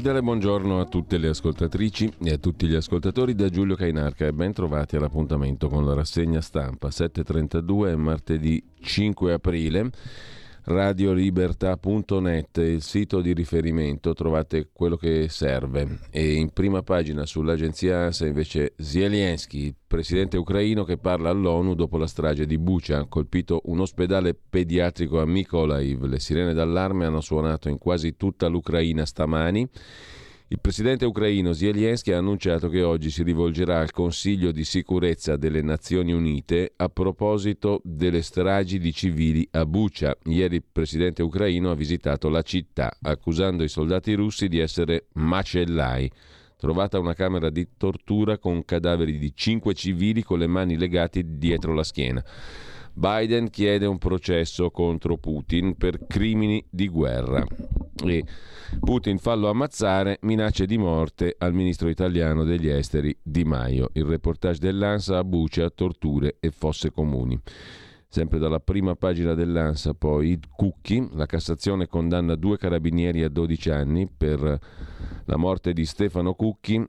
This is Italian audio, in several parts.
Cordiale buongiorno a tutte le ascoltatrici e a tutti gli ascoltatori da Giulio Cainarca e ben trovati all'appuntamento con la rassegna stampa. 7.32 martedì 5 aprile radiolibertà.net, il sito di riferimento, trovate quello che serve. E in prima pagina sull'agenzia ANSA invece Zelensky, il presidente ucraino che parla all'ONU dopo la strage di Bucha, ha colpito un ospedale pediatrico a Mykolaiv. Le sirene d'allarme hanno suonato in quasi tutta l'Ucraina stamani il presidente ucraino Zelensky ha annunciato che oggi si rivolgerà al Consiglio di sicurezza delle Nazioni Unite a proposito delle stragi di civili a Bucha. Ieri il presidente ucraino ha visitato la città accusando i soldati russi di essere macellai. Trovata una camera di tortura con cadaveri di cinque civili con le mani legate dietro la schiena. Biden chiede un processo contro Putin per crimini di guerra. E Putin fallo ammazzare, minacce di morte al ministro italiano degli esteri Di Maio. Il reportage dell'ANSA a Bucia, torture e fosse comuni. Sempre dalla prima pagina dell'ANSA poi Cucchi, la Cassazione condanna due carabinieri a 12 anni per la morte di Stefano Cucchi,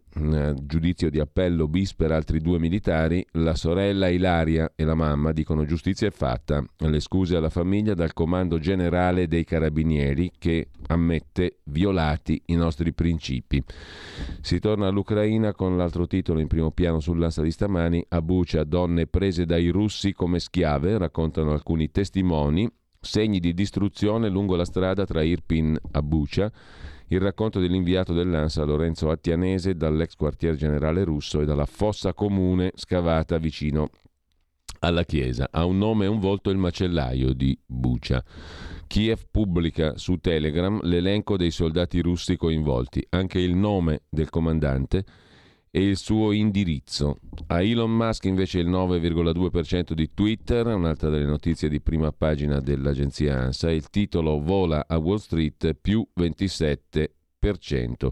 giudizio di appello bis per altri due militari, la sorella Ilaria e la mamma dicono giustizia è fatta, le scuse alla famiglia dal comando generale dei carabinieri che ammette violati i nostri principi. Si torna all'Ucraina con l'altro titolo in primo piano sull'asta di stamani, a Bucia donne prese dai russi come schiave, raccontano alcuni testimoni, segni di distruzione lungo la strada tra Irpin a Bucia, il racconto dell'inviato dell'ANSA Lorenzo Attianese dall'ex quartier generale russo e dalla fossa comune scavata vicino alla chiesa. Ha un nome e un volto il macellaio di Bucia. Kiev pubblica su Telegram l'elenco dei soldati russi coinvolti, anche il nome del comandante e il suo indirizzo. A Elon Musk invece il 9,2% di Twitter, un'altra delle notizie di prima pagina dell'agenzia ANSA, il titolo vola a Wall Street più 27%.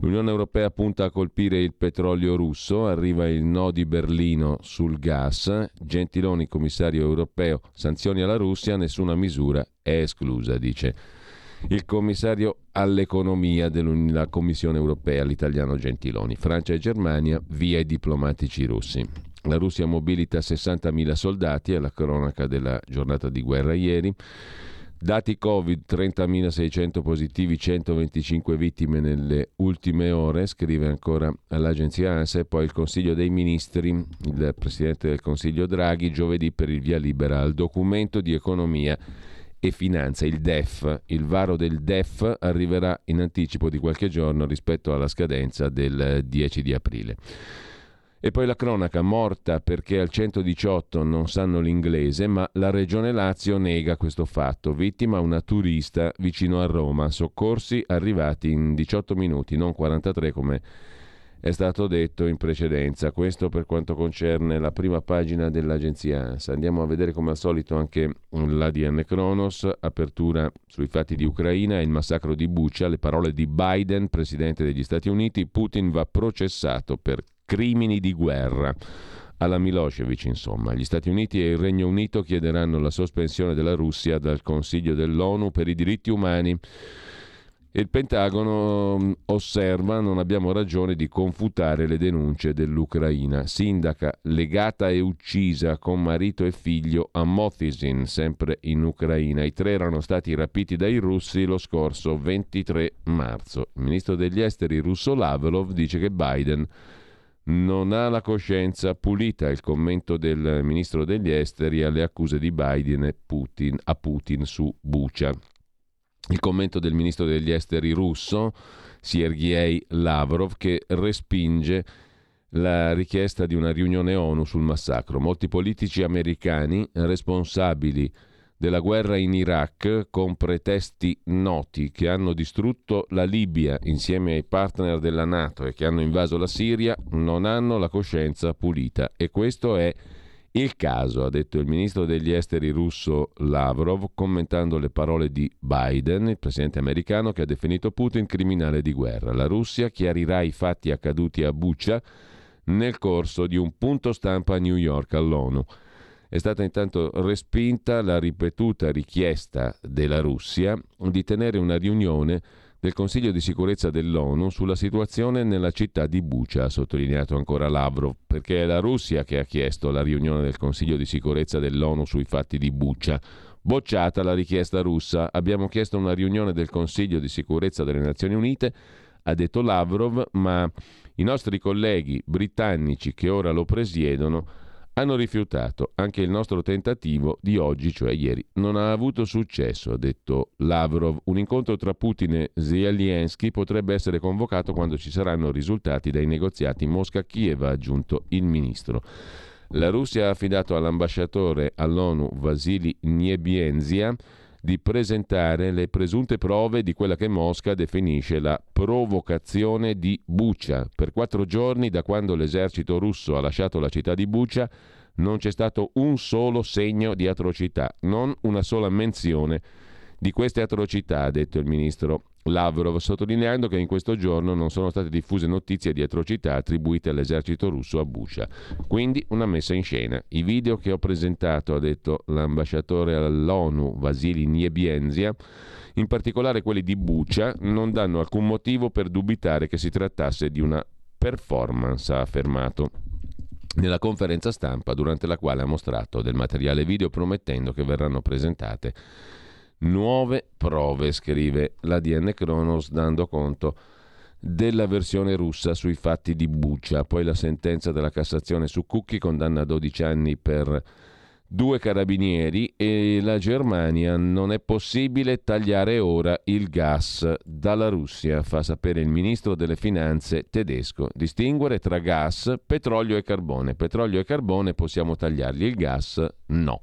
L'Unione Europea punta a colpire il petrolio russo, arriva il no di Berlino sul gas, Gentiloni, commissario europeo, sanzioni alla Russia, nessuna misura è esclusa, dice il commissario all'economia della Commissione europea, l'italiano Gentiloni. Francia e Germania, via i diplomatici russi. La Russia mobilita 60.000 soldati, è la cronaca della giornata di guerra ieri. Dati Covid, 30.600 positivi, 125 vittime nelle ultime ore, scrive ancora l'agenzia ANSA e poi il Consiglio dei Ministri, il Presidente del Consiglio Draghi, giovedì per il via libera al documento di economia e finanza, il DEF. Il varo del DEF arriverà in anticipo di qualche giorno rispetto alla scadenza del 10 di aprile. E poi la cronaca, morta perché al 118 non sanno l'inglese, ma la regione Lazio nega questo fatto. Vittima una turista vicino a Roma. Soccorsi arrivati in 18 minuti, non 43 come è stato detto in precedenza. Questo per quanto concerne la prima pagina dell'agenzia ANSA. Andiamo a vedere come al solito anche l'ADN Kronos, apertura sui fatti di Ucraina e il massacro di Bucha, le parole di Biden, presidente degli Stati Uniti, Putin va processato per crimini di guerra. Alla Milosevic, insomma. Gli Stati Uniti e il Regno Unito chiederanno la sospensione della Russia dal Consiglio dell'ONU per i diritti umani il Pentagono mm, osserva non abbiamo ragione di confutare le denunce dell'Ucraina. Sindaca legata e uccisa con marito e figlio a Mothisin, sempre in Ucraina. I tre erano stati rapiti dai russi lo scorso 23 marzo. Il ministro degli esteri russo Lavrov dice che Biden non ha la coscienza pulita. Il commento del ministro degli esteri alle accuse di Biden Putin, a Putin su Bucha il commento del ministro degli esteri russo, Sergei Lavrov, che respinge la richiesta di una riunione ONU sul massacro. Molti politici americani responsabili della guerra in Iraq con pretesti noti che hanno distrutto la Libia insieme ai partner della Nato e che hanno invaso la Siria non hanno la coscienza pulita e questo è il caso, ha detto il ministro degli esteri russo Lavrov, commentando le parole di Biden, il presidente americano, che ha definito Putin criminale di guerra. La Russia chiarirà i fatti accaduti a Bucha nel corso di un punto stampa a New York all'ONU. È stata intanto respinta la ripetuta richiesta della Russia di tenere una riunione del Consiglio di sicurezza dell'ONU sulla situazione nella città di Bucha, ha sottolineato ancora Lavrov, perché è la Russia che ha chiesto la riunione del Consiglio di sicurezza dell'ONU sui fatti di Bucha. Bocciata la richiesta russa, abbiamo chiesto una riunione del Consiglio di sicurezza delle Nazioni Unite, ha detto Lavrov, ma i nostri colleghi britannici che ora lo presiedono hanno rifiutato anche il nostro tentativo di oggi, cioè ieri. Non ha avuto successo, ha detto Lavrov. Un incontro tra Putin e Zelensky potrebbe essere convocato quando ci saranno risultati dai negoziati Mosca-Kiev, ha aggiunto il ministro. La Russia ha affidato all'ambasciatore all'ONU Vasily Niebienzia di presentare le presunte prove di quella che Mosca definisce la provocazione di Bucha. Per quattro giorni, da quando l'esercito russo ha lasciato la città di Bucha, non c'è stato un solo segno di atrocità, non una sola menzione di queste atrocità, ha detto il ministro Lavrov, sottolineando che in questo giorno non sono state diffuse notizie di atrocità attribuite all'esercito russo a Busha. Quindi una messa in scena. I video che ho presentato, ha detto l'ambasciatore all'ONU Vasily Niebienzia, in particolare quelli di Bucha, non danno alcun motivo per dubitare che si trattasse di una performance, ha affermato nella conferenza stampa durante la quale ha mostrato del materiale video promettendo che verranno presentate nuove prove, scrive l'ADN Kronos dando conto della versione russa sui fatti di Bucia. Poi la sentenza della Cassazione su Cucchi condanna a 12 anni per due carabinieri e la Germania non è possibile tagliare ora il gas dalla Russia, fa sapere il ministro delle finanze tedesco. Distinguere tra gas, petrolio e carbone. Petrolio e carbone possiamo tagliarli, il gas no.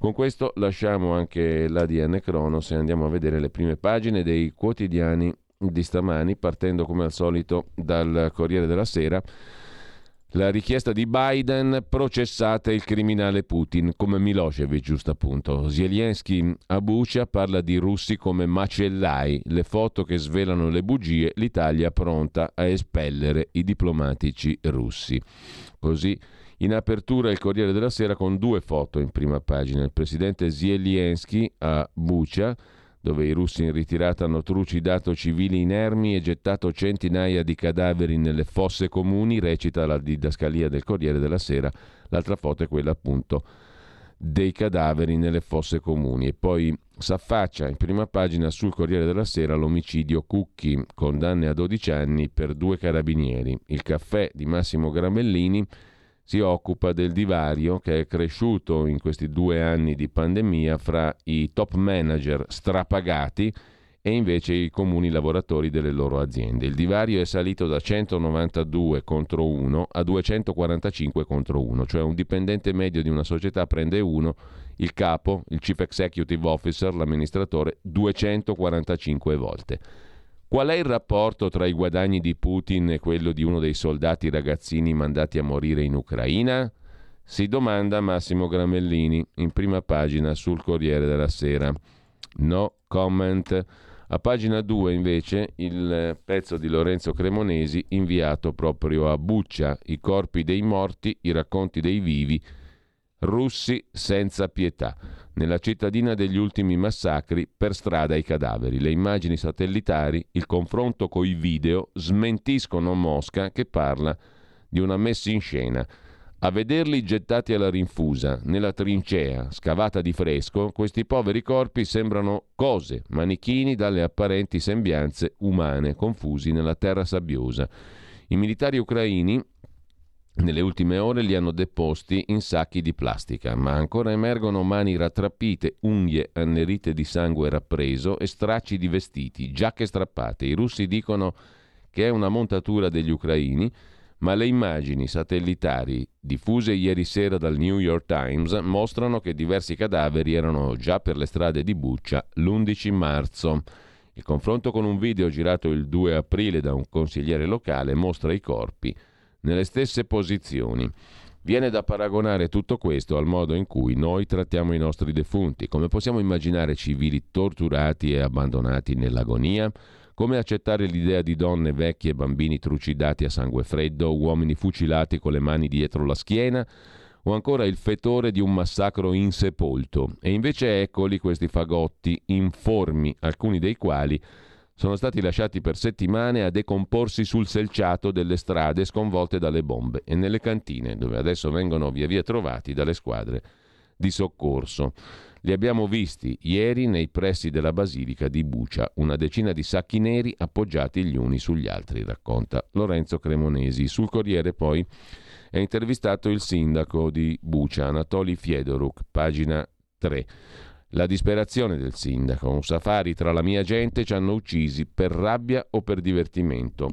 Con questo lasciamo anche l'ADN Cronos e andiamo a vedere le prime pagine dei quotidiani di stamani, partendo come al solito dal Corriere della Sera. La richiesta di Biden, processate il criminale Putin, come Milosevic, giusto appunto. Zelensky a Bucia parla di russi come macellai, le foto che svelano le bugie, l'Italia pronta a espellere i diplomatici russi. Così in apertura il Corriere della Sera con due foto in prima pagina. Il presidente Zelensky a Bucha, dove i russi in ritirata hanno trucidato civili inermi e gettato centinaia di cadaveri nelle fosse comuni, recita la didascalia del Corriere della Sera. L'altra foto è quella appunto dei cadaveri nelle fosse comuni. E poi s'affaccia in prima pagina sul Corriere della Sera l'omicidio Cucchi, condanne a 12 anni per due carabinieri. Il caffè di Massimo Gramellini si occupa del divario che è cresciuto in questi due anni di pandemia fra i top manager strapagati e invece i comuni lavoratori delle loro aziende. Il divario è salito da 192 contro 1 a 245 contro 1, cioè un dipendente medio di una società prende uno, il capo, il chief executive officer, l'amministratore, 245 volte. Qual è il rapporto tra i guadagni di Putin e quello di uno dei soldati ragazzini mandati a morire in Ucraina? Si domanda Massimo Gramellini in prima pagina sul Corriere della Sera. No comment. A pagina 2 invece il pezzo di Lorenzo Cremonesi inviato proprio a Buccia, i corpi dei morti, i racconti dei vivi, Russi senza pietà. Nella cittadina degli ultimi massacri, per strada i cadaveri. Le immagini satellitari, il confronto coi video smentiscono Mosca che parla di una messa in scena. A vederli gettati alla rinfusa, nella trincea, scavata di fresco, questi poveri corpi sembrano cose, manichini dalle apparenti sembianze umane, confusi nella terra sabbiosa. I militari ucraini nelle ultime ore li hanno deposti in sacchi di plastica, ma ancora emergono mani rattrappite, unghie annerite di sangue rappreso e stracci di vestiti, giacche strappate. I russi dicono che è una montatura degli ucraini, ma le immagini satellitari diffuse ieri sera dal New York Times mostrano che diversi cadaveri erano già per le strade di Buccia l'11 marzo. Il confronto con un video girato il 2 aprile da un consigliere locale mostra i corpi nelle stesse posizioni. Viene da paragonare tutto questo al modo in cui noi trattiamo i nostri defunti. Come possiamo immaginare civili torturati e abbandonati nell'agonia? Come accettare l'idea di donne vecchie e bambini trucidati a sangue freddo, uomini fucilati con le mani dietro la schiena? O ancora il fetore di un massacro insepolto? E invece eccoli questi fagotti informi, alcuni dei quali sono stati lasciati per settimane a decomporsi sul selciato delle strade sconvolte dalle bombe e nelle cantine, dove adesso vengono via via trovati dalle squadre di soccorso. Li abbiamo visti ieri nei pressi della basilica di Bucia, una decina di sacchi neri appoggiati gli uni sugli altri, racconta Lorenzo Cremonesi. Sul Corriere poi è intervistato il sindaco di Bucia, Anatoli Fiedoruk, pagina 3. La disperazione del sindaco, un safari tra la mia gente ci hanno uccisi per rabbia o per divertimento.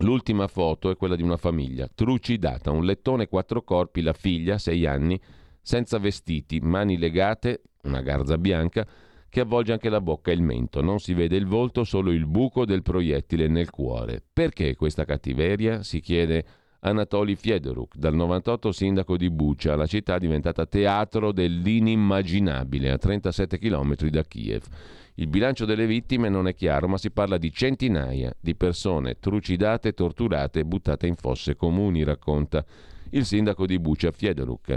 L'ultima foto è quella di una famiglia, trucidata, un lettone quattro corpi, la figlia, sei anni, senza vestiti, mani legate, una garza bianca, che avvolge anche la bocca e il mento. Non si vede il volto, solo il buco del proiettile nel cuore. Perché questa cattiveria? si chiede Anatoli Fiedoruk, dal 98 sindaco di Bucha, la città è diventata teatro dell'inimmaginabile a 37 km da Kiev. Il bilancio delle vittime non è chiaro, ma si parla di centinaia di persone trucidate, torturate e buttate in fosse comuni, racconta il sindaco di Bucha Fiedoruk.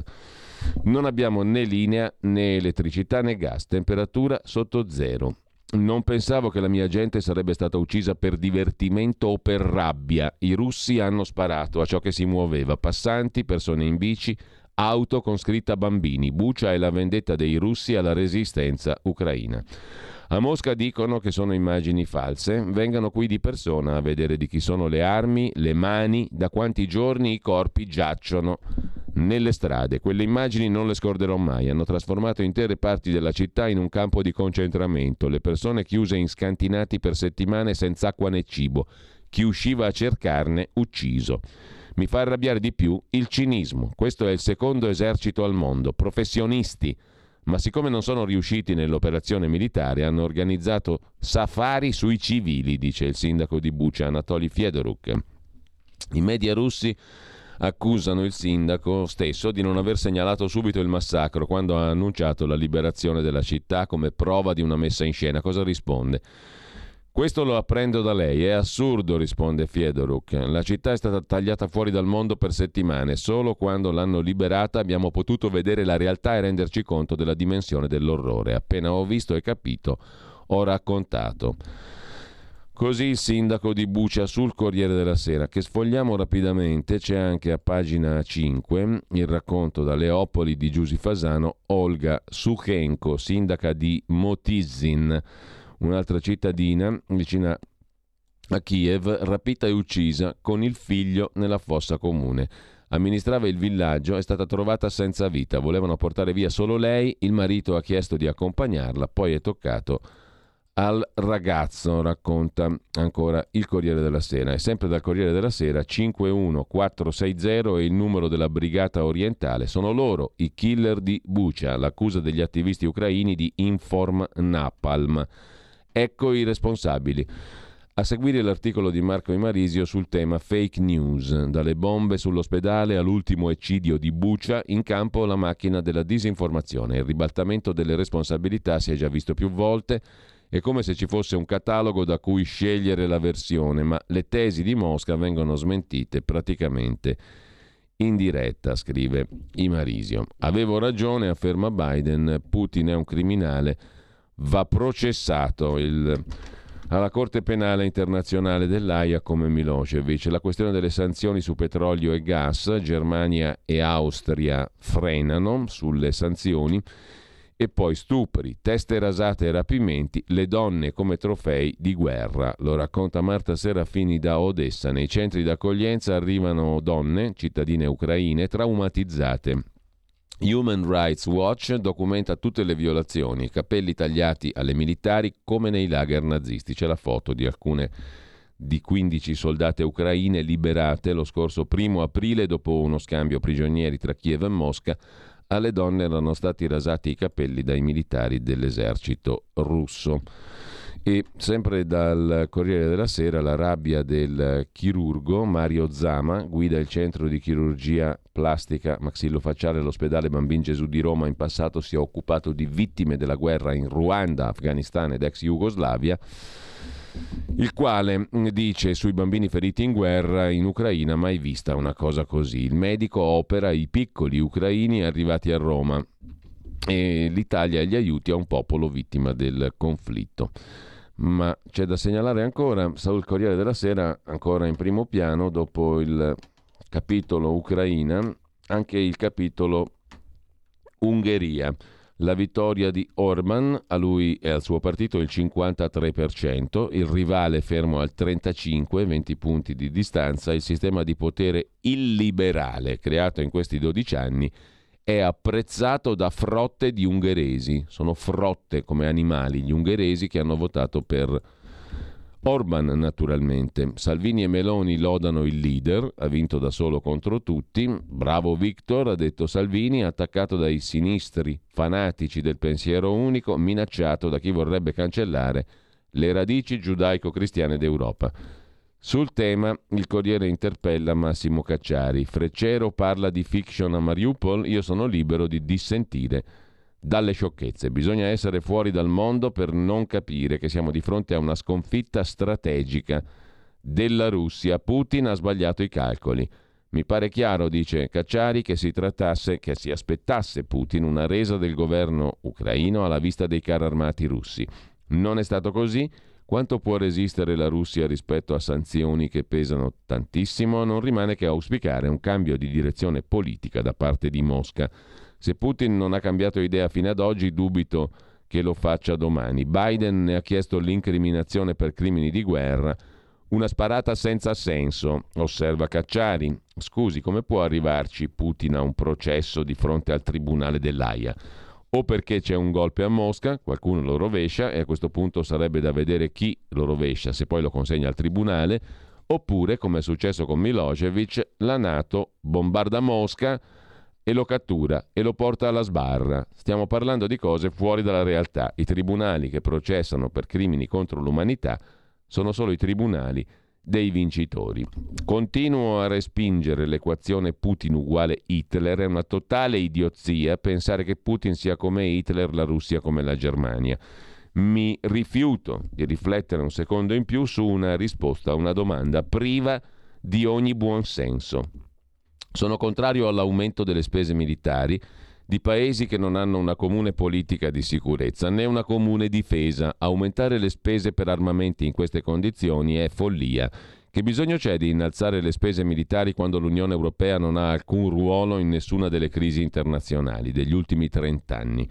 Non abbiamo né linea né elettricità né gas, temperatura sotto zero. Non pensavo che la mia gente sarebbe stata uccisa per divertimento o per rabbia. I russi hanno sparato a ciò che si muoveva, passanti, persone in bici, auto con scritta bambini. Bucia è la vendetta dei russi alla resistenza ucraina. A Mosca dicono che sono immagini false, vengano qui di persona a vedere di chi sono le armi, le mani, da quanti giorni i corpi giacciono nelle strade. Quelle immagini non le scorderò mai, hanno trasformato intere parti della città in un campo di concentramento, le persone chiuse in scantinati per settimane senza acqua né cibo, chi usciva a cercarne ucciso. Mi fa arrabbiare di più il cinismo. Questo è il secondo esercito al mondo, professionisti. Ma siccome non sono riusciti nell'operazione militare, hanno organizzato safari sui civili, dice il sindaco di Bucia, Anatoly Fiedoruk. I media russi accusano il sindaco stesso di non aver segnalato subito il massacro quando ha annunciato la liberazione della città come prova di una messa in scena. Cosa risponde? Questo lo apprendo da lei, è assurdo, risponde Fiedoruk. La città è stata tagliata fuori dal mondo per settimane, solo quando l'hanno liberata abbiamo potuto vedere la realtà e renderci conto della dimensione dell'orrore. Appena ho visto e capito, ho raccontato. Così il sindaco di Bucia sul Corriere della Sera, che sfogliamo rapidamente, c'è anche a pagina 5 il racconto da Leopoli di Giusi Fasano, Olga Sukhenko, sindaca di Motizin, un'altra cittadina vicina a Kiev, rapita e uccisa con il figlio nella fossa comune. Amministrava il villaggio, è stata trovata senza vita, volevano portare via solo lei, il marito ha chiesto di accompagnarla, poi è toccato al ragazzo, racconta ancora il Corriere della Sera. E sempre dal Corriere della Sera 51460 è il numero della Brigata Orientale. Sono loro i killer di Bucha, l'accusa degli attivisti ucraini di Inform Napalm. Ecco i responsabili. A seguire l'articolo di Marco Imarisio sul tema fake news, dalle bombe sull'ospedale all'ultimo eccidio di Bucia, in campo la macchina della disinformazione. Il ribaltamento delle responsabilità si è già visto più volte, è come se ci fosse un catalogo da cui scegliere la versione, ma le tesi di Mosca vengono smentite praticamente in diretta, scrive Imarisio. Avevo ragione, afferma Biden, Putin è un criminale, va processato. Il alla Corte Penale Internazionale dell'AIA come Milosevic. La questione delle sanzioni su petrolio e gas, Germania e Austria frenano sulle sanzioni e poi stupri, teste rasate e rapimenti, le donne come trofei di guerra. Lo racconta Marta Serafini da Odessa. Nei centri d'accoglienza arrivano donne, cittadine ucraine, traumatizzate Human Rights Watch documenta tutte le violazioni, capelli tagliati alle militari come nei lager nazisti. C'è la foto di alcune di 15 soldate ucraine liberate lo scorso primo aprile dopo uno scambio prigionieri tra Kiev e Mosca. Alle donne erano stati rasati i capelli dai militari dell'esercito russo. E sempre dal Corriere della Sera la rabbia del chirurgo Mario Zama, guida il centro di chirurgia plastica maxillofacciale all'ospedale Bambin Gesù di Roma, in passato si è occupato di vittime della guerra in Ruanda, Afghanistan ed ex Jugoslavia il quale dice sui bambini feriti in guerra in Ucraina mai vista una cosa così. Il medico opera i piccoli ucraini arrivati a Roma e l'Italia gli aiuti a un popolo vittima del conflitto ma c'è da segnalare ancora, il Corriere della Sera ancora in primo piano dopo il capitolo Ucraina, anche il capitolo Ungheria. La vittoria di Orban, a lui e al suo partito il 53%, il rivale fermo al 35, 20 punti di distanza, il sistema di potere illiberale creato in questi 12 anni è apprezzato da frotte di ungheresi. Sono frotte come animali gli ungheresi che hanno votato per Orban naturalmente. Salvini e Meloni lodano il leader, ha vinto da solo contro tutti. Bravo Victor, ha detto Salvini, attaccato dai sinistri fanatici del pensiero unico, minacciato da chi vorrebbe cancellare le radici giudaico-cristiane d'Europa. Sul tema il Corriere interpella Massimo Cacciari. Freccero parla di fiction a Mariupol, io sono libero di dissentire dalle sciocchezze. Bisogna essere fuori dal mondo per non capire che siamo di fronte a una sconfitta strategica della Russia. Putin ha sbagliato i calcoli. Mi pare chiaro, dice Cacciari, che si trattasse, che si aspettasse Putin una resa del governo ucraino alla vista dei carri armati russi. Non è stato così. Quanto può resistere la Russia rispetto a sanzioni che pesano tantissimo? Non rimane che auspicare un cambio di direzione politica da parte di Mosca. Se Putin non ha cambiato idea fino ad oggi, dubito che lo faccia domani. Biden ne ha chiesto l'incriminazione per crimini di guerra. Una sparata senza senso, osserva Cacciari. Scusi, come può arrivarci Putin a un processo di fronte al tribunale dell'AIA? o perché c'è un golpe a Mosca, qualcuno lo rovescia e a questo punto sarebbe da vedere chi lo rovescia, se poi lo consegna al tribunale, oppure, come è successo con Milosevic, la Nato bombarda Mosca e lo cattura e lo porta alla sbarra. Stiamo parlando di cose fuori dalla realtà. I tribunali che processano per crimini contro l'umanità sono solo i tribunali dei vincitori. Continuo a respingere l'equazione Putin uguale Hitler, è una totale idiozia pensare che Putin sia come Hitler, la Russia come la Germania. Mi rifiuto di riflettere un secondo in più su una risposta a una domanda priva di ogni buon senso. Sono contrario all'aumento delle spese militari di paesi che non hanno una comune politica di sicurezza né una comune difesa. Aumentare le spese per armamenti in queste condizioni è follia. Che bisogno c'è di innalzare le spese militari quando l'Unione Europea non ha alcun ruolo in nessuna delle crisi internazionali degli ultimi trent'anni?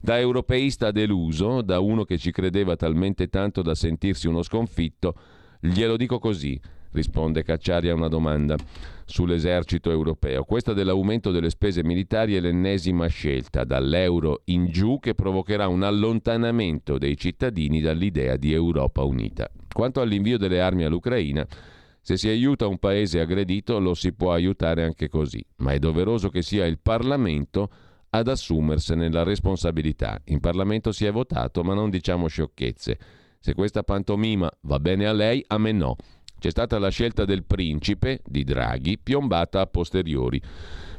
Da europeista deluso, da uno che ci credeva talmente tanto da sentirsi uno sconfitto, glielo dico così risponde Cacciari a una domanda sull'esercito europeo. Questa dell'aumento delle spese militari è l'ennesima scelta dall'euro in giù che provocherà un allontanamento dei cittadini dall'idea di Europa unita. Quanto all'invio delle armi all'Ucraina, se si aiuta un paese aggredito lo si può aiutare anche così, ma è doveroso che sia il Parlamento ad assumersene la responsabilità. In Parlamento si è votato, ma non diciamo sciocchezze. Se questa pantomima va bene a lei, a me no. C'è stata la scelta del principe di Draghi, piombata a posteriori.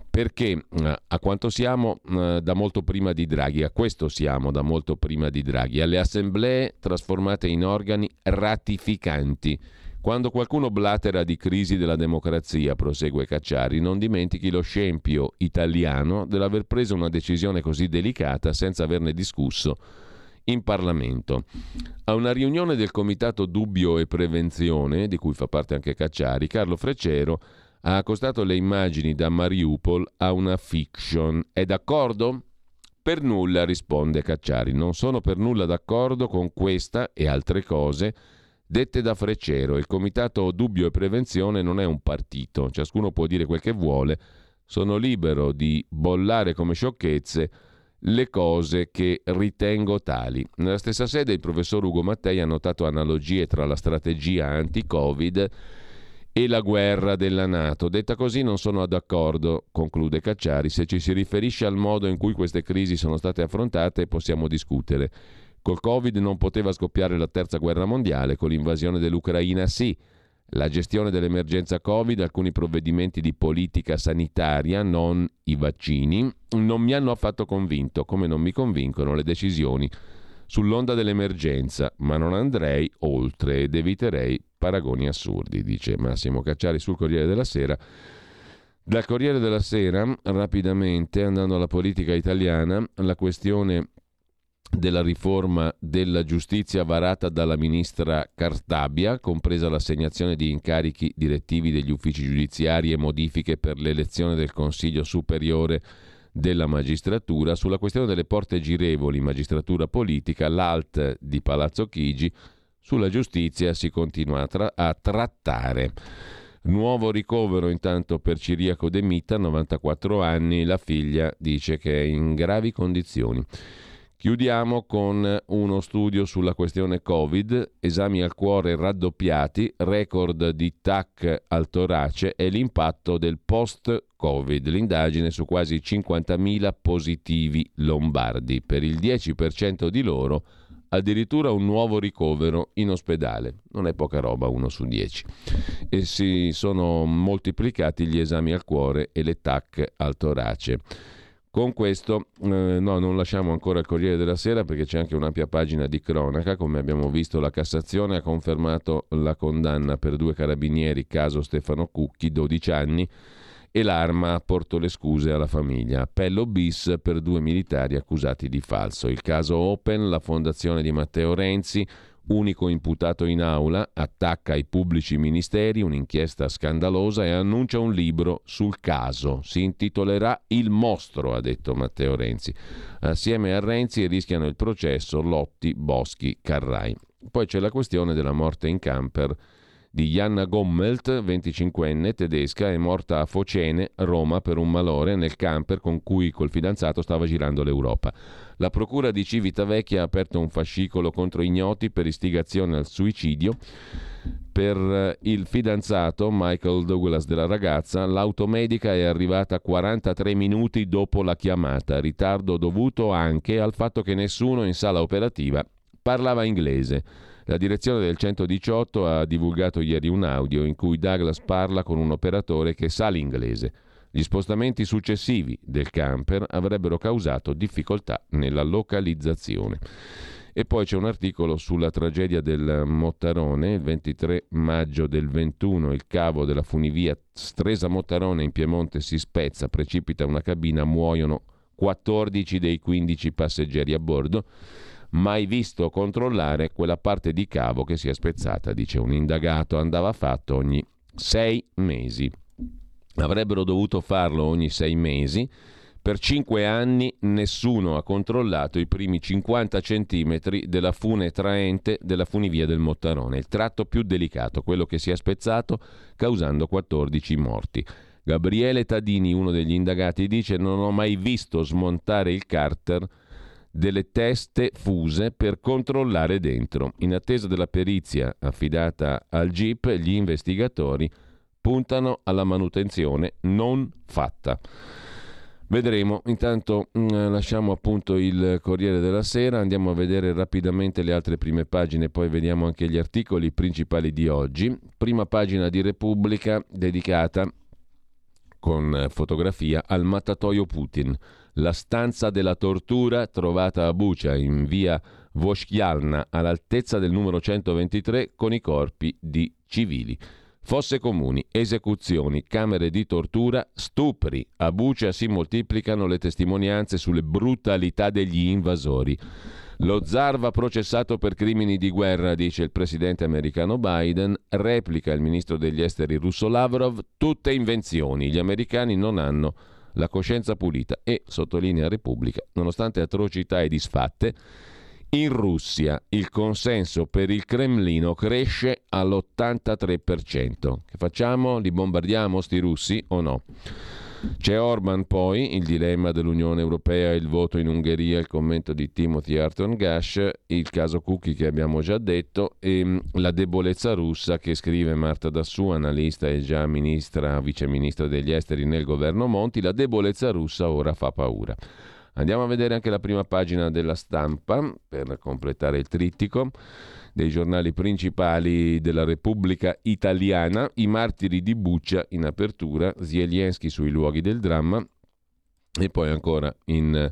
Perché eh, a quanto siamo eh, da molto prima di Draghi, a questo siamo da molto prima di Draghi, alle assemblee trasformate in organi ratificanti Quando qualcuno blatera di crisi della democrazia, prosegue Cacciari, non dimentichi lo scempio italiano dell'aver preso una decisione così delicata senza averne discusso in Parlamento. A una riunione del Comitato Dubbio e Prevenzione, di cui fa parte anche Cacciari, Carlo Freccero ha accostato le immagini da Mariupol a una fiction. È d'accordo? Per nulla, risponde Cacciari. Non sono per nulla d'accordo con questa e altre cose dette da Freccero. Il Comitato Dubbio e Prevenzione non è un partito, ciascuno può dire quel che vuole, sono libero di bollare come sciocchezze le cose che ritengo tali. Nella stessa sede il professor Ugo Mattei ha notato analogie tra la strategia anti-Covid e la guerra della Nato. Detta così non sono d'accordo, conclude Cacciari, se ci si riferisce al modo in cui queste crisi sono state affrontate possiamo discutere. Col Covid non poteva scoppiare la terza guerra mondiale, con l'invasione dell'Ucraina sì. La gestione dell'emergenza Covid, alcuni provvedimenti di politica sanitaria, non i vaccini, non mi hanno affatto convinto, come non mi convincono le decisioni sull'onda dell'emergenza, ma non andrei oltre ed eviterei paragoni assurdi, dice Massimo Cacciari sul Corriere della Sera. Dal Corriere della Sera, rapidamente, andando alla politica italiana, la questione della riforma della giustizia varata dalla ministra Cartabia, compresa l'assegnazione di incarichi direttivi degli uffici giudiziari e modifiche per l'elezione del Consiglio Superiore della Magistratura, sulla questione delle porte girevoli, magistratura politica, l'ALT di Palazzo Chigi, sulla giustizia si continua a, tra- a trattare. Nuovo ricovero intanto per Ciriaco De Mita, 94 anni, la figlia dice che è in gravi condizioni. Chiudiamo con uno studio sulla questione Covid, esami al cuore raddoppiati, record di TAC al torace e l'impatto del post-Covid, l'indagine su quasi 50.000 positivi lombardi. Per il 10% di loro addirittura un nuovo ricovero in ospedale. Non è poca roba, uno su 10. E si sono moltiplicati gli esami al cuore e le TAC al torace. Con questo, eh, no, non lasciamo ancora il Corriere della Sera perché c'è anche un'ampia pagina di cronaca. Come abbiamo visto, la Cassazione ha confermato la condanna per due carabinieri, caso Stefano Cucchi, 12 anni, e l'Arma ha porto le scuse alla famiglia. Appello bis per due militari accusati di falso. Il caso Open, la fondazione di Matteo Renzi, unico imputato in aula, attacca i pubblici ministeri, un'inchiesta scandalosa e annuncia un libro sul caso. Si intitolerà Il mostro, ha detto Matteo Renzi. Assieme a Renzi rischiano il processo Lotti, Boschi, Carrai. Poi c'è la questione della morte in camper di Janna Gommelt, 25enne, tedesca, è morta a Focene, Roma, per un malore nel camper con cui col fidanzato stava girando l'Europa. La procura di Civitavecchia ha aperto un fascicolo contro ignoti per istigazione al suicidio. Per eh, il fidanzato Michael Douglas della ragazza, l'automedica è arrivata 43 minuti dopo la chiamata, ritardo dovuto anche al fatto che nessuno in sala operativa parlava inglese. La direzione del 118 ha divulgato ieri un audio in cui Douglas parla con un operatore che sa l'inglese. Gli spostamenti successivi del camper avrebbero causato difficoltà nella localizzazione. E poi c'è un articolo sulla tragedia del Mottarone, il 23 maggio del 21 il cavo della funivia Stresa Mottarone in Piemonte si spezza, precipita una cabina, muoiono 14 dei 15 passeggeri a bordo mai visto controllare quella parte di cavo che si è spezzata, dice un indagato, andava fatto ogni sei mesi. Avrebbero dovuto farlo ogni sei mesi. Per cinque anni nessuno ha controllato i primi 50 centimetri della fune traente della funivia del Mottarone, il tratto più delicato, quello che si è spezzato causando 14 morti. Gabriele Tadini, uno degli indagati, dice non ho mai visto smontare il carter delle teste fuse per controllare dentro. In attesa della perizia affidata al GIP, gli investigatori puntano alla manutenzione non fatta. Vedremo, intanto mh, mm, lasciamo appunto il Corriere della Sera, andiamo a vedere rapidamente le altre prime pagine, poi vediamo anche gli articoli principali di oggi. Prima pagina di Repubblica dedicata con fotografia al mattatoio Putin la stanza della tortura trovata a Bucia in via Voschjalna all'altezza del numero 123 con i corpi di civili. Fosse comuni, esecuzioni, camere di tortura, stupri. A Bucia si moltiplicano le testimonianze sulle brutalità degli invasori. Lo zar va processato per crimini di guerra, dice il presidente americano Biden, replica il ministro degli esteri russo Lavrov, tutte invenzioni, gli americani non hanno la coscienza pulita e, sottolinea Repubblica, nonostante atrocità e disfatte, in Russia il consenso per il Cremlino cresce all'83%. Che facciamo? Li bombardiamo sti russi o no? C'è Orban poi, il dilemma dell'Unione Europea, il voto in Ungheria, il commento di Timothy Arton Gash, il caso Cookie che abbiamo già detto e mm, la debolezza russa che scrive Marta Dassù, analista e già ministra, viceministra degli esteri nel governo Monti, la debolezza russa ora fa paura. Andiamo a vedere anche la prima pagina della stampa per completare il trittico dei giornali principali della Repubblica Italiana, i martiri di Buccia in apertura, Zielienski sui luoghi del dramma e poi ancora in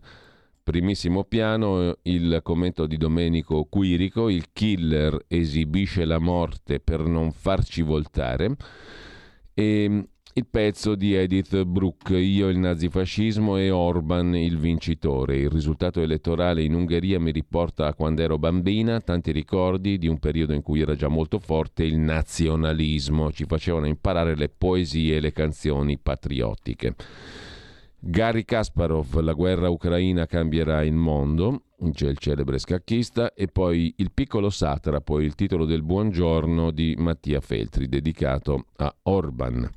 primissimo piano il commento di Domenico Quirico, il killer esibisce la morte per non farci voltare. E il pezzo di Edith Bruck, Io il nazifascismo e Orban il vincitore. Il risultato elettorale in Ungheria mi riporta a quando ero bambina, tanti ricordi di un periodo in cui era già molto forte il nazionalismo, ci facevano imparare le poesie e le canzoni patriottiche. Gary Kasparov, La guerra ucraina cambierà il mondo, c'è il celebre scacchista, e poi Il piccolo satrapo, il titolo del buongiorno di Mattia Feltri, dedicato a Orban.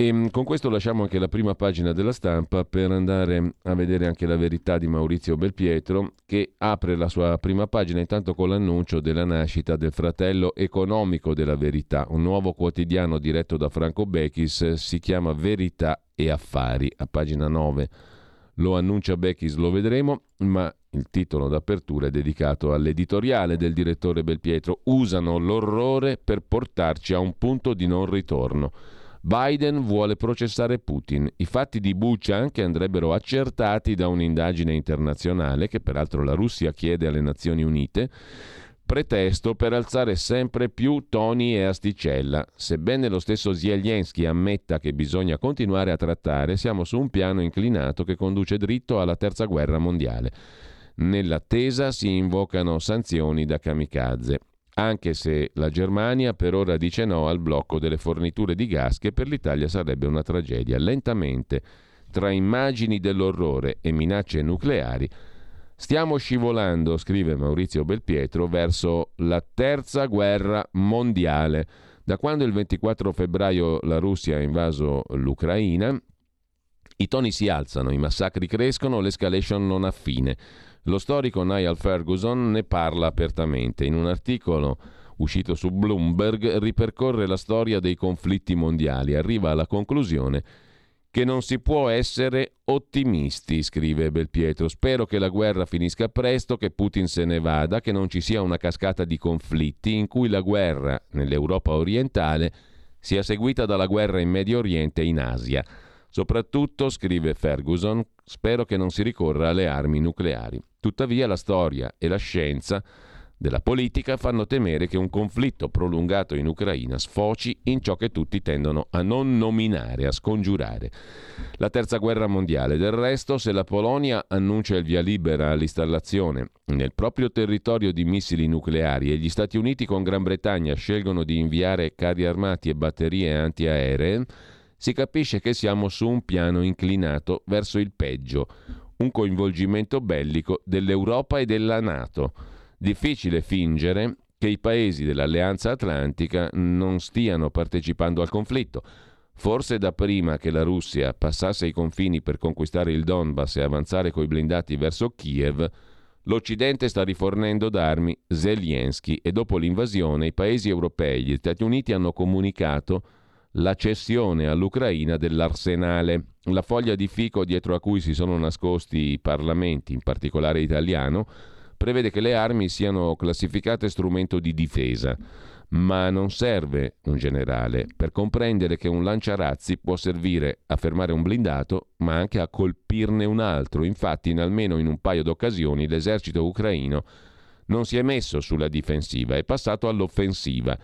E mm, con questo lasciamo anche la prima pagina della stampa per andare a vedere anche la verità di Maurizio Belpietro che apre la sua prima pagina intanto con l'annuncio della nascita del fratello economico della verità, un nuovo quotidiano diretto da Franco Bechis, si chiama Verità e Affari, a pagina 9. Lo annuncia Bechis, lo vedremo, ma il titolo d'apertura è dedicato all'editoriale del direttore Belpietro. Usano l'orrore per portarci a un punto di non ritorno. Biden vuole processare Putin. I fatti di Bucha anche andrebbero accertati da un'indagine internazionale che peraltro la Russia chiede alle Nazioni Unite, pretesto per alzare sempre più toni e asticella. Sebbene lo stesso Zelensky ammetta che bisogna continuare a trattare, siamo su un piano inclinato che conduce dritto alla terza guerra mondiale. Nell'attesa si invocano sanzioni da kamikaze anche se la Germania per ora dice no al blocco delle forniture di gas che per l'Italia sarebbe una tragedia. Lentamente, tra immagini dell'orrore e minacce nucleari, stiamo scivolando, scrive Maurizio Belpietro, verso la terza guerra mondiale. Da quando il 24 febbraio la Russia ha invaso l'Ucraina, i toni si alzano, i massacri crescono, l'escalation non ha fine. Lo storico Niall Ferguson ne parla apertamente. In un articolo uscito su Bloomberg ripercorre la storia dei conflitti mondiali. Arriva alla conclusione che non si può essere ottimisti, scrive Belpietro. Spero che la guerra finisca presto, che Putin se ne vada, che non ci sia una cascata di conflitti in cui la guerra nell'Europa orientale sia seguita dalla guerra in Medio Oriente e in Asia. Soprattutto, scrive Ferguson, spero che non si ricorra alle armi nucleari. Tuttavia la storia e la scienza della politica fanno temere che un conflitto prolungato in Ucraina sfoci in ciò che tutti tendono a non nominare, a scongiurare. La terza guerra mondiale, del resto, se la Polonia annuncia il via libera all'installazione nel proprio territorio di missili nucleari e gli Stati Uniti con Gran Bretagna scelgono di inviare carri armati e batterie antiaeree, si capisce che siamo su un piano inclinato verso il peggio un coinvolgimento bellico dell'Europa e della Nato. Difficile fingere che i paesi dell'Alleanza Atlantica non stiano partecipando al conflitto. Forse da prima che la Russia passasse i confini per conquistare il Donbass e avanzare coi blindati verso Kiev, l'Occidente sta rifornendo d'armi Zelensky e dopo l'invasione i paesi europei e gli Stati Uniti hanno comunicato la cessione all'Ucraina dell'arsenale. La foglia di fico dietro a cui si sono nascosti i parlamenti, in particolare italiano, prevede che le armi siano classificate strumento di difesa. Ma non serve un generale per comprendere che un lanciarazzi può servire a fermare un blindato, ma anche a colpirne un altro. Infatti, in almeno in un paio d'occasioni, l'esercito ucraino non si è messo sulla difensiva, è passato all'offensiva.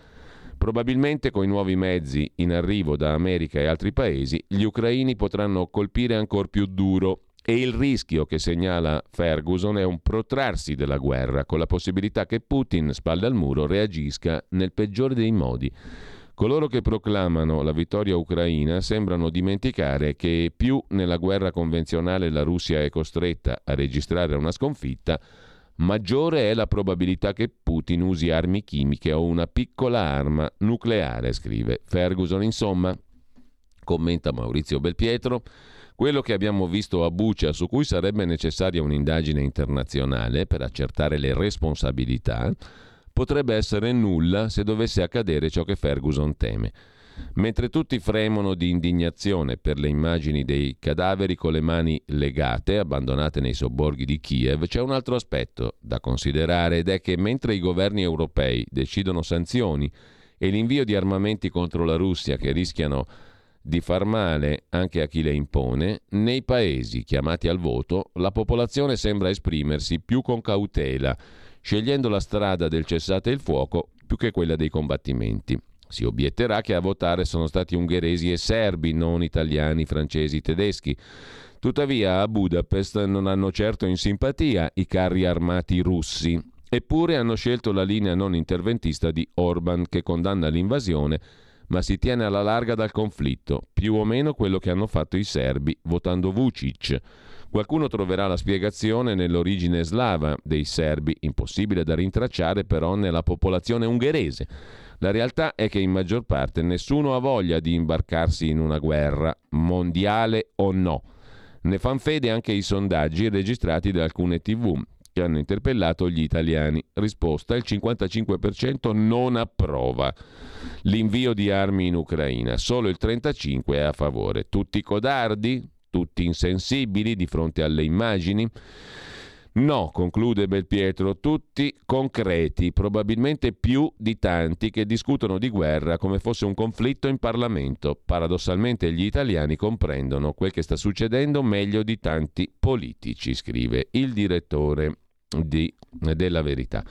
Probabilmente con i nuovi mezzi in arrivo da America e altri paesi, gli ucraini potranno colpire ancora più duro e il rischio che segnala Ferguson è un protrarsi della guerra, con la possibilità che Putin, spalle al muro, reagisca nel peggiore dei modi. Coloro che proclamano la vittoria ucraina sembrano dimenticare che più nella guerra convenzionale la Russia è costretta a registrare una sconfitta, maggiore è la probabilità che Putin usi armi chimiche o una piccola arma nucleare, scrive Ferguson. Insomma, commenta Maurizio Belpietro, quello che abbiamo visto a Bucia, su cui sarebbe necessaria un'indagine internazionale per accertare le responsabilità, potrebbe essere nulla se dovesse accadere ciò che Ferguson teme. Mentre tutti fremono di indignazione per le immagini dei cadaveri con le mani legate, abbandonate nei sobborghi di Kiev, c'è un altro aspetto da considerare ed è che mentre i governi europei decidono sanzioni e l'invio di armamenti contro la Russia che rischiano di far male anche a chi le impone, nei paesi chiamati al voto la popolazione sembra esprimersi più con cautela, scegliendo la strada del cessate il fuoco più che quella dei combattimenti. Si obietterà che a votare sono stati ungheresi e serbi, non italiani, francesi, tedeschi. Tuttavia a Budapest non hanno certo in simpatia i carri armati russi, eppure hanno scelto la linea non interventista di Orban che condanna l'invasione ma si tiene alla larga dal conflitto, più o meno quello che hanno fatto i serbi votando Vucic. Qualcuno troverà la spiegazione nell'origine slava dei serbi, impossibile da rintracciare però nella popolazione ungherese. La realtà è che in maggior parte nessuno ha voglia di imbarcarsi in una guerra, mondiale o no. Ne fan fede anche i sondaggi registrati da alcune tv, che hanno interpellato gli italiani. Risposta: il 55% non approva l'invio di armi in Ucraina, solo il 35% è a favore. Tutti codardi? Tutti insensibili di fronte alle immagini? No, conclude Belpietro, tutti concreti, probabilmente più di tanti che discutono di guerra come fosse un conflitto in Parlamento. Paradossalmente gli italiani comprendono quel che sta succedendo meglio di tanti politici, scrive il direttore di, della verità.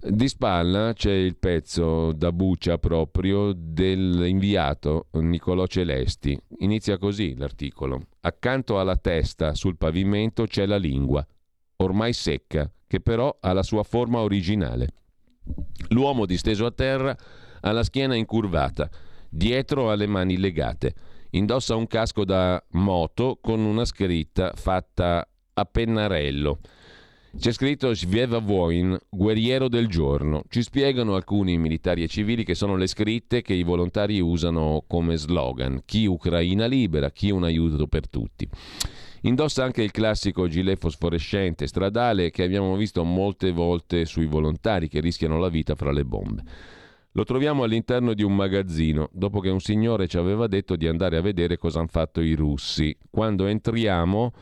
Di spalla c'è il pezzo da buccia proprio dell'inviato Niccolò Celesti. Inizia così l'articolo. Accanto alla testa, sul pavimento, c'è la lingua, ormai secca, che però ha la sua forma originale. L'uomo disteso a terra ha la schiena incurvata, dietro ha le mani legate. Indossa un casco da moto con una scritta fatta a pennarello. C'è scritto Svieva Voin, guerriero del giorno. Ci spiegano alcuni militari e civili che sono le scritte che i volontari usano come slogan. Chi Ucraina libera, chi un aiuto per tutti. Indossa anche il classico gilet fosforescente stradale che abbiamo visto molte volte sui volontari che rischiano la vita fra le bombe. Lo troviamo all'interno di un magazzino, dopo che un signore ci aveva detto di andare a vedere cosa hanno fatto i russi. Quando entriamo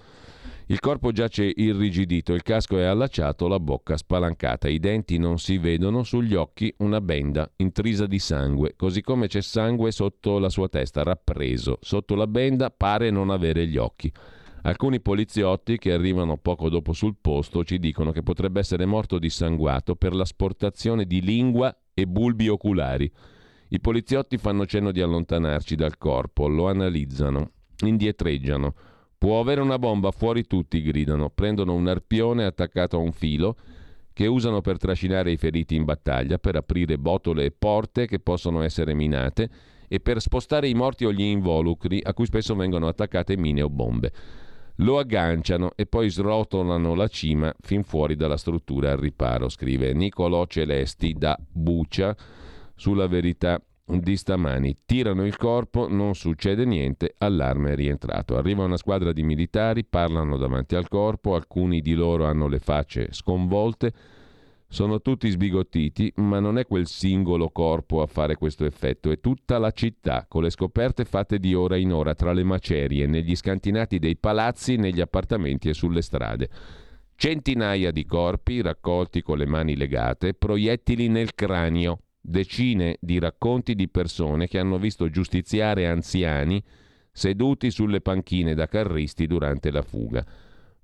il corpo giace irrigidito, il casco è allacciato, la bocca spalancata, i denti non si vedono, sugli occhi una benda intrisa di sangue, così come c'è sangue sotto la sua testa, rappreso. Sotto la benda pare non avere gli occhi. Alcuni poliziotti che arrivano poco dopo sul posto ci dicono che potrebbe essere morto dissanguato per l'asportazione di lingua e bulbi oculari. I poliziotti fanno cenno di allontanarci dal corpo, lo analizzano, indietreggiano. Può avere una bomba fuori tutti, gridano. Prendono un arpione attaccato a un filo che usano per trascinare i feriti in battaglia, per aprire botole e porte che possono essere minate e per spostare i morti o gli involucri a cui spesso vengono attaccate mine o bombe. Lo agganciano e poi srotolano la cima fin fuori dalla struttura al riparo, scrive Nicolò Celesti da Bucia sulla verità di stamani. Tirano il corpo, non succede niente, allarme è rientrato. Arriva una squadra di militari, parlano davanti al corpo, alcuni di loro hanno le facce sconvolte, sono tutti sbigottiti, ma non è quel singolo corpo a fare questo effetto, è tutta la città, con le scoperte fatte di ora in ora tra le macerie, negli scantinati dei palazzi, negli appartamenti e sulle strade. Centinaia di corpi raccolti con le mani legate, proiettili nel cranio, decine di racconti di persone che hanno visto giustiziare anziani seduti sulle panchine da carristi durante la fuga.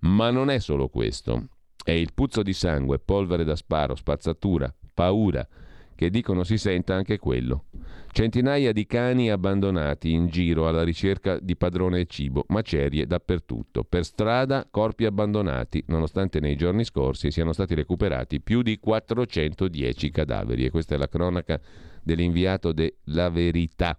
Ma non è solo questo. È il puzzo di sangue, polvere da sparo, spazzatura, paura, che dicono si senta anche quello. Centinaia di cani abbandonati in giro alla ricerca di padrone e cibo, macerie dappertutto. Per strada corpi abbandonati, nonostante nei giorni scorsi siano stati recuperati più di 410 cadaveri. E questa è la cronaca dell'inviato della Verità.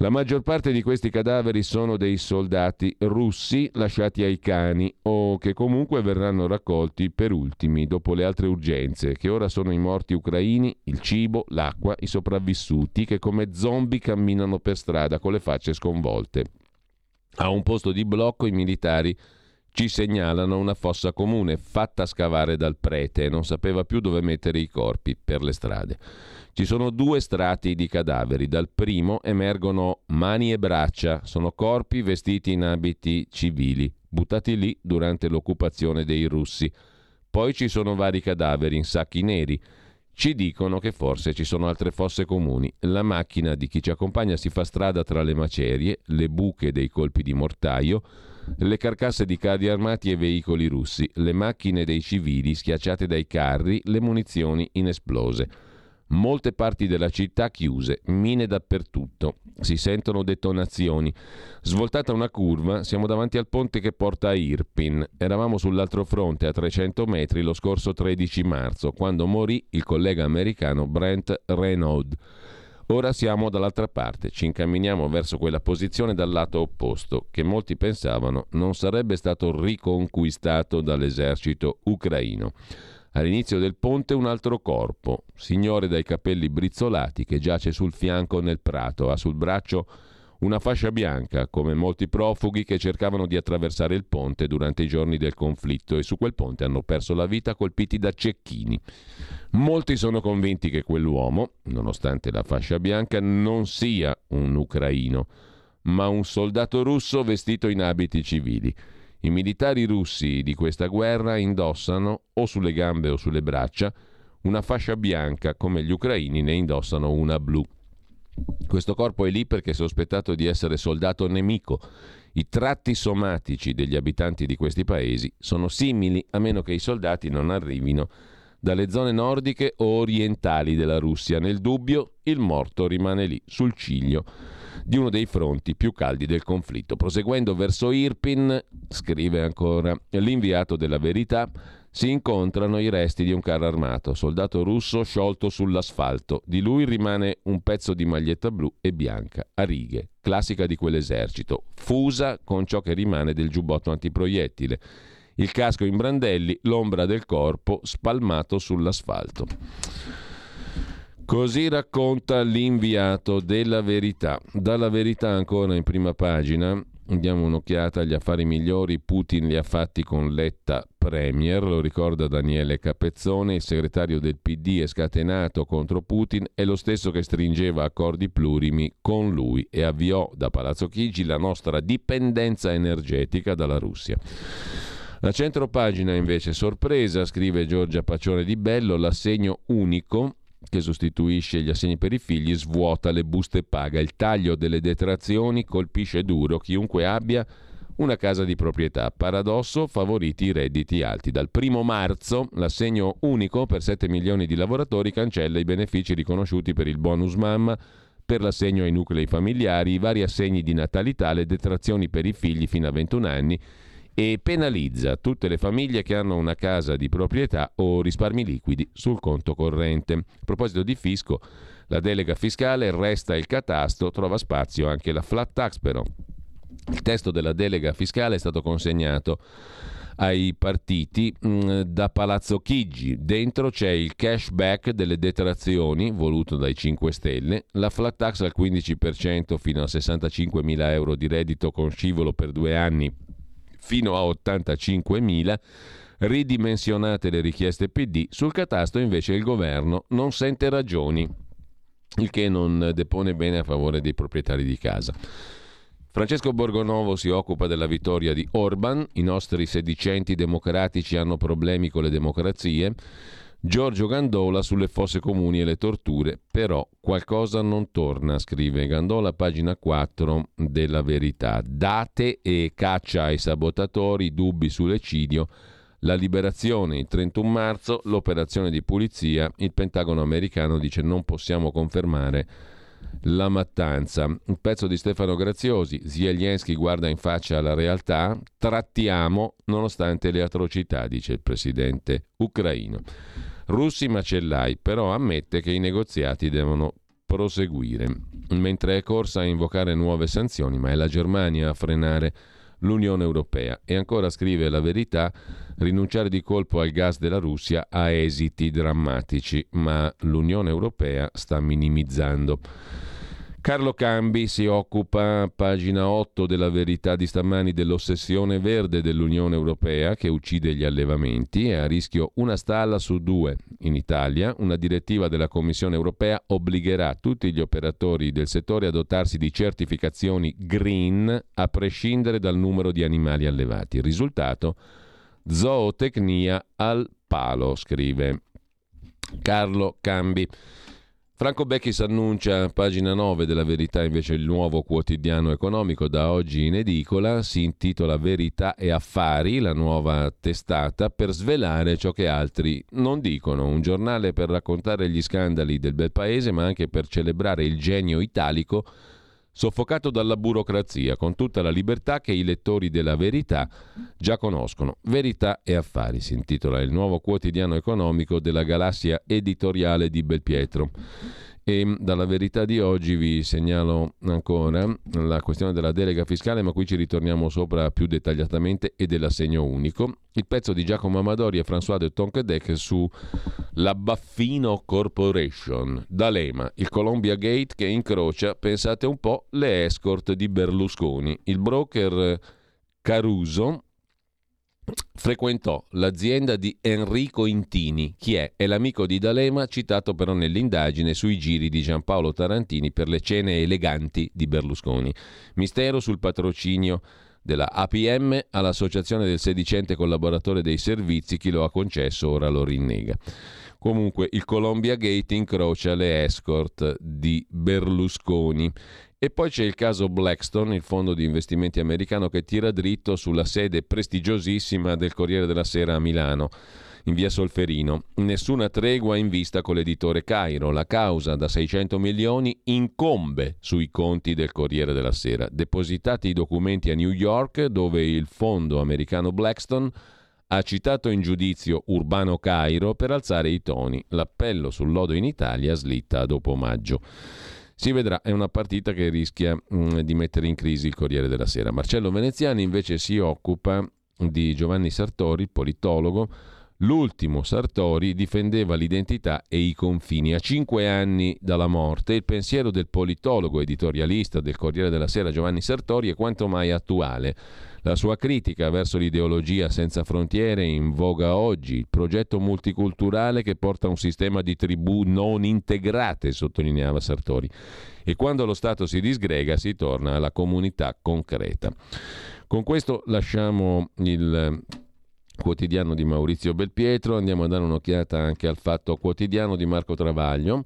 La maggior parte di questi cadaveri sono dei soldati russi lasciati ai cani o che comunque verranno raccolti per ultimi dopo le altre urgenze, che ora sono i morti ucraini, il cibo, l'acqua, i sopravvissuti che come zombie camminano per strada con le facce sconvolte. A un posto di blocco i militari ci segnalano una fossa comune fatta scavare dal prete e non sapeva più dove mettere i corpi per le strade. Ci sono due strati di cadaveri. Dal primo emergono mani e braccia, sono corpi vestiti in abiti civili, buttati lì durante l'occupazione dei russi. Poi ci sono vari cadaveri in sacchi neri. Ci dicono che forse ci sono altre fosse comuni. La macchina di chi ci accompagna si fa strada tra le macerie, le buche dei colpi di mortaio, le carcasse di carri armati e veicoli russi, le macchine dei civili schiacciate dai carri, le munizioni inesplose. Molte parti della città chiuse, mine dappertutto, si sentono detonazioni. Svoltata una curva, siamo davanti al ponte che porta a Irpin. Eravamo sull'altro fronte a 300 metri lo scorso 13 marzo, quando morì il collega americano Brent Renaud. Ora siamo dall'altra parte, ci incamminiamo verso quella posizione dal lato opposto, che molti pensavano non sarebbe stato riconquistato dall'esercito ucraino. All'inizio del ponte un altro corpo, signore dai capelli brizzolati, che giace sul fianco nel prato, ha sul braccio una fascia bianca, come molti profughi che cercavano di attraversare il ponte durante i giorni del conflitto e su quel ponte hanno perso la vita colpiti da cecchini. Molti sono convinti che quell'uomo, nonostante la fascia bianca, non sia un ucraino, ma un soldato russo vestito in abiti civili. I militari russi di questa guerra indossano, o sulle gambe o sulle braccia, una fascia bianca come gli ucraini ne indossano una blu. Questo corpo è lì perché è sospettato di essere soldato nemico. I tratti somatici degli abitanti di questi paesi sono simili a meno che i soldati non arrivino dalle zone nordiche o orientali della Russia. Nel dubbio il morto rimane lì, sul ciglio di uno dei fronti più caldi del conflitto. Proseguendo verso Irpin, scrive ancora l'inviato della verità, si incontrano i resti di un carro armato, soldato russo sciolto sull'asfalto. Di lui rimane un pezzo di maglietta blu e bianca, a righe, classica di quell'esercito, fusa con ciò che rimane del giubbotto antiproiettile. Il casco in brandelli, l'ombra del corpo spalmato sull'asfalto. Così racconta l'inviato della verità. Dalla verità ancora in prima pagina. Diamo un'occhiata agli affari migliori. Putin li ha fatti con Letta Premier, lo ricorda Daniele Capezzone, il segretario del PD è scatenato contro Putin, è lo stesso che stringeva accordi plurimi con lui e avviò da Palazzo Chigi la nostra dipendenza energetica dalla Russia. La centropagina invece sorpresa, scrive Giorgia Pacione di Bello, l'assegno unico che sostituisce gli assegni per i figli svuota le buste paga. Il taglio delle detrazioni colpisce duro chiunque abbia una casa di proprietà. Paradosso, favoriti i redditi alti. Dal primo marzo l'assegno unico per 7 milioni di lavoratori cancella i benefici riconosciuti per il bonus mamma, per l'assegno ai nuclei familiari, i vari assegni di natalità, le detrazioni per i figli fino a 21 anni e penalizza tutte le famiglie che hanno una casa di proprietà o risparmi liquidi sul conto corrente. A proposito di fisco, la delega fiscale resta il catasto, trova spazio anche la flat tax però. Il testo della delega fiscale è stato consegnato ai partiti mm, da Palazzo Chigi. Dentro c'è il cashback delle detrazioni voluto dai 5 Stelle, la flat tax al 15% fino a 65 mila euro di reddito con scivolo per due anni fino a 85.000, ridimensionate le richieste PD, sul catasto invece il governo non sente ragioni, il che non depone bene a favore dei proprietari di casa. Francesco Borgonovo si occupa della vittoria di Orban, i nostri sedicenti democratici hanno problemi con le democrazie, Giorgio Gandola sulle fosse comuni e le torture, però qualcosa non torna, scrive Gandola, pagina 4 della verità. Date e caccia ai sabotatori, dubbi sull'eccidio, la liberazione il 31 marzo, l'operazione di pulizia, il Pentagono americano dice non possiamo confermare la mattanza. Un pezzo di Stefano Graziosi, Zelensky guarda in faccia la realtà, trattiamo nonostante le atrocità, dice il presidente ucraino. Russi macellai, però ammette che i negoziati devono proseguire, mentre è corsa a invocare nuove sanzioni, ma è la Germania a frenare l'Unione Europea. E ancora scrive la verità, rinunciare di colpo al gas della Russia ha esiti drammatici, ma l'Unione Europea sta minimizzando. Carlo Cambi si occupa, pagina 8 della verità di stamani, dell'ossessione verde dell'Unione Europea che uccide gli allevamenti e a rischio una stalla su due. In Italia una direttiva della Commissione Europea obbligherà tutti gli operatori del settore a dotarsi di certificazioni green a prescindere dal numero di animali allevati. Risultato? Zootecnia al palo, scrive Carlo Cambi. Franco Becchis annuncia, pagina 9 della Verità, invece il nuovo quotidiano economico da oggi in edicola, si intitola Verità e Affari, la nuova testata, per svelare ciò che altri non dicono. Un giornale per raccontare gli scandali del bel paese, ma anche per celebrare il genio italico soffocato dalla burocrazia, con tutta la libertà che i lettori della Verità già conoscono. Verità e Affari si intitola il nuovo quotidiano economico della galassia editoriale di Belpietro. E dalla verità di oggi vi segnalo ancora la questione della delega fiscale, ma qui ci ritorniamo sopra più dettagliatamente e dell'assegno unico. Il pezzo di Giacomo Amadori e François de Tonquedec su la Baffino Corporation, D'Alema, il Columbia Gate che incrocia, pensate un po', le escort di Berlusconi. Il broker Caruso frequentò l'azienda di Enrico Intini. Chi è? È l'amico di D'Alema, citato però nell'indagine sui giri di Giampaolo Tarantini per le cene eleganti di Berlusconi. Mistero sul patrocinio della APM all'associazione del sedicente collaboratore dei servizi, chi lo ha concesso ora lo rinnega. Comunque il Columbia Gate incrocia le escort di Berlusconi e poi c'è il caso Blackstone, il fondo di investimenti americano che tira dritto sulla sede prestigiosissima del Corriere della Sera a Milano, in via Solferino. Nessuna tregua in vista con l'editore Cairo. La causa da 600 milioni incombe sui conti del Corriere della Sera. Depositati i documenti a New York, dove il fondo americano Blackstone ha citato in giudizio Urbano Cairo per alzare i toni. L'appello sul lodo in Italia slitta dopo maggio. Si vedrà, è una partita che rischia mh, mm, di mettere in crisi il Corriere della Sera. Marcello Veneziani invece si occupa di Giovanni Sartori, politologo. L'ultimo Sartori difendeva l'identità e i confini. A cinque anni dalla morte, il pensiero del politologo editorialista del Corriere della Sera Giovanni Sartori è quanto mai attuale. La sua critica verso l'ideologia senza frontiere in voga oggi, il progetto multiculturale che porta a un sistema di tribù non integrate, sottolineava Sartori. E quando lo Stato si disgrega si torna alla comunità concreta. Con questo lasciamo il quotidiano di Maurizio Belpietro, andiamo a dare un'occhiata anche al fatto quotidiano di Marco Travaglio.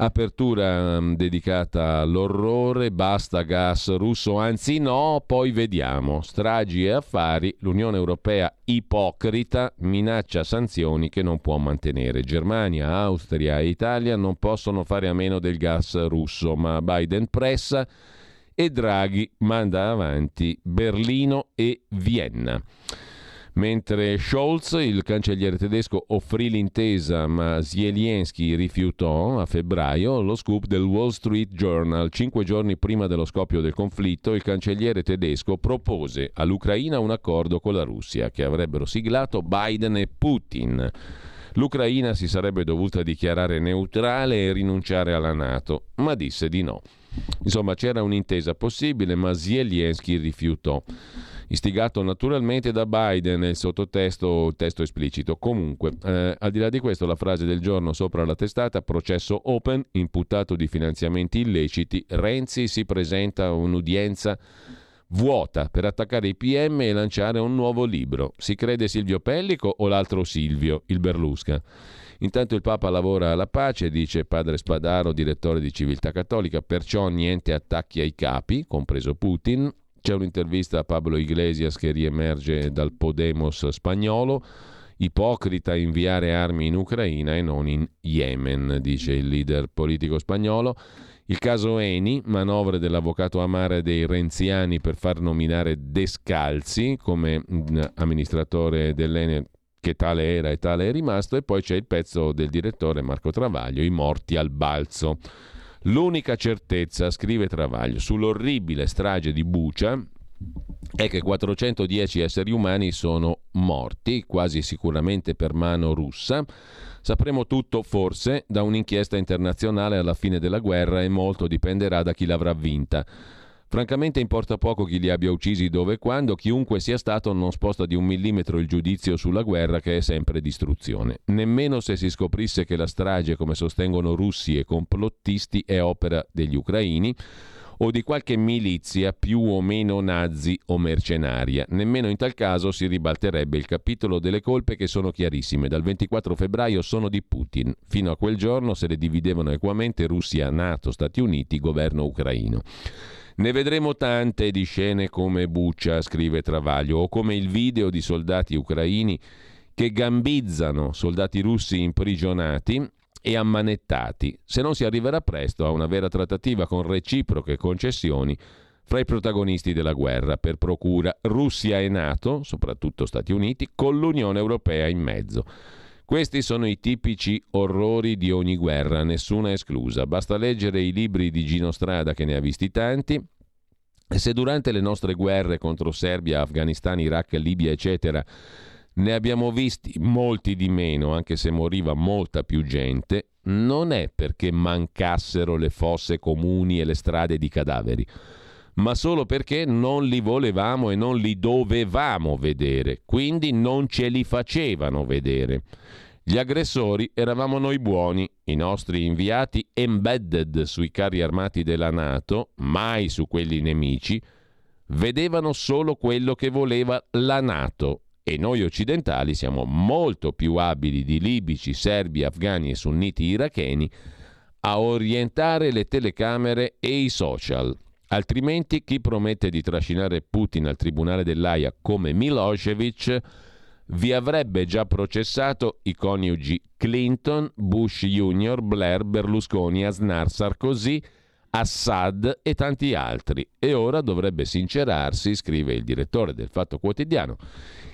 Apertura um, dedicata all'orrore, basta gas russo, anzi no, poi vediamo. Stragi e affari, l'Unione Europea ipocrita minaccia sanzioni che non può mantenere. Germania, Austria e Italia non possono fare a meno del gas russo, ma Biden pressa e Draghi manda avanti Berlino e Vienna. Mentre Scholz, il cancelliere tedesco, offrì l'intesa ma Zelensky rifiutò a febbraio, lo scoop del Wall Street Journal. Cinque giorni prima dello scoppio del conflitto, il cancelliere tedesco propose all'Ucraina un accordo con la Russia che avrebbero siglato Biden e Putin. L'Ucraina si sarebbe dovuta dichiarare neutrale e rinunciare alla Nato, ma disse di no. Insomma, c'era un'intesa possibile, ma Zelensky rifiutò istigato naturalmente da Biden nel sottotesto, il testo esplicito. Comunque, eh, al di là di questo, la frase del giorno sopra la testata, processo open, imputato di finanziamenti illeciti, Renzi si presenta a un'udienza vuota per attaccare i PM e lanciare un nuovo libro. Si crede Silvio Pellico o l'altro Silvio, il Berlusca? Intanto il Papa lavora alla pace, dice padre Spadaro, direttore di Civiltà Cattolica, perciò niente attacchi ai capi, compreso Putin, C'è un'intervista a Pablo Iglesias che riemerge dal Podemos spagnolo. Ipocrita inviare armi in Ucraina e non in Yemen, dice il leader politico spagnolo. Il caso Eni, manovre dell'avvocato Amare dei Renziani per far nominare Descalzi come mm, amministratore dell'Enel che tale era e tale è rimasto, e poi c'è il pezzo del direttore Marco Travaglio, I morti al balzo. L'unica certezza, scrive Travaglio, sull'orribile strage di Bucia è che 410 esseri umani sono morti, quasi sicuramente per mano russa. Sapremo tutto, forse, da un'inchiesta internazionale alla fine della guerra e molto dipenderà da chi l'avrà vinta. Francamente importa poco chi li abbia uccisi dove e quando, chiunque sia stato non sposta di un millimetro il giudizio sulla guerra che è sempre distruzione. Nemmeno se si scoprisse che la strage, come sostengono russi e complottisti, è opera degli ucraini o di qualche milizia più o meno nazi o mercenaria. Nemmeno in tal caso si ribalterebbe il capitolo delle colpe che sono chiarissime. Dal 24 febbraio sono di Putin. Fino a quel giorno se le dividevano equamente Russia, Nato, Stati Uniti, governo ucraino. Ne vedremo tante di scene come Buccia, scrive Travaglio, o come il video di soldati ucraini che gambizzano soldati russi imprigionati e ammanettati, se non si arriverà presto a una vera trattativa con reciproche concessioni fra i protagonisti della guerra per procura Russia e Nato, soprattutto Stati Uniti, con l'Unione Europea in mezzo. Questi sono i tipici orrori di ogni guerra, nessuna esclusa. Basta leggere i libri di Gino Strada che ne ha visti tanti. E se durante le nostre guerre contro Serbia, Afghanistan, Iraq, Libia, eccetera, ne abbiamo visti molti di meno, anche se moriva molta più gente, non è perché mancassero le fosse comuni e le strade di cadaveri ma solo perché non li volevamo e non li dovevamo vedere, quindi non ce li facevano vedere. Gli aggressori eravamo noi buoni, i nostri inviati embedded sui carri armati della Nato, mai su quelli nemici, vedevano solo quello che voleva la Nato e noi occidentali siamo molto più abili di libici, serbi, afghani e sunniti iracheni a orientare le telecamere e i social. Altrimenti chi promette di trascinare Putin al tribunale dell'AIA come Milosevic vi avrebbe già processato i coniugi Clinton, Bush Jr., Blair, Berlusconi, Aznar, Sarkozy, Assad e tanti altri. E ora dovrebbe sincerarsi, scrive il direttore del Fatto Quotidiano,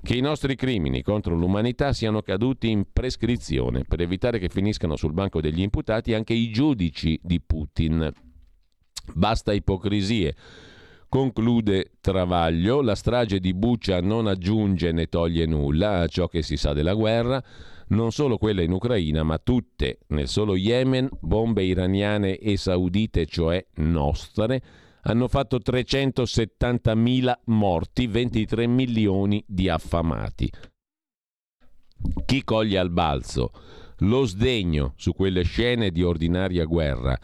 che i nostri crimini contro l'umanità siano caduti in prescrizione per evitare che finiscano sul banco degli imputati anche i giudici di Putin. Basta ipocrisie. Conclude Travaglio, la strage di Buccia non aggiunge né toglie nulla a ciò che si sa della guerra, non solo quella in Ucraina, ma tutte, nel solo Yemen, bombe iraniane e saudite, cioè nostre, hanno fatto 370.000 morti, 23 milioni di affamati. Chi coglie al balzo lo sdegno su quelle scene di ordinaria guerra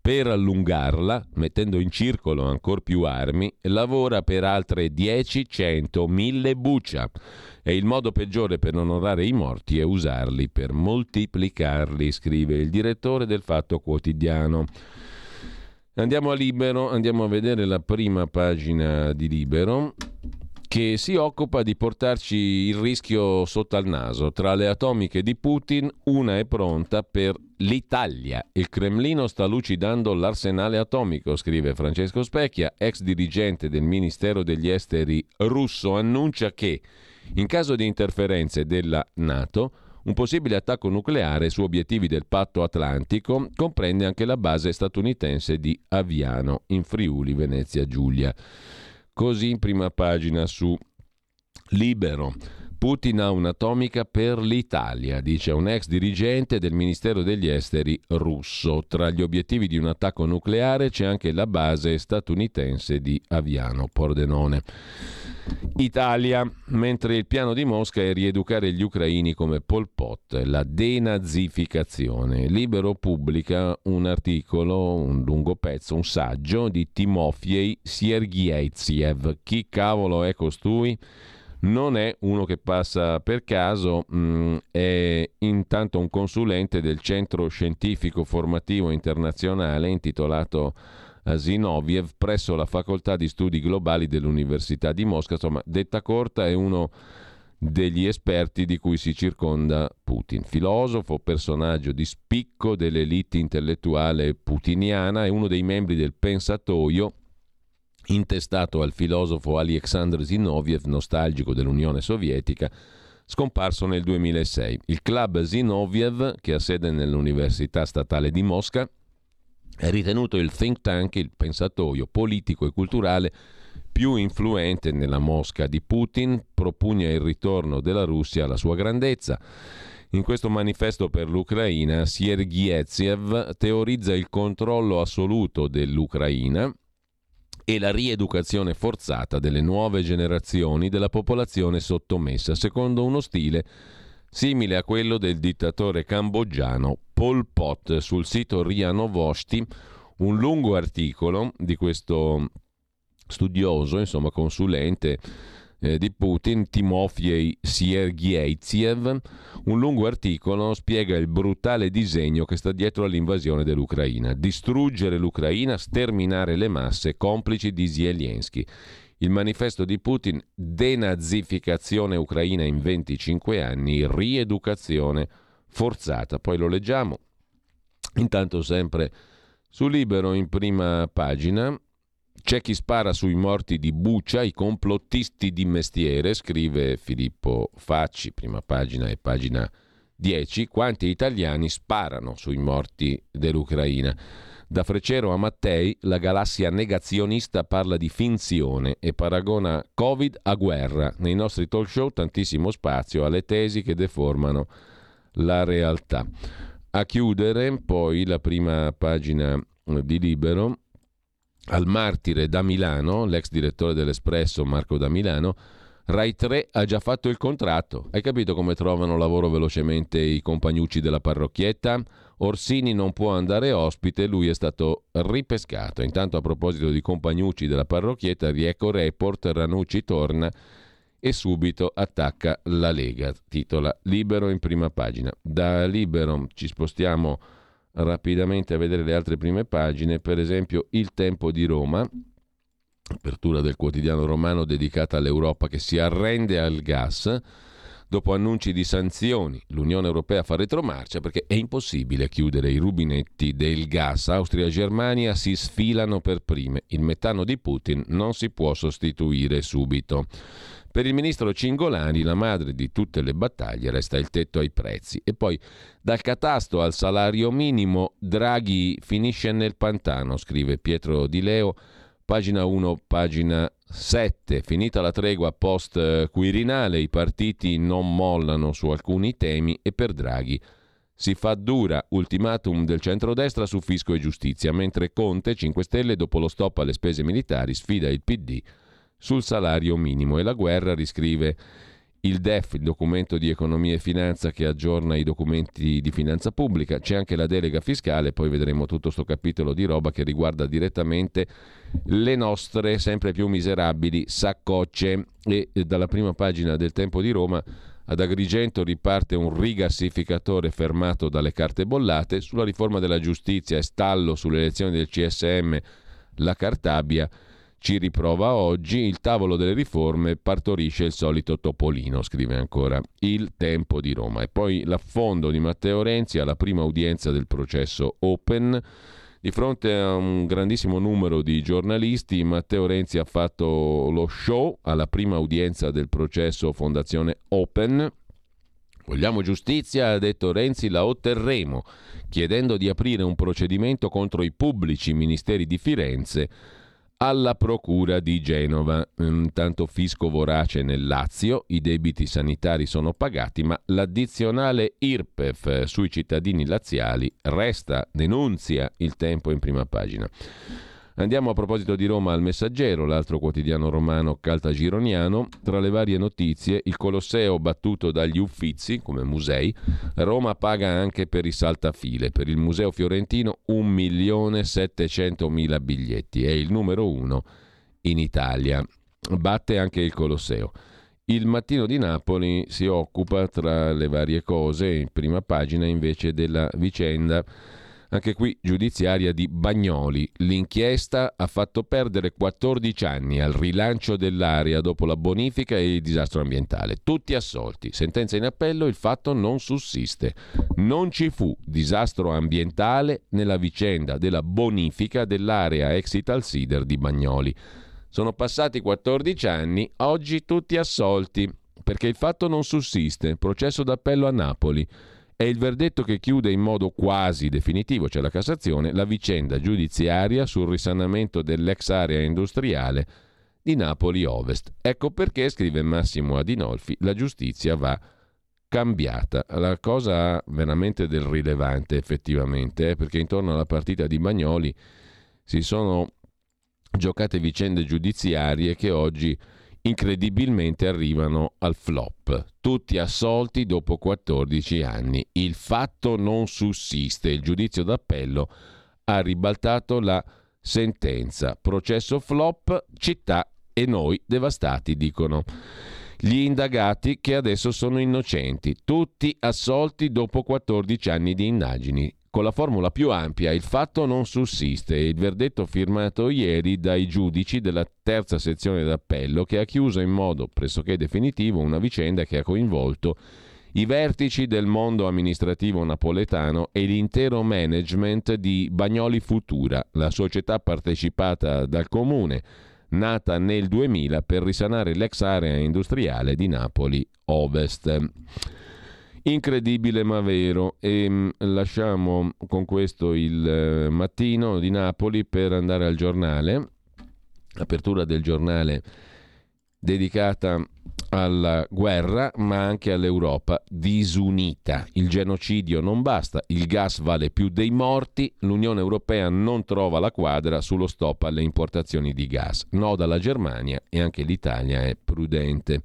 per allungarla, mettendo in circolo ancora più armi, lavora per altre 10, 100, 1000 buccia. E il modo peggiore per onorare i morti è usarli per moltiplicarli, scrive il direttore del Fatto Quotidiano. Andiamo a Libero, andiamo a vedere la prima pagina di Libero che si occupa di portarci il rischio sotto al naso. Tra le atomiche di Putin, una è pronta per l'Italia. Il Cremlino sta lucidando l'arsenale atomico, scrive Francesco Specchia, ex dirigente del Ministero degli Esteri russo, annuncia che, in caso di interferenze della Nato, un possibile attacco nucleare su obiettivi del patto atlantico comprende anche la base statunitense di Aviano, in Friuli, Venezia Giulia. Così in prima pagina su Libero. Putin ha un'atomica per l'Italia, dice un ex dirigente del Ministero degli Esteri russo. Tra gli obiettivi di un attacco nucleare c'è anche la base statunitense di Aviano Pordenone. Italia, mentre il piano di Mosca è rieducare gli ucraini come Pol Pot, la denazificazione. Libero pubblica un articolo, un lungo pezzo, un saggio di Timofei Siergievziev. Chi cavolo è costui? Non è uno che passa per caso, mh, mm, è intanto un consulente del Centro Scientifico Formativo Internazionale intitolato Zinoviev presso la facoltà di studi globali dell'Università di Mosca. Insomma, detta corta è uno degli esperti di cui si circonda Putin. Filosofo, personaggio di spicco dell'elite intellettuale putiniana, è uno dei membri del Pensatoio, intestato al filosofo Alexander Zinoviev, nostalgico dell'Unione Sovietica, scomparso nel 2006. Il club Zinoviev, che ha sede nell'Università Statale di Mosca, è ritenuto il think tank, il pensatoio politico e culturale più influente nella Mosca di Putin, propugna il ritorno della Russia alla sua grandezza. In questo manifesto per l'Ucraina, Siergieziev teorizza il controllo assoluto dell'Ucraina e la rieducazione forzata delle nuove generazioni della popolazione sottomessa, secondo uno stile simile a quello del dittatore cambogiano Pol Pot. Sul sito Ria Novosti un lungo articolo di questo studioso, insomma consulente eh, di Putin, Timofey Siergieitsiev, un lungo articolo spiega il brutale disegno che sta dietro all'invasione dell'Ucraina. Distruggere l'Ucraina, sterminare le masse, complici di Zelensky. Il manifesto di Putin, denazificazione ucraina in 25 anni, rieducazione forzata. Poi lo leggiamo. Intanto sempre su Libero in prima pagina c'è chi spara sui morti di Bucia, i complottisti di mestiere, scrive Filippo Facci, prima pagina e pagina 10. Quanti italiani sparano sui morti dell'Ucraina? Da Frecero a Mattei, la galassia negazionista parla di finzione e paragona Covid a guerra. Nei nostri talk show tantissimo spazio alle tesi che deformano la realtà. A chiudere poi la prima pagina di Libero al martire da Milano, l'ex direttore dell'Espresso Marco da Milano, Rai 3 ha già fatto il contratto. Hai capito come trovano lavoro velocemente i compagnucci della parrocchietta? Orsini non può andare ospite, lui è stato ripescato. Intanto a proposito di compagnucci della parrocchietta, Rieco Report, Ranucci torna e subito attacca la Lega. Titola Libero in prima pagina. Da Libero ci spostiamo rapidamente a vedere le altre prime pagine, per esempio Il Tempo di Roma, apertura del quotidiano romano dedicata all'Europa che si arrende al gas. Dopo annunci di sanzioni, l'Unione Europea fa retromarcia perché è impossibile chiudere i rubinetti del gas. Austria e Germania si sfilano per prime. Il metano di Putin non si può sostituire subito. Per il ministro Cingolani la madre di tutte le battaglie resta il tetto ai prezzi. E poi dal catasto al salario minimo Draghi finisce nel pantano, scrive Pietro Di Leo, pagina 1, pagina 7. Finita la tregua post Quirinale, i partiti non mollano su alcuni temi e per Draghi si fa dura ultimatum del centrodestra su fisco e giustizia, mentre Conte 5 Stelle dopo lo stop alle spese militari sfida il PD sul salario minimo. E la guerra riscrive il DEF, il documento di economia e finanza che aggiorna i documenti di finanza pubblica, c'è anche la delega fiscale, poi vedremo tutto questo capitolo di roba che riguarda direttamente le nostre sempre più miserabili saccocce. E dalla prima pagina del Tempo di Roma ad Agrigento riparte un rigassificatore fermato dalle carte bollate, sulla riforma della giustizia e stallo sulle elezioni del CSM la Cartabia ci riprova oggi, il tavolo delle riforme partorisce il solito topolino, scrive ancora il Tempo di Roma. E poi l'affondo di Matteo Renzi alla prima udienza del processo Open. Di fronte a un grandissimo numero di giornalisti, Matteo Renzi ha fatto lo show alla prima udienza del processo Fondazione Open. Vogliamo giustizia, ha detto Renzi, la otterremo, chiedendo di aprire un procedimento contro i pubblici ministeri di Firenze alla Procura di Genova. Intanto fisco vorace nel Lazio, i debiti sanitari sono pagati, ma l'addizionale IRPEF sui cittadini laziali resta, denunzia il tempo in prima pagina. Andiamo a proposito di Roma al Messaggero, l'altro quotidiano romano caltagironiano. Tra le varie notizie, il Colosseo battuto dagli Uffizi, come musei. Roma paga anche per i saltafile. Per il Museo Fiorentino 1.700.000 biglietti. È il numero uno in Italia. Batte anche il Colosseo. Il mattino di Napoli si occupa, tra le varie cose, in prima pagina invece della vicenda Anche qui giudiziaria di Bagnoli. L'inchiesta ha fatto perdere 14 anni al rilancio dell'area dopo la bonifica e il disastro ambientale. Tutti assolti. Sentenza in appello, il fatto non sussiste. Non ci fu disastro ambientale nella vicenda della bonifica dell'area ex Italsider di Bagnoli. Sono passati 14 anni, oggi tutti assolti, perché il fatto non sussiste. Processo d'appello a Napoli. È il verdetto che chiude in modo quasi definitivo, cioè la Cassazione, la vicenda giudiziaria sul risanamento dell'ex area industriale di Napoli Ovest. Ecco perché, scrive Massimo Adinolfi, la giustizia va cambiata. La cosa veramente del rilevante effettivamente, eh, perché intorno alla partita di Bagnoli si sono giocate vicende giudiziarie che oggi incredibilmente arrivano al flop. Tutti assolti dopo 14 anni. Il fatto non sussiste. Il giudizio d'appello ha ribaltato la sentenza. Processo flop, città e noi devastati, dicono. Gli indagati che adesso sono innocenti, tutti assolti dopo 14 anni di indagini con la formula più ampia il fatto non sussiste e il verdetto firmato ieri dai giudici della terza sezione d'appello che ha chiuso in modo pressoché definitivo una vicenda che ha coinvolto i vertici del mondo amministrativo napoletano e l'intero management di Bagnoli Futura, la società partecipata dal comune, nata nel 2000 per risanare l'ex area industriale di Napoli Ovest. Incredibile ma vero. E mh, mm, lasciamo con questo il eh, mattino di Napoli per andare al giornale. Apertura del giornale dedicata alla guerra ma anche all'Europa disunita. Il genocidio non basta, il gas vale più dei morti, l'Unione Europea non trova la quadra sullo stop alle importazioni di gas. No dalla Germania e anche l'Italia è prudente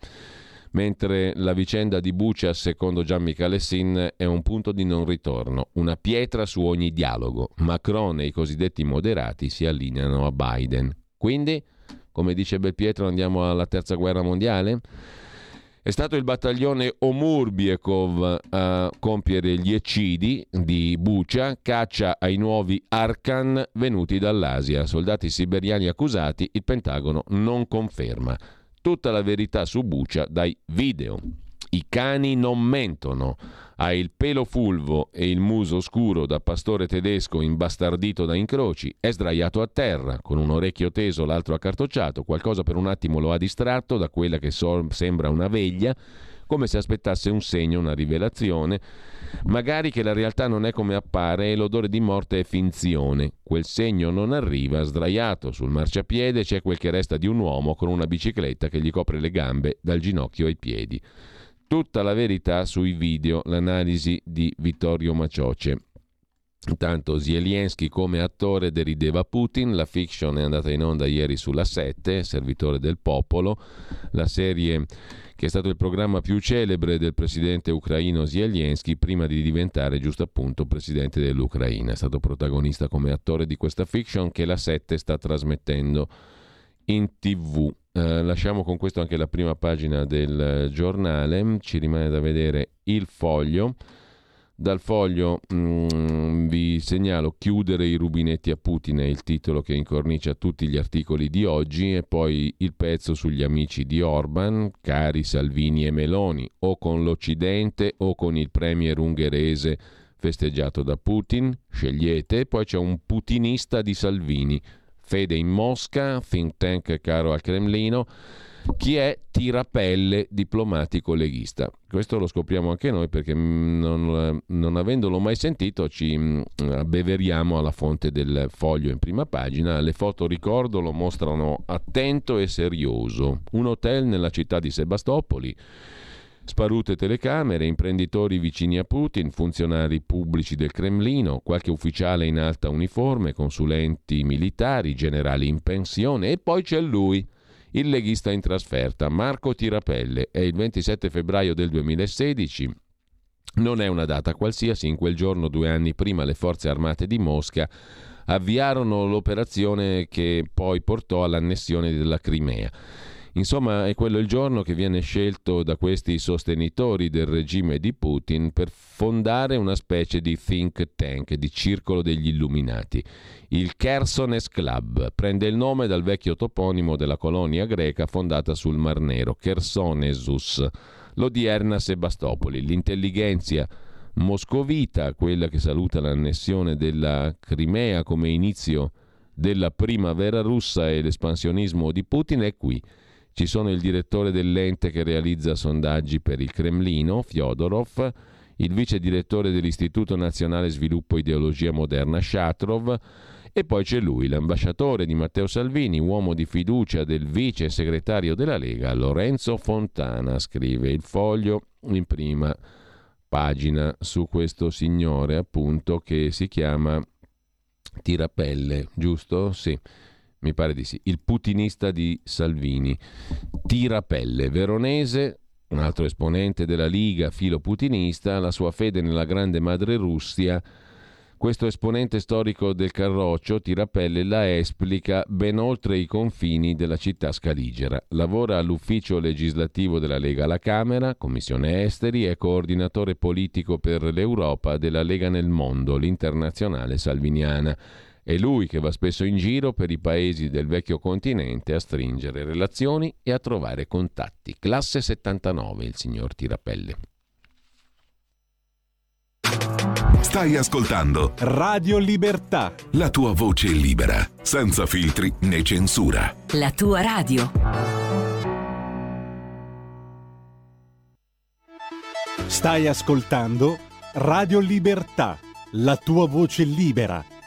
mentre la vicenda di Bucia, secondo Gian Michele Sin, è un punto di non ritorno, una pietra su ogni dialogo. Macron e i cosiddetti moderati si allineano a Biden. Quindi, come dice Belpietro, andiamo alla terza guerra mondiale? È stato il battaglione Omurbiekov a compiere gli eccidi di Bucia, caccia ai nuovi Arkan venuti dall'Asia. Soldati siberiani accusati, il Pentagono non conferma tutta la verità su Bucia dai video. I cani non mentono. Ha il pelo fulvo e il muso scuro da pastore tedesco imbastardito da incroci. È sdraiato a terra, con un orecchio teso, l'altro accartocciato. Qualcosa per un attimo lo ha distratto da quella che so- sembra una veglia come se aspettasse un segno, una rivelazione, magari che la realtà non è come appare e l'odore di morte è finzione. Quel segno non arriva, sdraiato sul marciapiede c'è quel che resta di un uomo con una bicicletta che gli copre le gambe dal ginocchio ai piedi. Tutta la verità sui video, l'analisi di Vittorio Macioce. Intanto Zelensky come attore derideva Putin, la fiction è andata in onda ieri sulla 7, servitore del popolo, la serie che è stato il programma più celebre del presidente ucraino Zelensky prima di diventare giusto appunto presidente dell'Ucraina. È stato protagonista come attore di questa fiction che la 7 sta trasmettendo in tv. Eh, lasciamo con questo anche la prima pagina del giornale, ci rimane da vedere il foglio. Dal foglio mm, vi segnalo Chiudere i rubinetti a Putin è il titolo che incornicia tutti gli articoli di oggi e poi il pezzo sugli amici di Orban, cari Salvini e Meloni, o con l'Occidente o con il premier ungherese festeggiato da Putin, scegliete, poi c'è un putinista di Salvini, fede in Mosca, think tank caro al Cremlino, chi è tirapelle diplomatico leghista. Questo lo scopriamo anche noi perché mm, non, non avendolo mai sentito ci mm, abbeveriamo alla fonte del foglio in prima pagina. Le foto ricordo lo mostrano attento e serioso. Un hotel nella città di Sebastopoli. Sparute telecamere, imprenditori vicini a Putin, funzionari pubblici del Cremlino, qualche ufficiale in alta uniforme, consulenti militari, generali in pensione e poi c'è lui, il leghista in trasferta, Marco Tirapelle, è il 27 febbraio del 2016. Non è una data qualsiasi, in quel giorno, due anni prima, le forze armate di Mosca avviarono l'operazione che poi portò all'annessione della Crimea. Insomma, è quello il giorno che viene scelto da questi sostenitori del regime di Putin per fondare una specie di think tank, di circolo degli illuminati. Il Kersones Club prende il nome dal vecchio toponimo della colonia greca fondata sul Mar Nero, Chersonesus, l'odierna Sebastopoli. L'intelligenza moscovita, quella che saluta l'annessione della Crimea come inizio della primavera russa e l'espansionismo di Putin, è qui ci sono il direttore dell'ente che realizza sondaggi per il Cremlino, Fyodorov, il vice direttore dell'Istituto Nazionale Sviluppo Ideologia Moderna, Shatrov, e poi c'è lui, l'ambasciatore di Matteo Salvini, uomo di fiducia del vice segretario della Lega, Lorenzo Fontana, scrive il foglio in prima pagina su questo signore appunto che si chiama Tirapelle, giusto? Sì mi pare di sì, il putinista di Salvini. Tirapelle, veronese, un altro esponente della Liga filo putinista, la sua fede nella grande madre Russia. Questo esponente storico del Carroccio, Tirapelle, la esplica ben oltre i confini della città scaligera. Lavora all'ufficio legislativo della Lega alla Camera, Commissione Esteri, è coordinatore politico per l'Europa della Lega nel mondo, l'internazionale salviniana. È lui che va spesso in giro per i paesi del vecchio continente a stringere relazioni e a trovare contatti. Classe 79, il signor Tirapelle. Stai ascoltando Radio Libertà. La tua voce libera, senza filtri né censura. La tua radio. Stai ascoltando Radio Libertà. La tua voce libera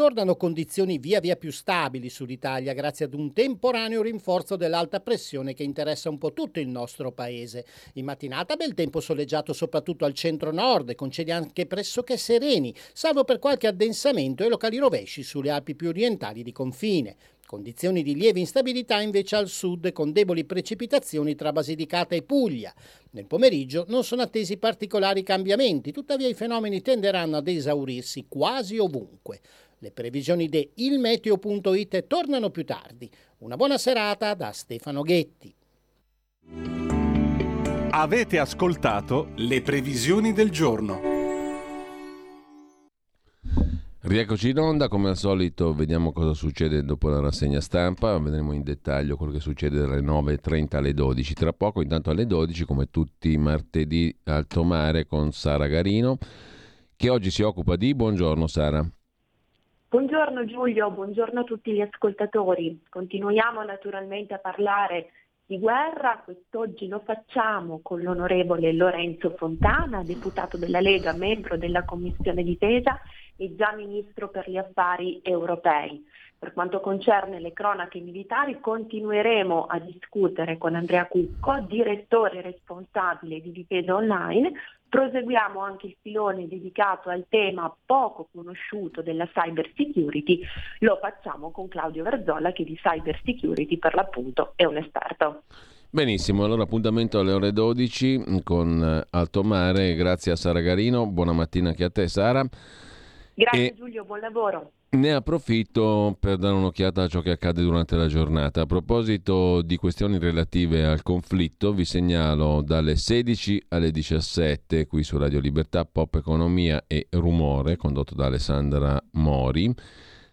Tornano condizioni via via più stabili sull'Italia grazie ad un temporaneo rinforzo dell'alta pressione che interessa un po' tutto il nostro paese. In mattinata bel tempo soleggiato soprattutto al centro-nord, con cieli anche pressoché sereni, salvo per qualche addensamento e locali rovesci sulle Alpi più orientali di confine. Condizioni di lieve instabilità invece al sud con deboli precipitazioni tra Basilicata e Puglia. Nel pomeriggio non sono attesi particolari cambiamenti, tuttavia i fenomeni tenderanno ad esaurirsi quasi ovunque. Le previsioni di ilmeteo.it tornano più tardi. Una buona serata da Stefano Ghetti. Avete ascoltato le previsioni del giorno. Rieccoci in onda, come al solito vediamo cosa succede dopo la rassegna stampa, vedremo in dettaglio quello che succede dalle 9.30 alle 12. Tra poco, intanto alle 12, come tutti i martedì, Alto Mare con Sara Garino, che oggi si occupa di... Buongiorno Sara. Buongiorno Giulio, buongiorno a tutti gli ascoltatori. Continuiamo naturalmente a parlare di guerra, quest'oggi lo facciamo con l'onorevole Lorenzo Fontana, deputato della Lega, membro della Commissione Difesa e già Ministro per gli Affari Europei. Per quanto concerne le cronache militari continueremo a discutere con Andrea Cucco, direttore responsabile di Difesa Online, Proseguiamo anche il filone dedicato al tema poco conosciuto della cyber security, lo facciamo con Claudio Verzola che di cyber security per l'appunto è un esperto. Benissimo, allora appuntamento alle ore 12 con eh, Alto Mare, grazie a Sara Garino, buona mattina anche a te Sara. Grazie e... Giulio, buon lavoro. Ne approfitto per dare un'occhiata a ciò che accade durante la giornata. A proposito di questioni relative al conflitto, vi segnalo dalle 16 alle 17 qui su Radio Libertà Pop Economia e Rumore, condotto da Alessandra Mori.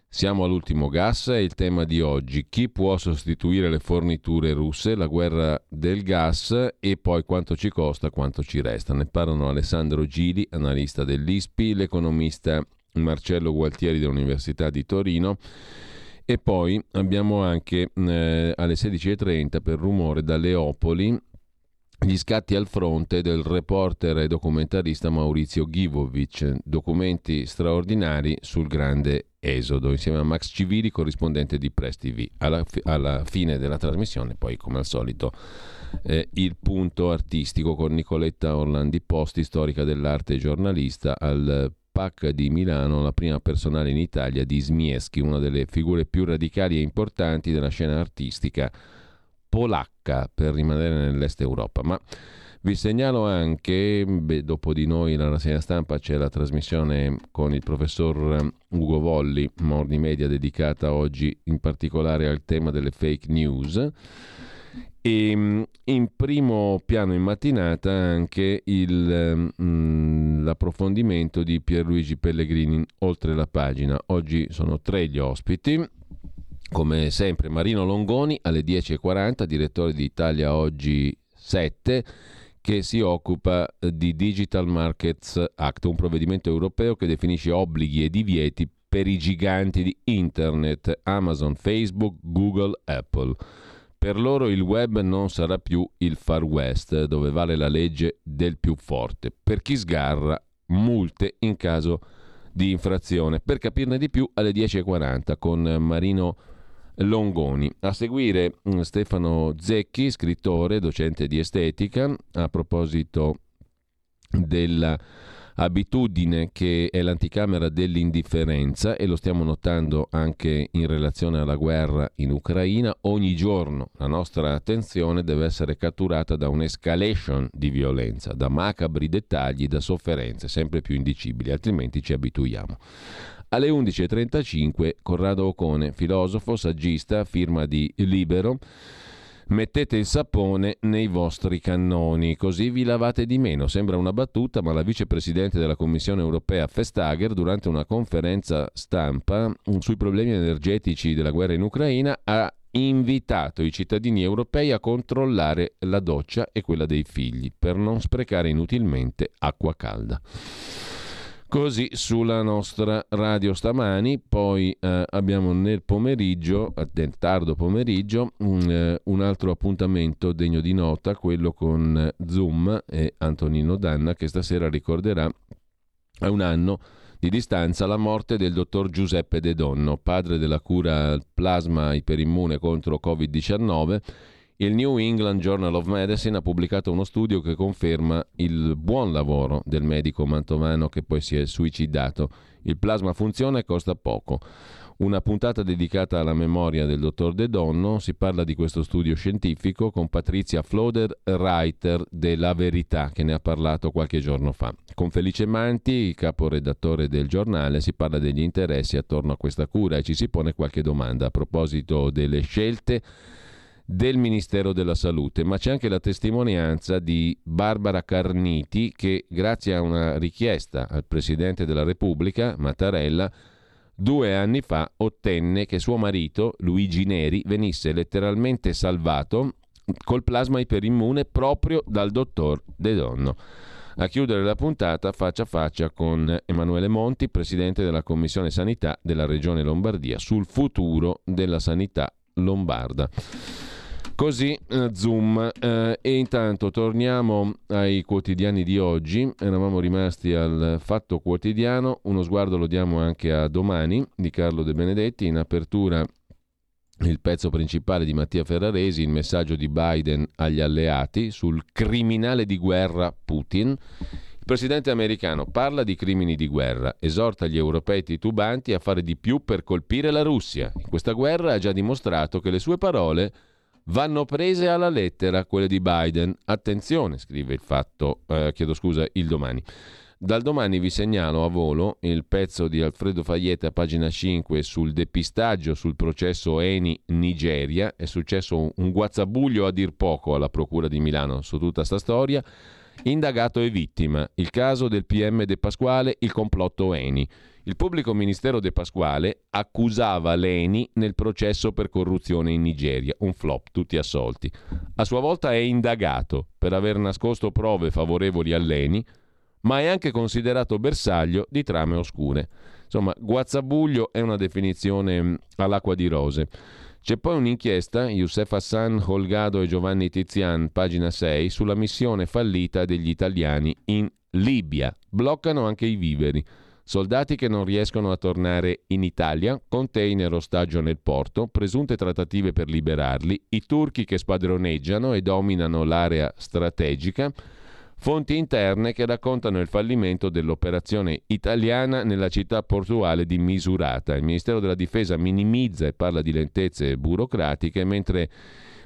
Siamo all'ultimo gas, è il tema di oggi. Chi può sostituire le forniture russe, la guerra del gas e poi quanto ci costa, quanto ci resta. Ne parlano Alessandro Gili, analista dell'ISPI, l'economista Marcello Gualtieri dell'Università di Torino. E poi abbiamo anche eh, alle 16.30 per rumore da Leopoli gli scatti al fronte del reporter e documentarista Maurizio Givovic, documenti straordinari sul grande esodo, insieme a Max Civili, corrispondente di Press TV. Alla, alla fine della trasmissione, poi come al solito, eh, il punto artistico con Nicoletta Orlandi Posti, storica dell'arte e giornalista, al PAC di Milano, la prima personale in Italia di Smieschi, una delle figure più radicali e importanti della scena artistica polacca, per rimanere nell'est Europa. Ma vi segnalo anche, beh, dopo di noi la rassegna stampa c'è la trasmissione con il professor Ugo Volli, Morning Media, dedicata oggi in particolare al tema delle fake news. E mm, in primo piano in mattinata anche il, mm, l'approfondimento di Pierluigi Pellegrini oltre la pagina. Oggi sono tre gli ospiti. Come sempre Marino Longoni alle 10.40, direttore di Italia Oggi 7 che si occupa eh, di Digital Markets Act, un provvedimento europeo che definisce obblighi e divieti per i giganti di Internet, Amazon, Facebook, Google, Apple. Per loro il web non sarà più il Far West, dove vale la legge del più forte. Per chi sgarra, multe in caso di infrazione. Per capirne di più alle 10.40 con Marino Longoni. A seguire mm, Stefano Zecchi, scrittore, docente di estetica, a proposito della abitudine che è l'anticamera dell'indifferenza e lo stiamo notando anche in relazione alla guerra in Ucraina, ogni giorno la nostra attenzione deve essere catturata da un'escalation di violenza, da macabri dettagli, da sofferenze sempre più indicibili, altrimenti ci abituiamo. Alle 11.35 Corrado Ocone, filosofo, saggista, firma di Libero. Mettete il sapone nei vostri cannoni, così vi lavate di meno. Sembra una battuta, ma la vicepresidente della Commissione europea Vestager, durante una conferenza stampa sui problemi energetici della guerra in Ucraina, ha invitato i cittadini europei a controllare la doccia e quella dei figli per non sprecare inutilmente acqua calda. Così sulla nostra radio stamani, poi eh, abbiamo nel pomeriggio, nel tardo pomeriggio, un, eh, un, altro appuntamento degno di nota, quello con Zoom e Antonino Danna che stasera ricorderà a un anno di distanza la morte del dottor Giuseppe De Donno, padre della cura plasma iperimmune contro Covid-19 il New England Journal of Medicine ha pubblicato uno studio che conferma il buon lavoro del medico mantovano che poi si è suicidato. Il plasma funziona e costa poco. Una puntata dedicata alla memoria del dottor De Donno, si parla di questo studio scientifico con Patrizia Floder, writer della Verità, che ne ha parlato qualche giorno fa. Con Felice Manti, caporedattore del giornale, si parla degli interessi attorno a questa cura e ci si pone qualche domanda a proposito delle scelte del Ministero della Salute, ma c'è anche la testimonianza di Barbara Carniti che grazie a una richiesta al Presidente della Repubblica, Mattarella, due anni fa ottenne che suo marito, Luigi Neri, venisse letteralmente salvato col plasma iperimmune proprio dal dottor De Donno. A chiudere la puntata faccia a faccia con Emanuele Monti, Presidente della Commissione Sanità della Regione Lombardia, sul futuro della sanità lombarda. Così eh, zoom eh, e intanto torniamo ai quotidiani di oggi, eravamo rimasti al fatto quotidiano, uno sguardo lo diamo anche a domani di Carlo De Benedetti, in apertura il pezzo principale di Mattia Ferraresi, il messaggio di Biden agli alleati sul criminale di guerra Putin. Il presidente americano parla di crimini di guerra, esorta gli europei titubanti a fare di più per colpire la Russia. In questa guerra ha già dimostrato che le sue parole vanno prese alla lettera quelle di Biden. Attenzione, scrive il fatto, eh, chiedo scusa, il domani. Dal domani vi segnalo a volo il pezzo di Alfredo Faglietta, pagina 5, sul depistaggio sul processo Eni Nigeria. È successo un guazzabuglio a dir poco alla Procura di Milano su tutta sta storia. Indagato e vittima. Il caso del PM De Pasquale, il complotto Eni. Il pubblico ministero De Pasquale accusava Leni nel processo per corruzione in Nigeria, un flop, tutti assolti. A sua volta è indagato per aver nascosto prove favorevoli a Leni, ma è anche considerato bersaglio di trame oscure. Insomma, guazzabuglio è una definizione mm, all'acqua di rose. C'è poi un'inchiesta, Youssef Hassan, Holgado e Giovanni Tizian, pagina 6, sulla missione fallita degli italiani in Libia. Bloccano anche i viveri. Soldati che non riescono a tornare in Italia, container ostaggio nel porto, presunte trattative per liberarli, i turchi che spadroneggiano e dominano l'area strategica, Fonti interne che raccontano il fallimento dell'operazione italiana nella città portuale di Misurata. Il Ministero della Difesa minimizza e parla di lentezze burocratiche, mentre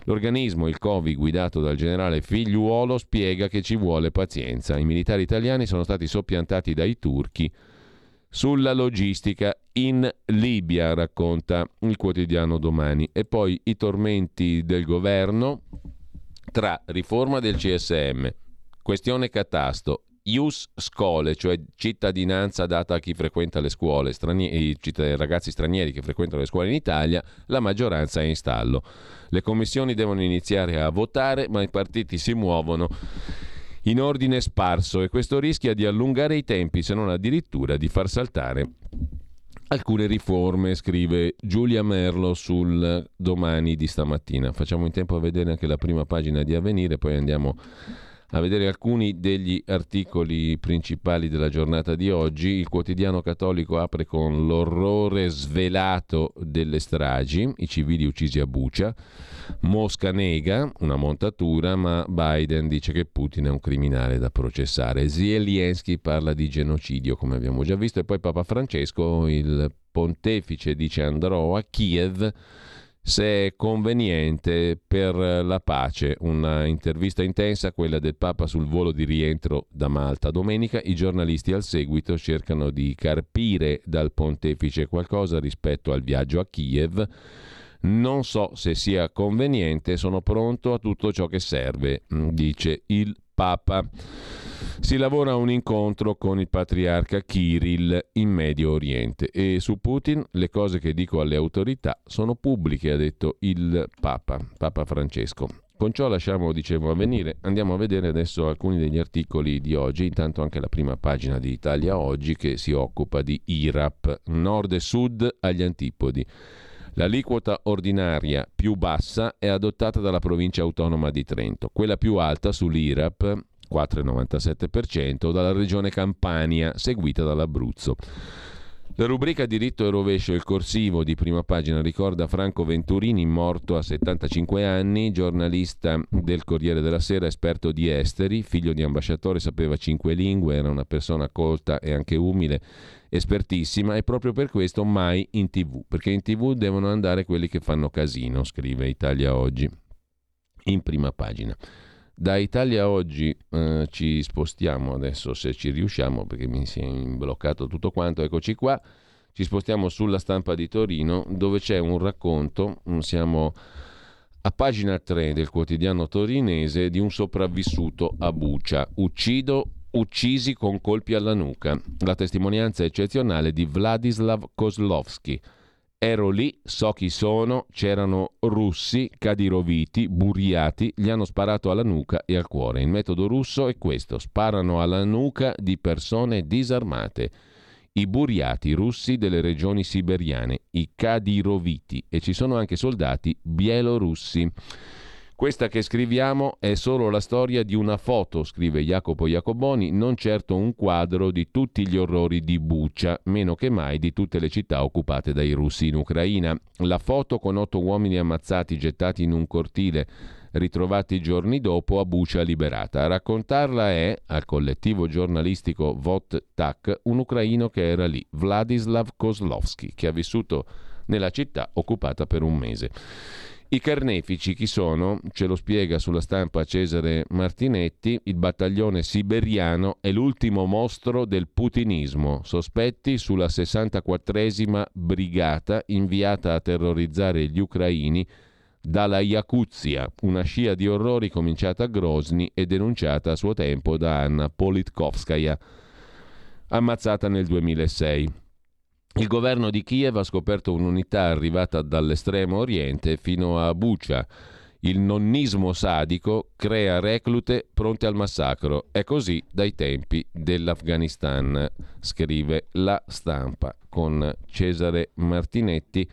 l'organismo, il COVI, guidato dal generale Figliuolo, spiega che ci vuole pazienza. I militari italiani sono stati soppiantati dai turchi sulla logistica in Libia, racconta il quotidiano domani. E poi i tormenti del governo tra riforma del CSM, questione catasto, Ius Scole, cioè cittadinanza data a chi frequenta le scuole, stranieri, ragazzi stranieri che frequentano le scuole in Italia, la maggioranza è in stallo. Le commissioni devono iniziare a votare, ma i partiti si muovono in ordine sparso e questo rischia di allungare i tempi, se non addirittura di far saltare alcune riforme, scrive Giulia Merlo sul domani di stamattina. Facciamo in tempo a vedere anche la prima pagina di Avvenire, poi andiamo a vedere alcuni degli articoli principali della giornata di oggi. Il quotidiano cattolico apre con l'orrore svelato delle stragi, i civili uccisi a Bucia. Mosca nega una montatura, ma Biden dice che Putin è un criminale da processare. Zelensky parla di genocidio, come abbiamo già visto, e poi Papa Francesco, il pontefice, dice andrò a Kiev se è conveniente per la pace. Una intervista intensa, quella del Papa sul volo di rientro da Malta. Domenica i giornalisti al seguito cercano di carpire dal pontefice qualcosa rispetto al viaggio a Kiev. Non so se sia conveniente, sono pronto a tutto ciò che serve, dice il Papa. Si lavora a un incontro con il patriarca Kirill in Medio Oriente e su Putin le cose che dico alle autorità sono pubbliche, ha detto il Papa, Papa Francesco. Con ciò lasciamo, dicevo, a venire. Andiamo a vedere adesso alcuni degli articoli di oggi, intanto anche la prima pagina di Italia Oggi che si occupa di IRAP, nord e sud agli antipodi. L'aliquota ordinaria più bassa è adottata dalla provincia autonoma di Trento, quella più alta sull'IRAP 4,97% dalla regione Campania, seguita dall'Abruzzo. La rubrica Diritto e rovescio, il corsivo di prima pagina ricorda Franco Venturini, morto a 75 anni, giornalista del Corriere della Sera, esperto di esteri, figlio di ambasciatore, sapeva cinque lingue, era una persona colta e anche umile, espertissima e proprio per questo mai in tv, perché in tv devono andare quelli che fanno casino, scrive Italia Oggi, in prima pagina. Da Italia oggi eh, ci spostiamo adesso se ci riusciamo perché mi si è imbloccato tutto quanto, eccoci qua, ci spostiamo sulla stampa di Torino dove c'è un racconto, mm, siamo a pagina 3 del quotidiano torinese di un sopravvissuto a Bucia, uccido uccisi con colpi alla nuca, la testimonianza eccezionale di Vladislav Kozlovski Ero lì, so chi sono, c'erano russi, cadiroviti, buriati, gli hanno sparato alla nuca e al cuore. Il metodo russo è questo, sparano alla nuca di persone disarmate. I buriati russi delle regioni siberiane, i cadiroviti e ci sono anche soldati bielorussi. Questa che scriviamo è solo la storia di una foto, scrive Jacopo Jacoboni, non certo un quadro di tutti gli orrori di Buccia, meno che mai di tutte le città occupate dai russi in Ucraina. La foto con otto uomini ammazzati gettati in un cortile ritrovati giorni dopo a Bucia liberata. A raccontarla è, al collettivo giornalistico Vot Tak, un ucraino che era lì, Vladislav Kozlovski, che ha vissuto nella città occupata per un mese. I carnefici chi sono? Ce lo spiega sulla stampa Cesare Martinetti. Il battaglione siberiano è l'ultimo mostro del putinismo, sospetti sulla 64esima brigata inviata a terrorizzare gli ucraini dalla Yakuzia, una scia di orrori cominciata a Grozny e denunciata a suo tempo da Anna Politkovskaya, ammazzata nel 2006. Il governo di Kiev ha scoperto un'unità arrivata dall'estremo oriente fino a Bucha. Il nonnismo sadico crea reclute pronte al massacro. È così dai tempi dell'Afghanistan, scrive la stampa con Cesare Martinetti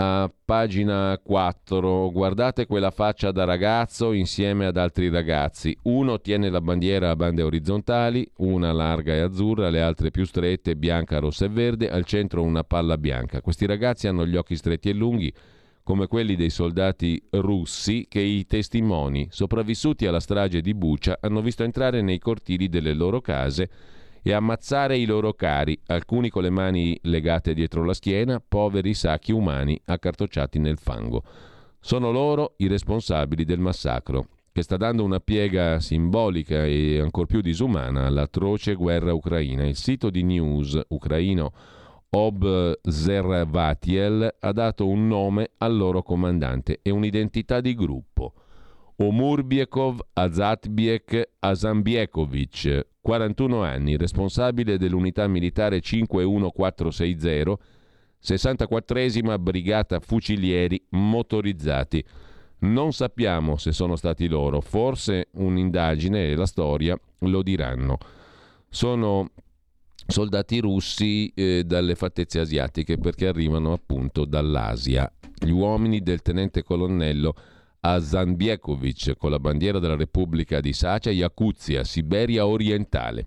a pagina 4, guardate quella faccia da ragazzo insieme ad altri ragazzi. Uno tiene la bandiera a bande orizzontali, una larga e azzurra, le altre più strette, bianca, rossa e verde, al centro una palla bianca. Questi ragazzi hanno gli occhi stretti e lunghi, come quelli dei soldati russi che i testimoni sopravvissuti alla strage di Bucia hanno visto entrare nei cortili delle loro case e ammazzare i loro cari, alcuni con le mani legate dietro la schiena, poveri sacchi umani accartocciati nel fango. Sono loro i responsabili del massacro, che sta dando una piega simbolica e ancor più disumana all'atroce guerra ucraina. Il sito di news ucraino Observatiel ha dato un nome al loro comandante e un'identità di gruppo. Omurbiekov Azatbiek Azambiekovic, 41 anni, responsabile dell'unità militare 51460, 64esima Brigata Fucilieri Motorizzati. Non sappiamo se sono stati loro, forse un'indagine e la storia lo diranno. Sono soldati russi eh, dalle fattezze asiatiche perché arrivano appunto dall'Asia. Gli uomini del tenente colonnello Azanbiekovic con la bandiera della Repubblica di Sacia, Yakuzia, Siberia orientale.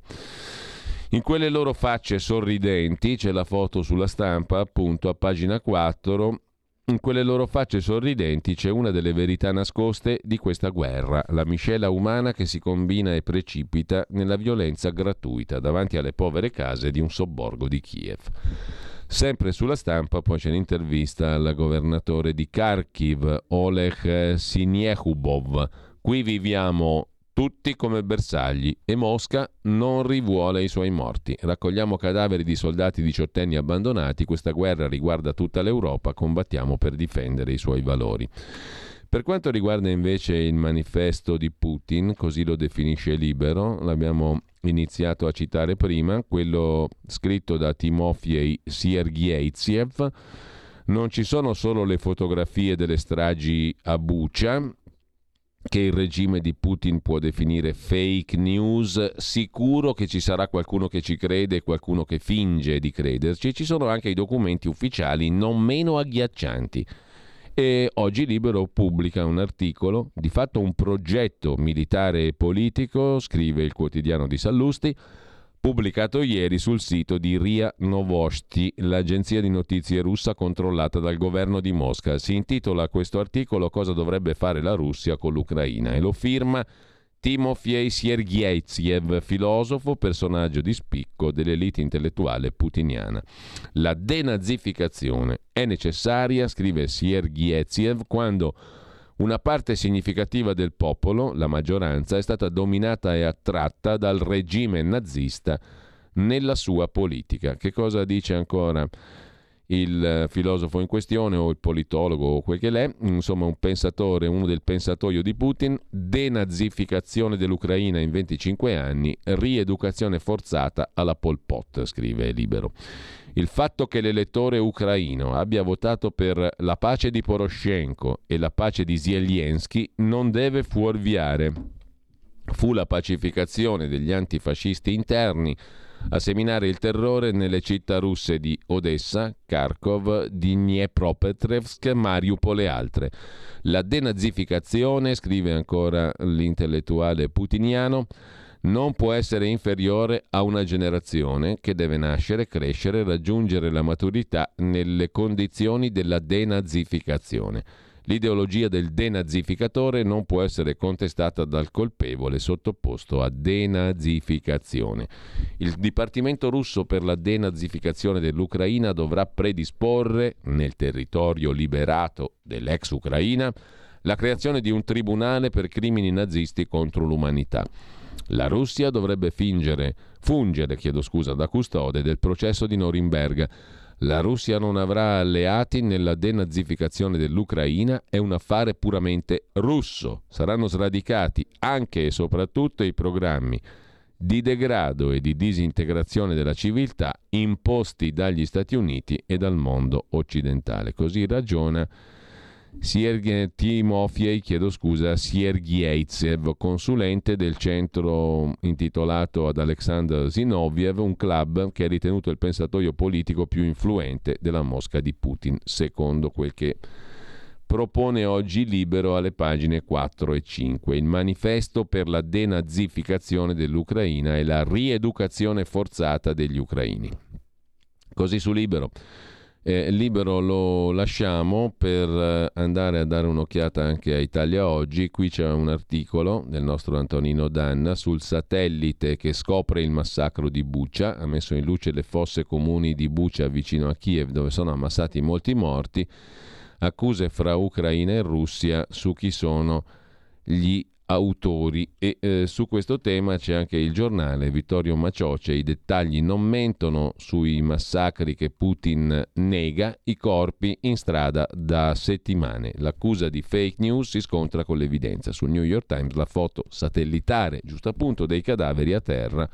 In quelle loro facce sorridenti, c'è la foto sulla stampa, appunto a pagina 4, in quelle loro facce sorridenti c'è una delle verità nascoste di questa guerra, la miscela umana che si combina e precipita nella violenza gratuita davanti alle povere case di un sobborgo di Kiev. Sempre sulla stampa poi c'è l'intervista al governatore di Kharkiv, Oleg Siniehubov. Qui viviamo tutti come bersagli e Mosca non rivuole i suoi morti. Raccogliamo cadaveri di soldati diciottenni abbandonati, questa guerra riguarda tutta l'Europa, combattiamo per difendere i suoi valori. Per quanto riguarda invece il manifesto di Putin, così lo definisce Libero, l'abbiamo iniziato a citare prima, quello scritto da Timofey Siergievziev, non ci sono solo le fotografie delle stragi a Bucha, che il regime di Putin può definire fake news, sicuro che ci sarà qualcuno che ci crede e qualcuno che finge di crederci, ci sono anche i documenti ufficiali non meno agghiaccianti e oggi Libero pubblica un articolo, di fatto un progetto militare e politico, scrive il quotidiano di Sallusti, pubblicato ieri sul sito di RIA Novosti, l'agenzia di notizie russa controllata dal governo di Mosca. Si intitola questo articolo Cosa dovrebbe fare la Russia con l'Ucraina e lo firma Timofey Sergeyevziev, filosofo, personaggio di spicco dell'elite intellettuale putiniana. La denazificazione è necessaria, scrive Sergeyevziev, quando una parte significativa del popolo, la maggioranza, è stata dominata e attratta dal regime nazista nella sua politica. Che cosa dice ancora? Il filosofo in questione o il politologo o quel che l'è, insomma un pensatore, uno del pensatoio di Putin, denazificazione dell'Ucraina in 25 anni, rieducazione forzata alla Pol Pot, scrive Libero. Il fatto che l'elettore ucraino abbia votato per la pace di Poroshenko e la pace di Zelensky non deve fuorviare. Fu la pacificazione degli antifascisti interni a seminare il terrore nelle città russe di Odessa, Kharkov, Dnipropetrovsk, Mariupol e altre. La denazificazione, scrive ancora l'intellettuale putiniano, non può essere inferiore a una generazione che deve nascere, crescere raggiungere la maturità nelle condizioni della denazificazione. L'ideologia del denazificatore non può essere contestata dal colpevole sottoposto a denazificazione. Il Dipartimento russo per la denazificazione dell'Ucraina dovrà predisporre, nel territorio liberato dell'ex Ucraina, la creazione di un tribunale per crimini nazisti contro l'umanità. La Russia dovrebbe fingere, fungere scusa, da custode del processo di Norimberga la Russia non avrà alleati nella denazificazione dell'Ucraina, è un affare puramente russo. Saranno sradicati anche e soprattutto i programmi di degrado e di disintegrazione della civiltà imposti dagli Stati Uniti e dal mondo occidentale. Così ragiona Sierg- Timofey, chiedo scusa, Siergievzev, consulente del centro intitolato ad Alexander Zinoviev, un club che è ritenuto il pensatoio politico più influente della Mosca di Putin, secondo quel che propone oggi libero alle pagine 4 e 5. Il manifesto per la denazificazione dell'Ucraina e la rieducazione forzata degli ucraini. Così su libero. Eh, libero lo lasciamo per eh, andare a dare un'occhiata anche a Italia Oggi. Qui c'è un articolo del nostro Antonino Danna sul satellite che scopre il massacro di Bucia. Ha messo in luce le fosse comuni di Bucia vicino a Kiev dove sono ammassati molti morti. Accuse fra Ucraina e Russia su chi sono gli autori e eh, su questo tema c'è anche il giornale Vittorio Macioce, i dettagli non mentono sui massacri che Putin nega, i corpi in strada da settimane. L'accusa di fake news si scontra con l'evidenza. Sul New York Times la foto satellitare, giusto appunto, dei cadaveri a terra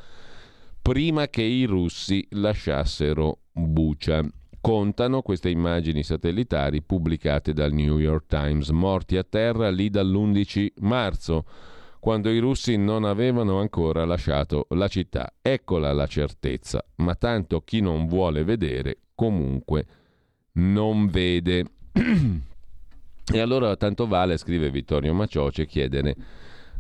prima che i russi lasciassero Bucia contano queste immagini satellitari pubblicate dal New York Times, morti a terra lì dall'11 marzo, quando i russi non avevano ancora lasciato la città. Eccola la certezza, ma tanto chi non vuole vedere comunque non vede. e allora tanto vale, scrive Vittorio Macioce, chiedere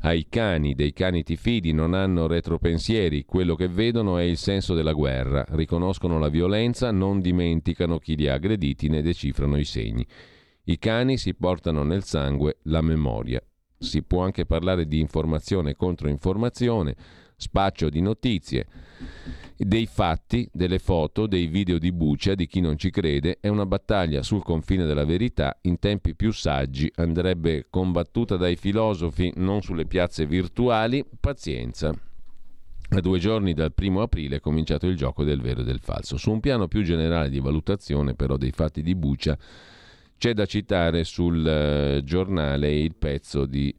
ai cani dei cani ti fidi, non hanno retropensieri, quello che vedono è il senso della guerra, riconoscono la violenza, non dimenticano chi li ha aggrediti ne decifrano i segni. I cani si portano nel sangue la memoria. Si può anche parlare di informazione contro informazione, spaccio di notizie dei fatti, delle foto, dei video di Bucia, di chi non ci crede, è una battaglia sul confine della verità, in tempi più saggi andrebbe combattuta dai filosofi, non sulle piazze virtuali, pazienza. A due giorni dal primo aprile è cominciato il gioco del vero e del falso. Su un piano più generale di valutazione però dei fatti di Bucia c'è da citare sul uh, giornale il pezzo di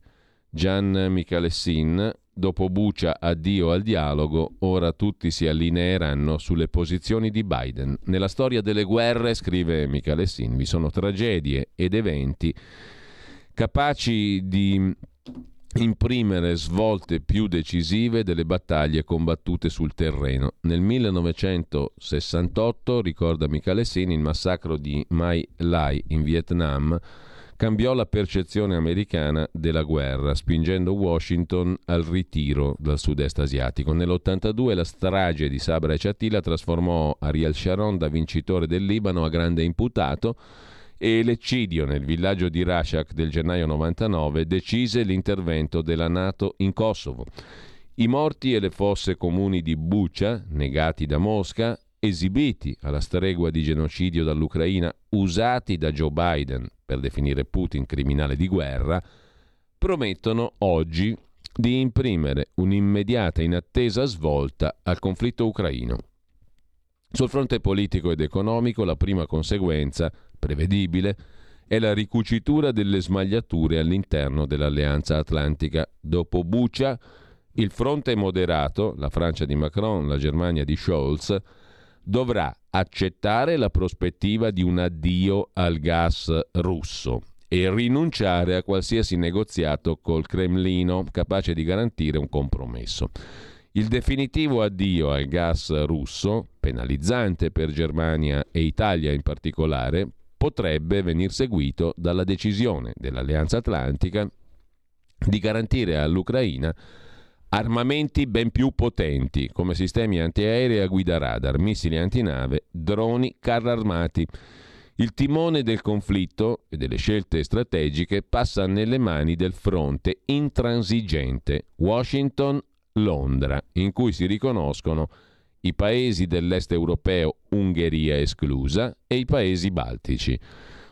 Gian Michalessin, Dopo Bucia, addio al dialogo, ora tutti si allineeranno sulle posizioni di Biden. Nella storia delle guerre, scrive Michalessin, vi sono tragedie ed eventi capaci di imprimere svolte più decisive delle battaglie combattute sul terreno. Nel 1968, ricorda Michalessin, il massacro di Mai Lai in Vietnam cambiò la percezione americana della guerra, spingendo Washington al ritiro dal sud-est asiatico. Nell'82 la strage di Sabra e Chatila trasformò Ariel Sharon da vincitore del Libano a grande imputato e l'eccidio nel villaggio di Rashak del gennaio 99 decise l'intervento della Nato in Kosovo. I morti e le fosse comuni di Bucha, negati da Mosca, esibiti alla stregua di genocidio dall'Ucraina, usati da Joe Biden per definire Putin criminale di guerra, promettono oggi di imprimere un'immediata inattesa svolta al conflitto ucraino. Sul fronte politico ed economico la prima conseguenza, prevedibile, è la ricucitura delle smagliature all'interno dell'Alleanza Atlantica. Dopo Bucia, il fronte moderato, la Francia di Macron, la Germania di Scholz, dovrà accettare la prospettiva di un addio al gas russo e rinunciare a qualsiasi negoziato col Cremlino capace di garantire un compromesso. Il definitivo addio al gas russo, penalizzante per Germania e Italia in particolare, potrebbe venir seguito dalla decisione dell'Alleanza Atlantica di garantire all'Ucraina Armamenti ben più potenti, come sistemi antiaerei a guida radar, missili antinave, droni, carri armati. Il timone del conflitto e delle scelte strategiche passa nelle mani del fronte intransigente Washington-Londra, in cui si riconoscono i paesi dell'est europeo, Ungheria esclusa, e i paesi baltici.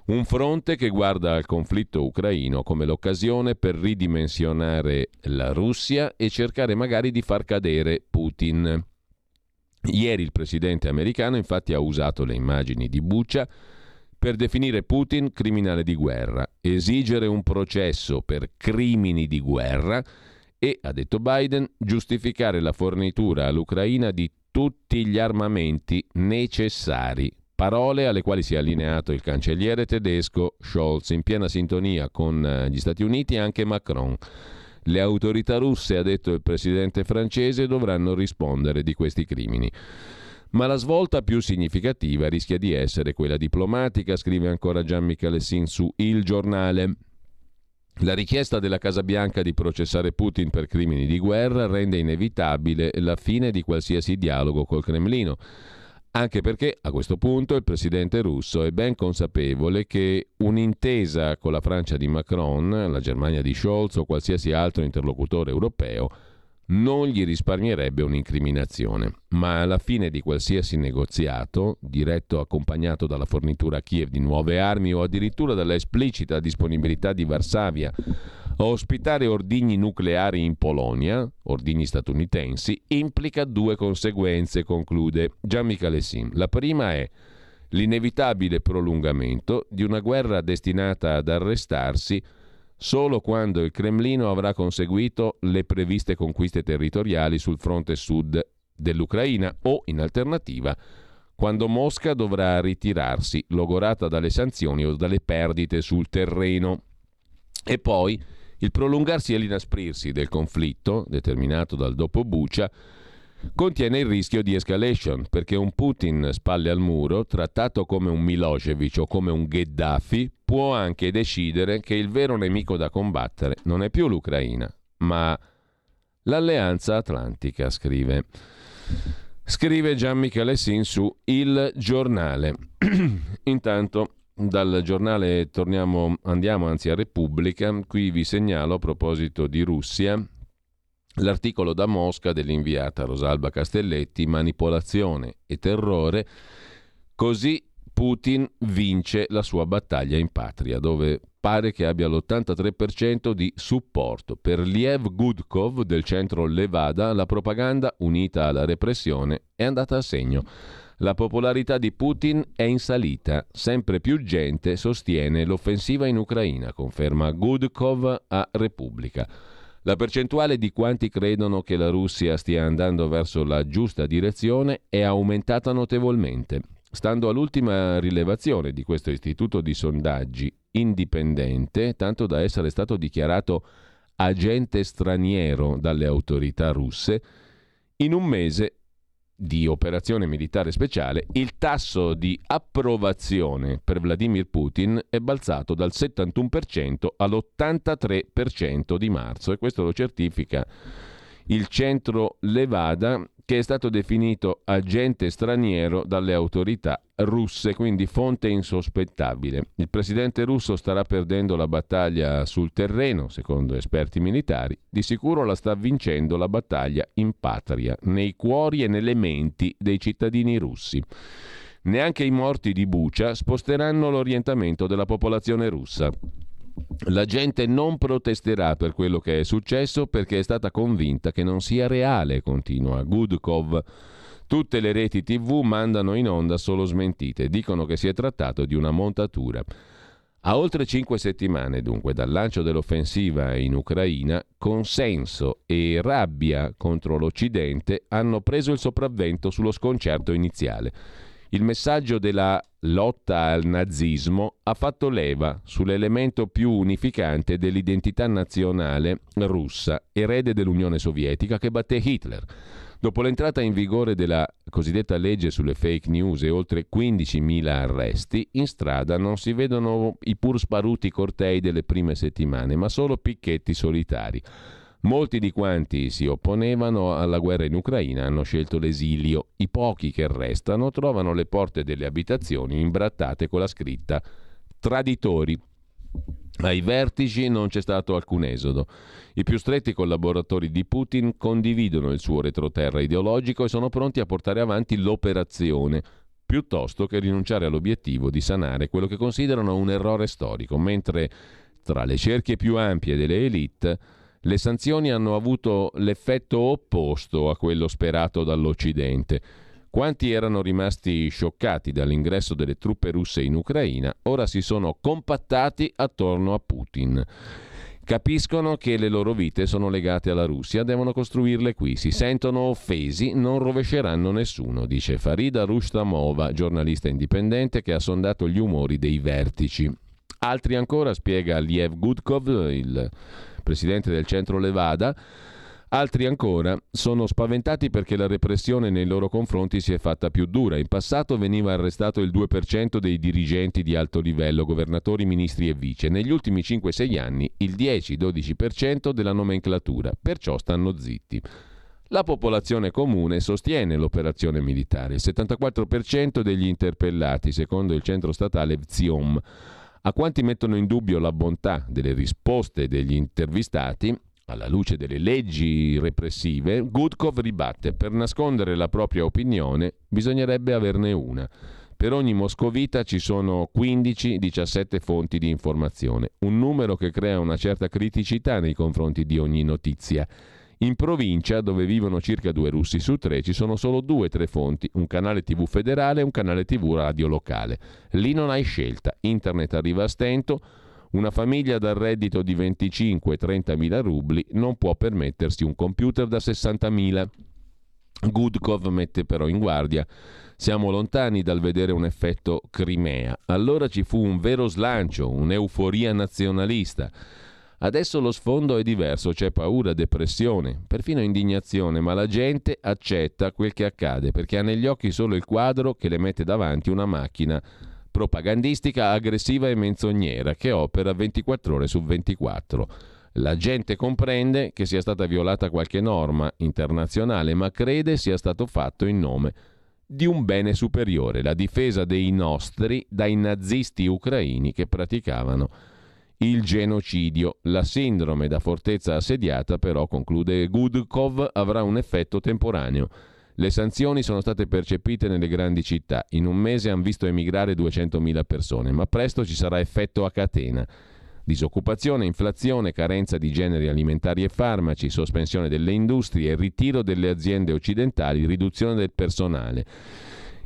Un fronte che guarda al conflitto ucraino come l'occasione per ridimensionare la Russia e cercare magari di far cadere Putin. Ieri il presidente americano infatti ha usato le immagini di Bucha per definire Putin criminale di guerra, esigere un processo per crimini di guerra e, ha detto Biden, giustificare la fornitura all'Ucraina di tutti gli armamenti necessari Parole alle quali si è allineato il cancelliere tedesco Scholz, in piena sintonia con eh, gli Stati Uniti e anche Macron. Le autorità russe, ha detto il presidente francese, dovranno rispondere di questi crimini. Ma la svolta più significativa rischia di essere quella diplomatica, scrive ancora Gian Michalessin su Il Giornale. La richiesta della Casa Bianca di processare Putin per crimini di guerra rende inevitabile la fine di qualsiasi dialogo col Cremlino Anche perché a questo punto il presidente russo è ben consapevole che un'intesa con la Francia di Macron, la Germania di Scholz o qualsiasi altro interlocutore europeo non gli risparmierebbe un'incriminazione, ma alla fine di qualsiasi negoziato, diretto accompagnato dalla fornitura a Kiev di nuove armi o addirittura dalla esplicita disponibilità di Varsavia ospitare ordigni nucleari in Polonia, ordigni statunitensi, implica due conseguenze, conclude Gian Michalessin. La prima è l'inevitabile prolungamento di una guerra destinata ad arrestarsi solo quando il Cremlino avrà conseguito le previste conquiste territoriali sul fronte sud dell'Ucraina o, in alternativa, quando Mosca dovrà ritirarsi, logorata dalle sanzioni o dalle perdite sul terreno. E poi il prolungarsi e l'inasprirsi del conflitto, determinato dal dopo Bucia, contiene il rischio di escalation, perché un Putin spalle al muro, trattato come un Milosevic o come un Gheddafi, può anche decidere che il vero nemico da combattere non è più l'Ucraina, ma l'Alleanza Atlantica, scrive. Scrive Gian Michele Sin su Il Giornale. Intanto dal giornale torniamo, andiamo anzi a Repubblica. Qui vi segnalo a proposito di Russia L'articolo da Mosca dell'inviata Rosalba Castelletti, manipolazione e terrore, così Putin vince la sua battaglia in patria, dove pare che abbia l'83% di supporto. Per Liev Gudkov del centro Levada la propaganda unita alla repressione è andata a segno. La popolarità di Putin è in salita, sempre più gente sostiene l'offensiva in Ucraina, conferma Gudkov a Repubblica. La percentuale di quanti credono che la Russia stia andando verso la giusta direzione è aumentata notevolmente. Stando all'ultima rilevazione di questo istituto di sondaggi indipendente, tanto da essere stato dichiarato agente straniero dalle autorità russe, in un mese di operazione militare speciale, il tasso di approvazione per Vladimir Putin è balzato dal 71% all'83% di marzo e questo lo certifica il centro Levada che è stato definito agente straniero dalle autorità russe, quindi fonte insospettabile. Il presidente russo starà perdendo la battaglia sul terreno, secondo esperti militari, di sicuro la sta vincendo la battaglia in patria, nei cuori e nelle menti dei cittadini russi. Neanche i morti di Bucia sposteranno l'orientamento della popolazione russa. La gente non protesterà per quello che è successo perché è stata convinta che non sia reale, continua Gudkov. Tutte le reti tv mandano in onda solo smentite, dicono che si è trattato di una montatura. A oltre cinque settimane, dunque, dal lancio dell'offensiva in Ucraina, consenso e rabbia contro l'Occidente hanno preso il sopravvento sullo sconcerto iniziale. Il messaggio della lotta al nazismo ha fatto leva sull'elemento più unificante dell'identità nazionale russa, erede dell'Unione Sovietica che batté Hitler. Dopo l'entrata in vigore della cosiddetta legge sulle fake news e oltre 15.000 arresti, in strada non si vedono i pur sparuti cortei delle prime settimane, ma solo picchetti solitari. Molti di quanti si opponevano alla guerra in Ucraina hanno scelto l'esilio. I pochi che restano trovano le porte delle abitazioni imbrattate con la scritta traditori. Ai vertici non c'è stato alcun esodo. I più stretti collaboratori di Putin condividono il suo retroterra ideologico e sono pronti a portare avanti l'operazione, piuttosto che rinunciare all'obiettivo di sanare quello che considerano un errore storico, mentre tra le cerchie più ampie delle elite le sanzioni hanno avuto l'effetto opposto a quello sperato dall'Occidente. Quanti erano rimasti scioccati dall'ingresso delle truppe russe in Ucraina, ora si sono compattati attorno a Putin. Capiscono che le loro vite sono legate alla Russia, devono costruirle qui. Si sentono offesi, non rovesceranno nessuno, dice Farida Rustamova, giornalista indipendente che ha sondato gli umori dei vertici. Altri ancora, spiega Liev Gudkov, il presidente del centro Levada, Altri ancora sono spaventati perché la repressione nei loro confronti si è fatta più dura. In passato veniva arrestato il 2% dei dirigenti di alto livello, governatori, ministri e vice. Negli ultimi 5-6 anni il 10-12% della nomenclatura, perciò stanno zitti. La popolazione comune sostiene l'operazione militare. Il 74% degli interpellati, secondo il centro statale Vziom. A quanti mettono in dubbio la bontà delle risposte degli intervistati, alla luce delle leggi repressive, Gudkov ribatte per nascondere la propria opinione bisognerebbe averne una. Per ogni moscovita ci sono 15-17 fonti di informazione, un numero che crea una certa criticità nei confronti di ogni notizia. In provincia, dove vivono circa due russi su tre, ci sono solo due o tre fonti, un canale TV federale e un canale TV radio locale. Lì non hai scelta, internet arriva a stento, una famiglia dal reddito di 25-30 mila rubli non può permettersi un computer da 60 mila. Gudkov mette però in guardia. Siamo lontani dal vedere un effetto Crimea. Allora ci fu un vero slancio, un'euforia nazionalista. Adesso lo sfondo è diverso, c'è paura, depressione, perfino indignazione, ma la gente accetta quel che accade perché ha negli occhi solo il quadro che le mette davanti una macchina propagandistica aggressiva e menzognera che opera 24 ore su 24. La gente comprende che sia stata violata qualche norma internazionale, ma crede sia stato fatto in nome di un bene superiore, la difesa dei nostri dai nazisti ucraini che praticavano il genocidio. La sindrome da fortezza assediata, però, conclude Gudkov, avrà un effetto temporaneo. Le sanzioni sono state percepite nelle grandi città. In un mese hanno visto emigrare 200.000 persone, ma presto ci sarà effetto a catena. Disoccupazione, inflazione, carenza di generi alimentari e farmaci, sospensione delle industrie, ritiro delle aziende occidentali, riduzione del personale.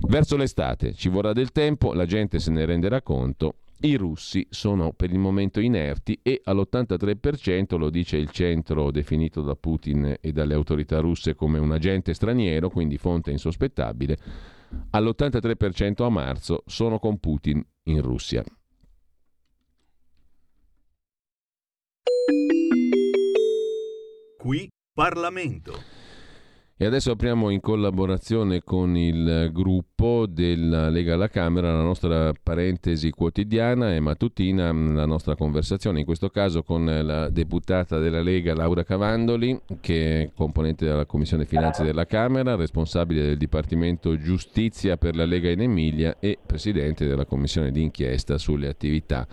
Verso l'estate ci vorrà del tempo, la gente se ne renderà conto i russi sono per il momento inerti e all'83%, lo dice il centro definito da Putin e dalle autorità russe come un agente straniero, quindi fonte insospettabile, all'83% a marzo sono con Putin in Russia. Qui Parlamento. E adesso apriamo in collaborazione con il gruppo della Lega alla Camera la nostra parentesi quotidiana e mattutina, la nostra conversazione, in questo caso con la deputata della Lega Laura Cavandoli, che è componente della Commissione Finanze della Camera, responsabile del Dipartimento Giustizia per la Lega in Emilia e presidente della Commissione d'inchiesta sulle attività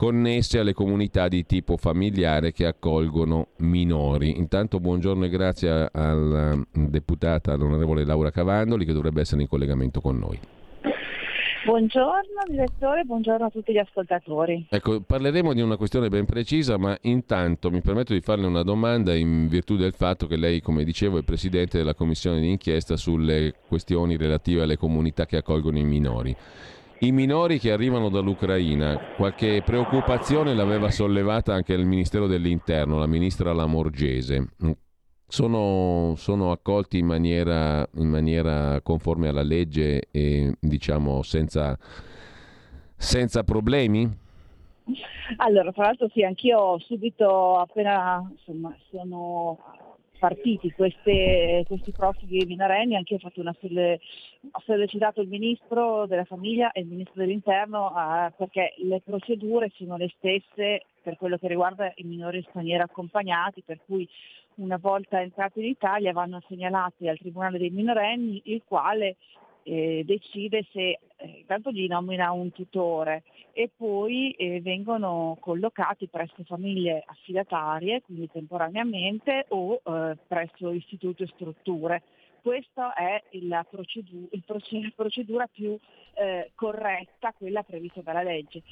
connesse alle comunità di tipo familiare che accolgono minori. Intanto buongiorno e grazie alla mm, deputata, all'onorevole Laura Cavandoli che dovrebbe essere in collegamento con noi. Buongiorno direttore, buongiorno a tutti gli ascoltatori. Ecco, parleremo di una questione ben precisa, ma intanto mi permetto di farle una domanda in virtù del fatto che lei, come dicevo, è presidente della commissione di inchiesta sulle questioni relative alle comunità che accolgono i minori. I minori che arrivano dall'Ucraina, qualche preoccupazione l'aveva sollevata anche il Ministero dell'Interno, la ministra Lamorgese. Sono, sono accolti in maniera, in maniera, conforme alla legge e diciamo senza, senza problemi? Allora, tra l'altro sì, anch'io subito appena insomma, sono partiti queste, questi profughi minorenni, anche ho, fatto una, ho sollecitato il Ministro della Famiglia e il Ministro dell'Interno eh, perché le procedure sono le stesse per quello che riguarda i minori stranieri accompagnati, per cui una volta entrati in Italia vanno segnalati al Tribunale dei minorenni, il quale eh, decide se eh, intanto gli nomina un tutore e poi eh, vengono collocati presso famiglie affidatarie, quindi temporaneamente, o eh, presso istituti e strutture. Questa è la procedura, procedura più eh, corretta, quella prevista dalla legge.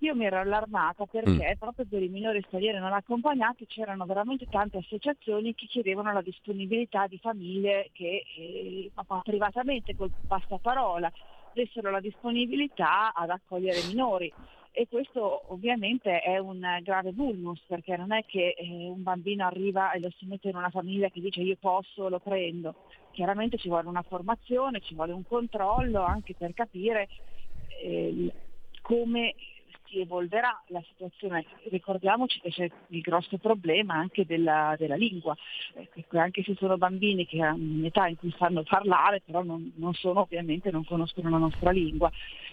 Io mi ero allarmata perché mm. proprio per i minori stranieri non accompagnati c'erano veramente tante associazioni che chiedevano la disponibilità di famiglie che eh, privatamente col passaparola dessero la disponibilità ad accogliere minori e questo ovviamente è un grave vulnus perché non è che eh, un bambino arriva e lo si mette in una famiglia che dice io posso, lo prendo. Chiaramente ci vuole una formazione, ci vuole un controllo anche per capire eh, come si evolverà la situazione. Ricordiamoci che c'è il grosso problema anche della, della lingua, eh, anche se sono bambini che hanno un'età in cui sanno parlare, però non, non sono ovviamente, non conoscono la nostra lingua.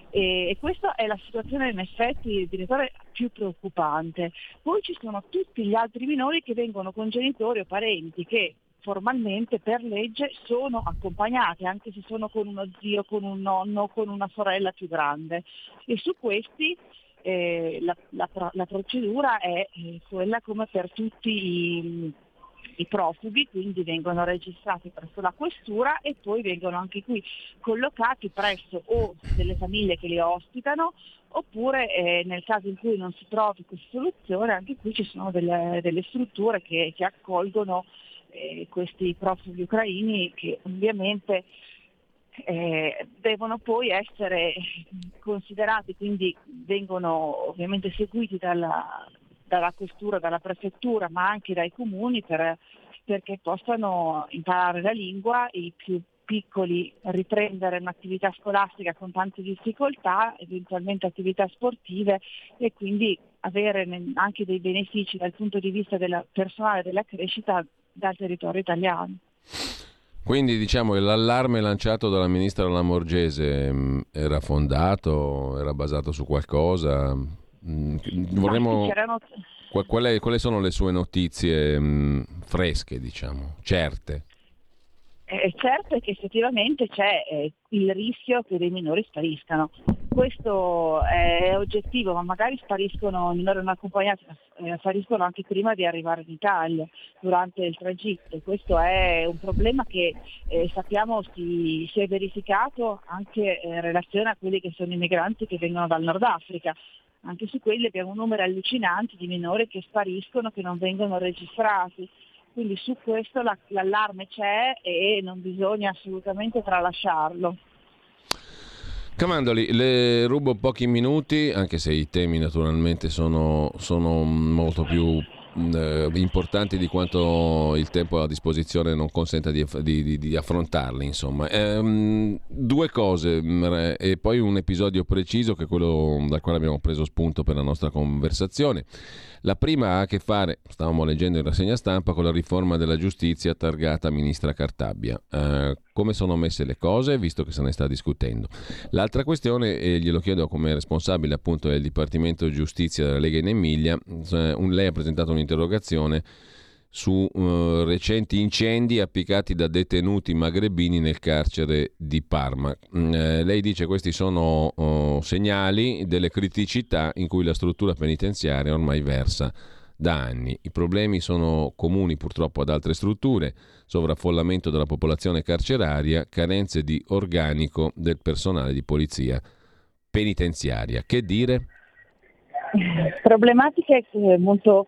E, e questa è la situazione in effetti, direttore, più preoccupante. Poi ci sono tutti gli altri minori che vengono con genitori o parenti che formalmente per legge sono accompagnate, anche se sono con uno zio, con un nonno, con una sorella più grande. E su questi eh, la, la, la, procedura è eh, quella come per tutti i, i profughi, quindi vengono registrati presso la questura e poi vengono anche qui collocati presso o delle famiglie che li ospitano oppure eh, nel caso in cui non si trovi questa soluzione anche qui ci sono delle, delle strutture che, che accolgono eh, questi profughi ucraini che ovviamente eh, devono poi essere considerati, quindi vengono ovviamente seguiti dalla, dalla questura, dalla prefettura, ma anche dai comuni per, perché possano imparare la lingua, i più piccoli riprendere un'attività scolastica con tante difficoltà, eventualmente attività sportive e quindi avere anche dei benefici dal punto di vista della personale della crescita dal territorio italiano. Quindi diciamo l'allarme lanciato dalla ministra Lamorgese mm, era fondato, era basato su qualcosa? Mm, vorremmo... Quali, quali sono le sue notizie mh, mm, fresche, diciamo, certe? È certo che effettivamente c'è eh, il rischio che dei minori spariscano. Questo è oggettivo, ma magari spariscono non accompagnati, eh, spariscono anche prima di arrivare in Italia, durante il tragitto. Questo è un problema che eh, sappiamo si, si, è verificato anche in relazione a quelli che sono i migranti che vengono dal Nord Africa. Anche su quelli abbiamo numeri allucinanti di minori che spariscono, che non vengono registrati quindi su questo la, l'allarme c'è e non bisogna assolutamente tralasciarlo. Camandoli, le rubo pochi minuti, anche se i temi naturalmente sono, sono molto più eh, importanti di quanto il tempo a disposizione non consenta di, di, di affrontarli. Insomma. Ehm, due cose mm, e poi un episodio preciso che è quello dal quale abbiamo preso spunto per la nostra conversazione. La prima ha a che fare, stavamo leggendo in rassegna stampa, con la riforma della giustizia targata ministra Cartabbia. Eh, come sono messe le cose, visto che se ne sta discutendo. L'altra questione, e glielo chiedo come responsabile appunto del Dipartimento Giustizia della Lega in Emilia, un, lei ha presentato un'interrogazione su uh, recenti incendi applicati da detenuti magrebini nel carcere di Parma. Mm, eh, lei dice che questi sono uh, segnali delle criticità in cui la struttura penitenziaria ormai versa da anni. I problemi sono comuni purtroppo ad altre strutture, sovraffollamento della popolazione carceraria, carenze di organico del personale di polizia penitenziaria. Che dire? Problematiche molto,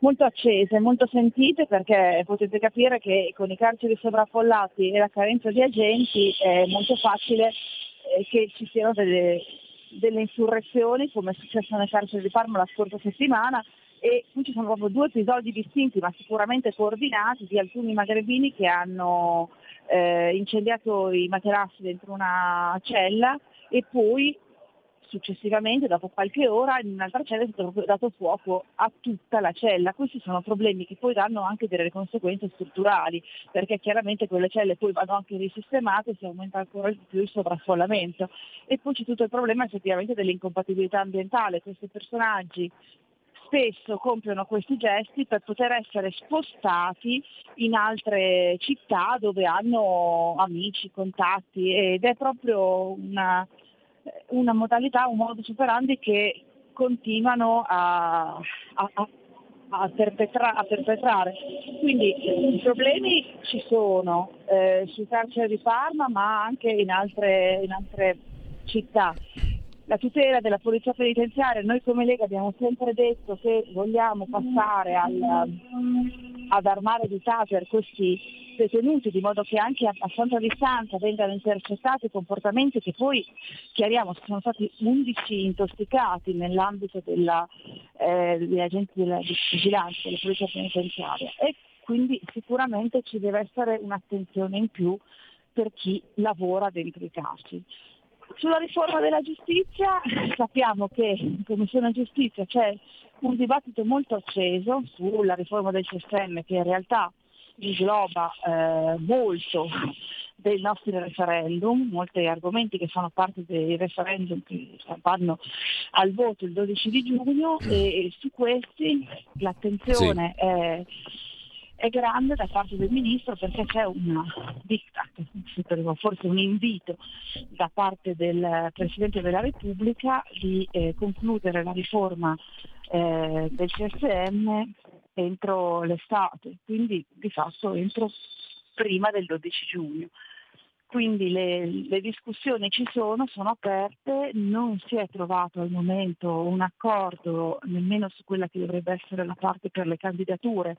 molto accese, molto sentite perché potete capire che con i carceri sovraffollati e la carenza di agenti è molto facile eh, che ci siano delle, delle insurrezioni come è successo nel carcere di Parma la scorsa settimana e qui ci sono proprio due episodi distinti ma sicuramente coordinati di alcuni magrebini che hanno eh, incendiato i materassi dentro una cella e poi successivamente, dopo qualche ora, in un'altra cella è stato dato fuoco a tutta la cella. Questi sono problemi che poi danno anche delle conseguenze strutturali, perché chiaramente quelle celle poi vanno anche risistemate e si aumenta ancora di più il sovraffollamento. E poi c'è tutto il problema effettivamente dell'incompatibilità ambientale. Questi personaggi spesso compiono questi gesti per poter essere spostati in altre città dove hanno amici, contatti ed è proprio una, una modalità, un modo superandi che continuano a, a, a, perpetra, a, perpetrare. Quindi i problemi ci sono eh, sul carcere di Parma ma anche in altre, in altre città la tutela della polizia penitenziaria, noi come Lega abbiamo sempre detto che vogliamo passare al, ad armare di taser questi detenuti di modo che anche a abbastanza distanza vengano intercettati comportamenti che poi chiariamo sono stati 11 intossicati nell'ambito della, eh, degli agenti della vigilanza della polizia penitenziaria e quindi sicuramente ci deve essere un'attenzione in più per chi lavora dentro i carceri. Sulla riforma della giustizia sappiamo che in Commissione Giustizia c'è un dibattito molto acceso sulla riforma del CSM che in realtà ingloba eh, molto dei nostri referendum, molti argomenti che fanno parte dei referendum che vanno al voto il 12 di giugno e su questi l'attenzione sì. è è grande da parte del ministro perché c'è un diktat, forse un invito da parte del Presidente della Repubblica di eh, concludere la riforma eh, del CSM entro l'estate, quindi di fatto entro prima del 12 giugno. Quindi le, le, discussioni ci sono, sono aperte, non si è trovato al momento un accordo nemmeno su quella che dovrebbe essere la parte per le candidature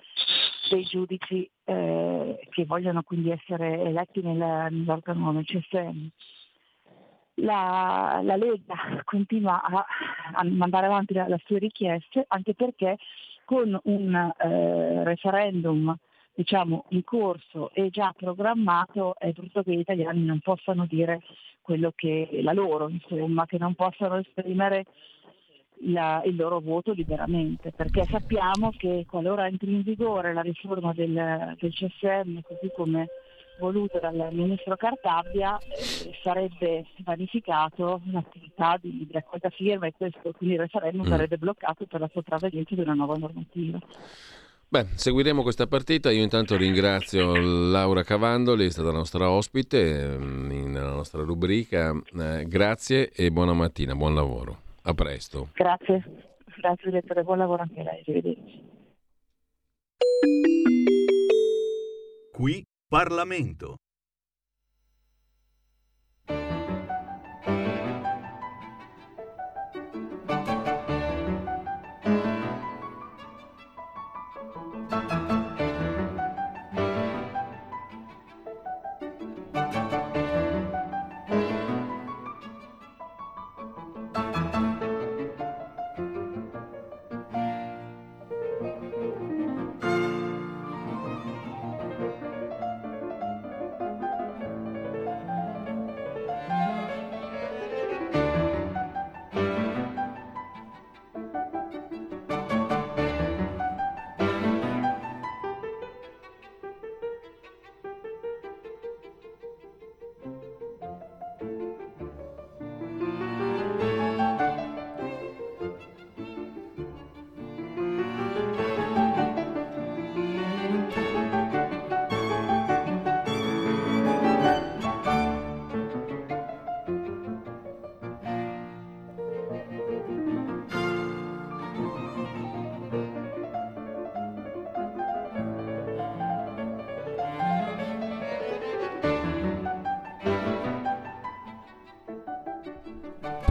dei giudici eh, che vogliono quindi essere eletti nel, nell'organo nel CSM. La, la, Lega continua a, a mandare avanti le sue richieste anche perché con un eh, referendum diciamo, in corso e già programmato, è brutto che gli italiani non possano dire quello che è la loro, insomma, che non possano esprimere la, il loro voto liberamente, perché sappiamo che qualora entri in vigore la riforma del, del CSM, così come voluto dal ministro Cartabia, eh, sarebbe vanificato l'attività di, di raccolta firma e questo quindi il referendum mm. sarebbe bloccato per la sopravvenienza di una nuova normativa. Beh, seguiremo questa partita. Io intanto ringrazio Laura Cavandoli, è stata nostra ospite mm, nella nostra rubrica. Eh, grazie e buona mattina, buon lavoro. A presto. Grazie, grazie direttore, buon lavoro anche a lei. Arrivederci. Qui Parlamento.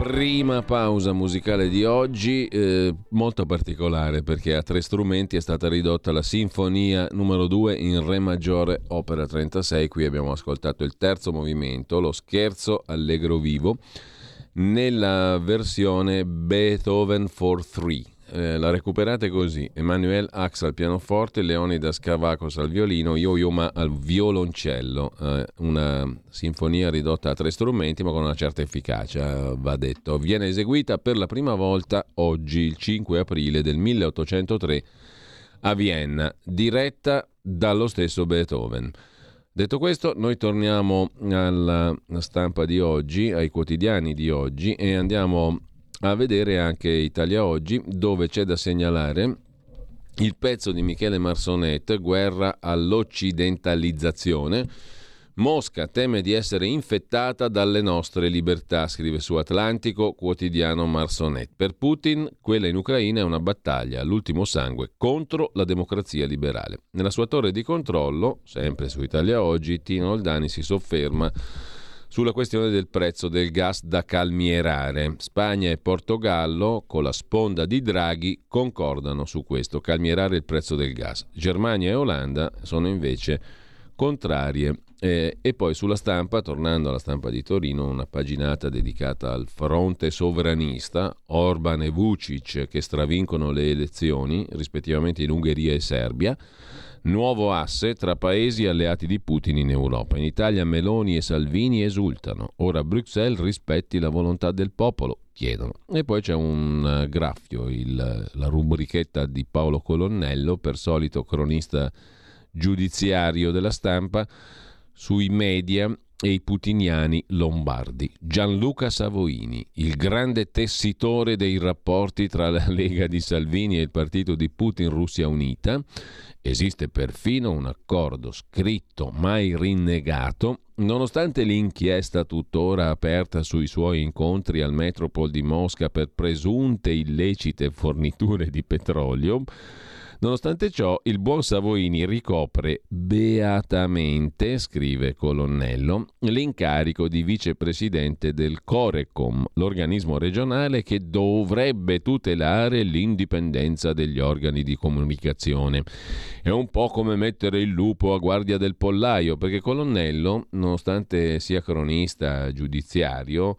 Prima pausa musicale di oggi, eh, molto particolare perché a tre strumenti è stata ridotta la sinfonia numero 2 in Re maggiore, opera 36. Qui abbiamo ascoltato il terzo movimento, lo scherzo allegro vivo, nella versione Beethoven for 3 eh, la recuperate così: Emanuele Ax al pianoforte, Leonidas Cavacos al violino, Yo-Yo al violoncello. Eh, una sinfonia ridotta a tre strumenti, ma con una certa efficacia, va detto. Viene eseguita per la prima volta oggi, il 5 aprile del 1803, a Vienna, diretta dallo stesso Beethoven. Detto questo, noi torniamo alla stampa di oggi, ai quotidiani di oggi e andiamo a vedere anche Italia Oggi, dove c'è da segnalare il pezzo di Michele Marsonet, Guerra all'occidentalizzazione. Mosca teme di essere infettata dalle nostre libertà, scrive su Atlantico quotidiano Marsonet. Per Putin quella in Ucraina è una battaglia all'ultimo sangue contro la democrazia liberale. Nella sua torre di controllo, sempre su Italia Oggi, Tino Oldani si sofferma sulla questione del prezzo del gas da calmierare. Spagna e Portogallo, con la sponda di Draghi, concordano su questo, calmierare il prezzo del gas. Germania e Olanda sono invece contrarie. Eh, e poi sulla stampa, tornando alla stampa di Torino, una paginata dedicata al fronte sovranista, Orban e Vucic che stravincono le elezioni, rispettivamente in Ungheria e Serbia. Nuovo asse tra paesi alleati di Putin in Europa. In Italia Meloni e Salvini esultano. Ora Bruxelles rispetti la volontà del popolo, chiedono. E poi c'è un uh, graffio, il, la rubrichetta di Paolo Colonnello, per solito cronista giudiziario della stampa, sui media e i putiniani lombardi. Gianluca Savoini, il grande tessitore dei rapporti tra la Lega di Salvini e il partito di Putin Russia Unita, esiste perfino un accordo scritto mai rinnegato, nonostante l'inchiesta tuttora aperta sui suoi incontri al Metropol di Mosca per presunte illecite forniture di petrolio, Nonostante ciò, il buon Savoini ricopre beatamente, scrive Colonnello, l'incarico di vicepresidente del Corecom, l'organismo regionale che dovrebbe tutelare l'indipendenza degli organi di comunicazione. È un po' come mettere il lupo a guardia del pollaio, perché Colonnello, nonostante sia cronista giudiziario,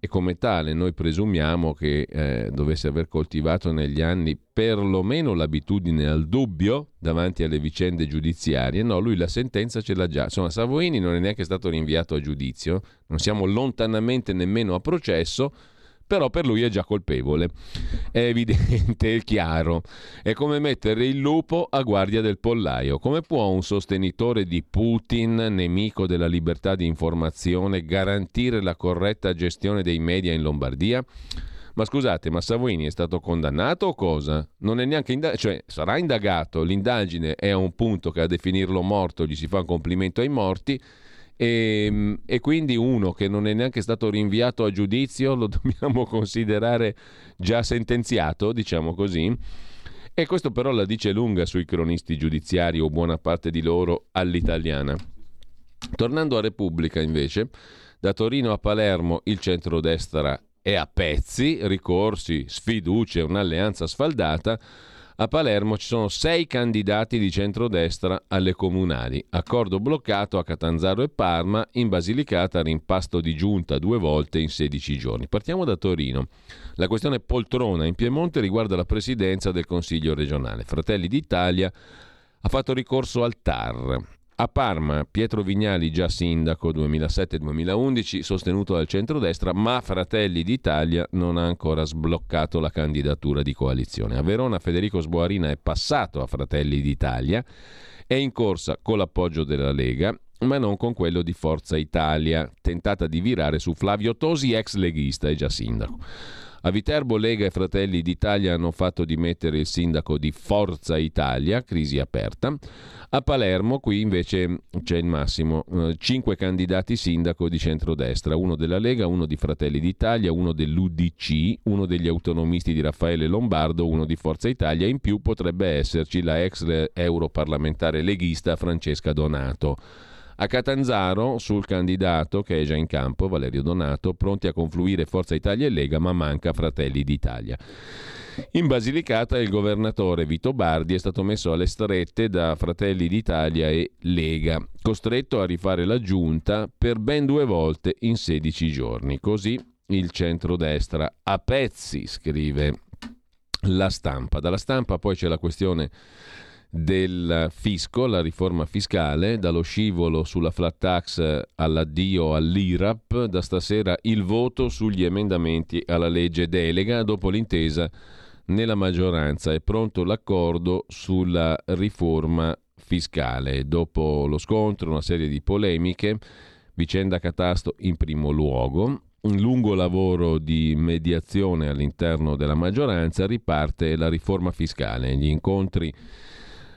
e come tale noi presumiamo che eh, dovesse aver coltivato negli anni perlomeno l'abitudine al dubbio davanti alle vicende giudiziarie. No, lui la sentenza ce l'ha già. Insomma, Savoini non è neanche stato rinviato a giudizio, non siamo lontanamente nemmeno a processo però per lui è già colpevole. È evidente, è chiaro. È come mettere il lupo a guardia del pollaio. Come può un sostenitore di Putin, nemico della libertà di informazione, garantire la corretta gestione dei media in Lombardia? Ma scusate, ma Savoini è stato condannato o cosa? Non è neanche indagato, cioè sarà indagato, l'indagine è a un punto che a definirlo morto gli si fa un complimento ai morti e, ehm, e, quindi uno che non è neanche stato rinviato a giudizio lo dobbiamo considerare già sentenziato, diciamo così. E questo però la dice lunga sui cronisti giudiziari o buona parte di loro all'italiana. Tornando a Repubblica invece, da Torino a Palermo il centrodestra è a pezzi, ricorsi, sfiducie, un'alleanza sfaldata a Palermo ci sono sei candidati di centrodestra alle comunali. Accordo bloccato a Catanzaro e Parma, in Basilicata rimpasto di giunta due volte in 16 giorni. Partiamo da Torino. La questione poltrona in Piemonte riguarda la presidenza del Consiglio regionale. Fratelli d'Italia ha fatto ricorso al TAR. A Parma, Pietro Vignali, già sindaco 2007-2011, sostenuto dal centrodestra, ma Fratelli d'Italia non ha ancora sbloccato la candidatura di coalizione. A Verona, Federico Sboarina è passato a Fratelli d'Italia, è in corsa con l'appoggio della Lega, ma non con quello di Forza Italia, tentata di virare su Flavio Tosi, ex leghista e già sindaco. A Viterbo Lega e Fratelli d'Italia hanno fatto dimettere il sindaco di Forza Italia, crisi aperta. A Palermo qui invece c'è il massimo, eh, cinque candidati sindaco di centrodestra, uno della Lega, uno di Fratelli d'Italia, uno dell'UDC, uno degli autonomisti di Raffaele Lombardo, uno di Forza Italia, in più potrebbe esserci la ex europarlamentare leghista Francesca Donato. A Catanzaro, sul candidato che è già in campo, Valerio Donato, pronti a confluire Forza Italia e Lega, ma manca Fratelli d'Italia. In Basilicata il governatore Vito Bardi è stato messo alle strette da Fratelli d'Italia e Lega, costretto a rifare la giunta per ben due volte in 16 giorni. Così il centrodestra a pezzi, scrive la stampa. Dalla stampa poi c'è la questione del fisco, la riforma fiscale, dallo scivolo sulla flat tax all'addio all'IRAP, da stasera il voto sugli emendamenti alla legge delega dopo l'intesa nella maggioranza. È pronto l'accordo sulla riforma fiscale. Dopo lo scontro, una serie di polemiche, vicenda catasto in primo luogo, un lungo lavoro di mediazione all'interno della maggioranza, riparte la riforma fiscale. Gli incontri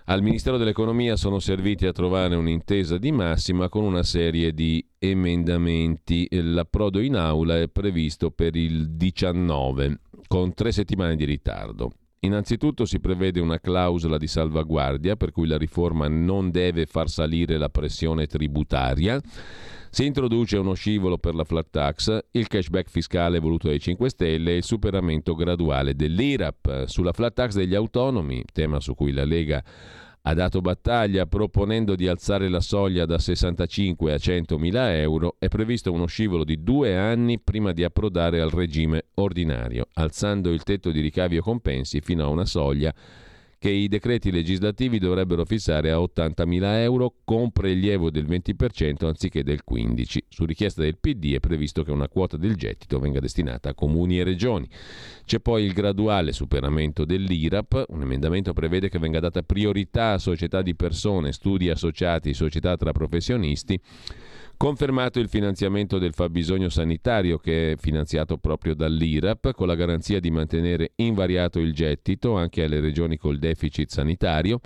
al Ministero dell'Economia sono serviti a trovare un'intesa di massima con una serie di emendamenti. L'approdo in aula è previsto per il 19, con tre settimane di ritardo. Innanzitutto si prevede una clausola di salvaguardia per cui la riforma non deve far salire la pressione tributaria si introduce uno scivolo per la flat tax, il cashback fiscale voluto dai 5 Stelle e il superamento graduale dell'IRAP. Sulla flat tax degli autonomi, tema su cui la Lega ha dato battaglia proponendo di alzare la soglia da 65 a 100 mila euro, è previsto uno scivolo di due anni prima di approdare al regime ordinario, alzando il tetto di ricavi o compensi fino a una soglia che i decreti legislativi dovrebbero fissare a 80.000 euro con prelievo del 20% anziché del 15%. Su richiesta del PD è previsto che una quota del gettito venga destinata a comuni e regioni. C'è poi il graduale superamento dell'IRAP, un emendamento prevede che venga data priorità a società di persone, studi associati, società tra professionisti Confermato il finanziamento del fabbisogno sanitario che è finanziato proprio dall'IRAP con la garanzia di mantenere invariato il gettito anche alle regioni col deficit sanitario.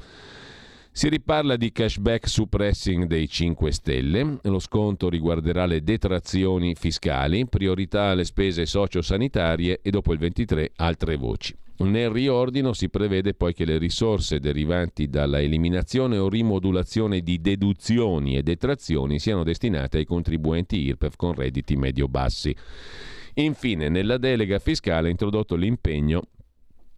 Si riparla di cashback su pressing dei 5 Stelle, lo sconto riguarderà le detrazioni fiscali, priorità alle spese sociosanitarie e dopo il 23 altre voci. Nel riordino si prevede poi che le risorse derivanti dalla eliminazione o rimodulazione di deduzioni e detrazioni siano destinate ai contribuenti IRPEF con redditi medio-bassi. Infine, nella delega fiscale è introdotto l'impegno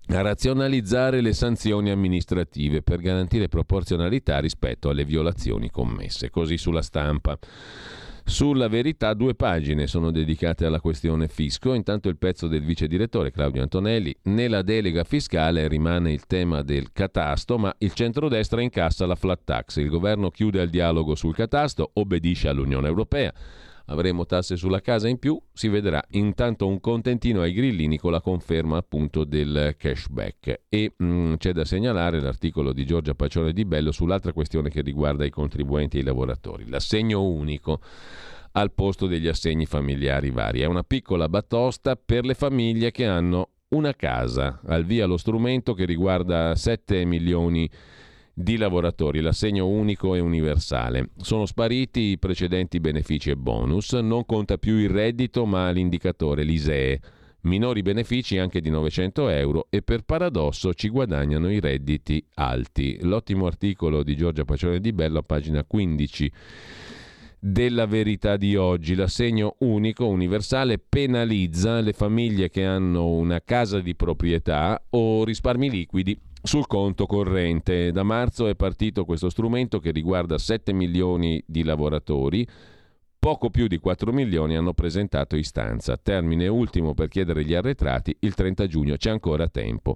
a razionalizzare le sanzioni amministrative per garantire proporzionalità rispetto alle violazioni commesse. Così sulla stampa. Sulla verità due pagine sono dedicate alla questione fisco, intanto il pezzo del vice direttore Claudio Antonelli, nella delega fiscale rimane il tema del catasto, ma il centrodestra incassa la flat tax, il governo chiude il dialogo sul catasto, obbedisce all'Unione Europea avremo tasse sulla casa in più, si vedrà intanto un contentino ai grillini con la conferma appunto del cashback. E mh, mm, c'è da segnalare l'articolo di Giorgia Pacione di Bello sull'altra questione che riguarda i contribuenti e i lavoratori, l'assegno unico al posto degli assegni familiari vari. È una piccola batosta per le famiglie che hanno una casa. Al via lo strumento che riguarda 7 milioni di di lavoratori, l'assegno unico e universale. Sono spariti i precedenti benefici e bonus, non conta più il reddito ma l'indicatore, l'ISEE. Minori benefici anche di 900 euro e per paradosso ci guadagnano i redditi alti. L'ottimo articolo di Giorgia Pacione di Bello pagina 15 della verità di oggi. L'assegno unico universale penalizza le famiglie che hanno una casa di proprietà o risparmi liquidi sul conto corrente. Da marzo è partito questo strumento che riguarda 7 milioni di lavoratori. Poco più di 4 milioni hanno presentato istanza. Termine ultimo per chiedere gli arretrati il 30 giugno, c'è ancora tempo.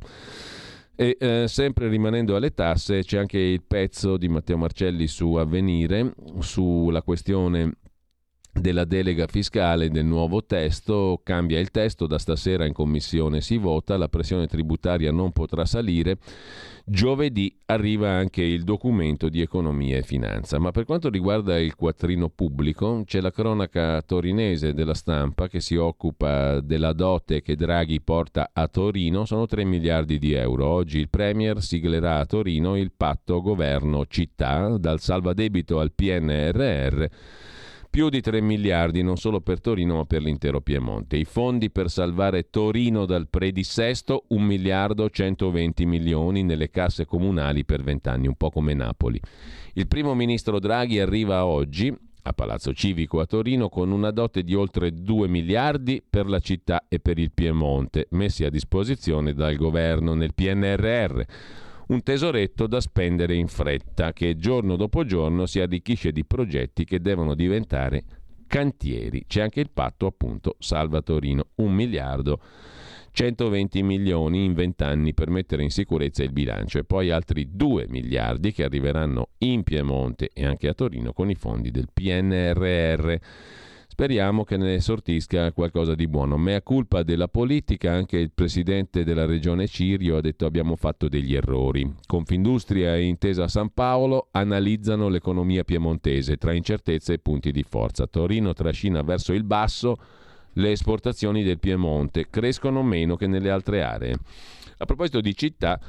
E eh, sempre rimanendo alle tasse c'è anche il pezzo di Matteo Marcelli su Avvenire sulla questione della delega fiscale del nuovo testo, cambia il testo, da stasera in commissione si vota, la pressione tributaria non potrà salire, giovedì arriva anche il documento di economia e finanza, ma per quanto riguarda il quattrino pubblico c'è la cronaca torinese della stampa che si occupa della dote che Draghi porta a Torino, sono 3 miliardi di euro, oggi il Premier siglerà a Torino il patto governo-città dal salvadebito al PNRR più di 3 miliardi non solo per Torino ma per l'intero Piemonte. I fondi per salvare Torino dal predissesto 1 miliardo 120 milioni nelle casse comunali per 20 anni, un po' come Napoli. Il primo ministro Draghi arriva oggi a Palazzo Civico a Torino con una dote di oltre 2 miliardi per la città e per il Piemonte, messi a disposizione dal governo nel PNRR un tesoretto da spendere in fretta che giorno dopo giorno si arricchisce di progetti che devono diventare cantieri. C'è anche il patto appunto Salva Torino, un miliardo. 120 milioni in 20 anni per mettere in sicurezza il bilancio e poi altri 2 miliardi che arriveranno in Piemonte e anche a Torino con i fondi del PNRR. Speriamo che ne sortisca qualcosa di buono. Mea culpa della politica, anche il presidente della regione Cirio ha detto abbiamo fatto degli errori. Confindustria e Intesa San Paolo analizzano l'economia piemontese tra incertezze e punti di forza. Torino trascina verso il basso le esportazioni del Piemonte, crescono meno che nelle altre aree. A proposito di città,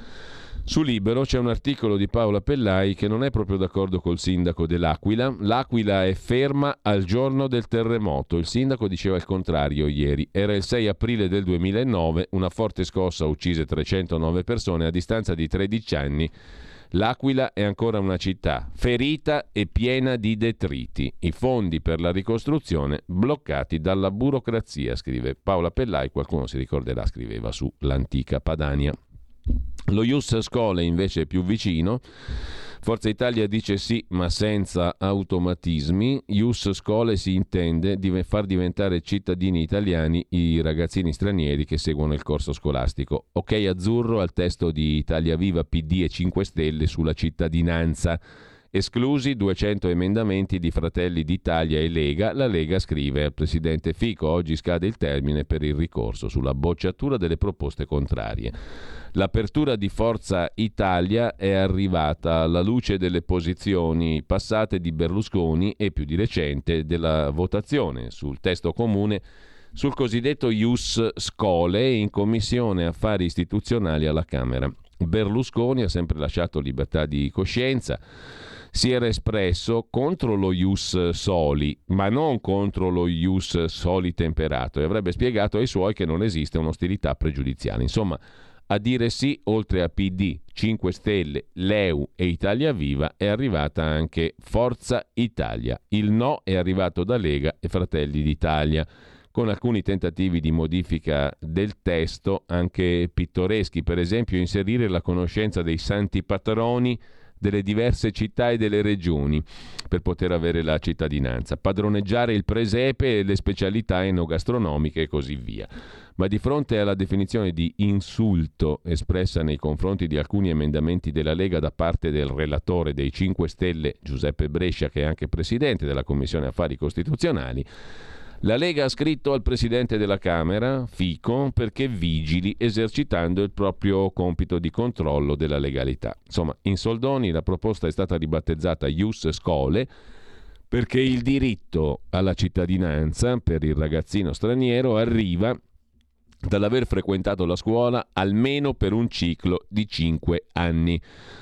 su Libero c'è un articolo di Paola Pellai che non è proprio d'accordo col sindaco dell'Aquila. L'Aquila è ferma al giorno del terremoto. Il sindaco diceva il contrario ieri. Era il 6 aprile del 2009, una forte scossa uccise 309 persone a distanza di 13 anni. L'Aquila è ancora una città ferita e piena di detriti. I fondi per la ricostruzione bloccati dalla burocrazia, scrive Paola Pellai. Qualcuno si ricorderà, scriveva su l'antica Padania. Lo Ius Scole invece è più vicino. Forza Italia dice sì, ma senza automatismi. Ius Scole si intende di far diventare cittadini italiani i ragazzini stranieri che seguono il corso scolastico. Ok azzurro al testo di Italia Viva, PD e 5 Stelle sulla cittadinanza. Esclusi 200 emendamenti di Fratelli d'Italia e Lega, la Lega scrive al Presidente Fico oggi scade il termine per il ricorso sulla bocciatura delle proposte contrarie. L'apertura di Forza Italia è arrivata alla luce delle posizioni passate di Berlusconi e più di recente della votazione sul testo comune sul cosiddetto Ius Scole in Commissione Affari Istituzionali alla Camera. Berlusconi ha sempre lasciato libertà di coscienza si era espresso contro lo ius soli, ma non contro lo ius soli temperato e avrebbe spiegato ai suoi che non esiste un'ostilità pregiudiziale. Insomma, a dire sì, oltre a PD, 5 Stelle, Leu e Italia Viva, è arrivata anche Forza Italia. Il no è arrivato da Lega e Fratelli d'Italia con alcuni tentativi di modifica del testo, anche pittoreschi, per esempio inserire la conoscenza dei santi patroni delle diverse città e delle regioni per poter avere la cittadinanza, padroneggiare il presepe e le specialità enogastronomiche e così via. Ma di fronte alla definizione di insulto espressa nei confronti di alcuni emendamenti della Lega da parte del relatore dei 5 Stelle Giuseppe Brescia, che è anche presidente della Commissione Affari Costituzionali, la Lega ha scritto al Presidente della Camera, Fico, perché vigili esercitando il proprio compito di controllo della legalità. Insomma, in soldoni la proposta è stata ribattezzata Ius Scole perché il diritto alla cittadinanza per il ragazzino straniero arriva dall'aver frequentato la scuola almeno per un ciclo di 5 anni.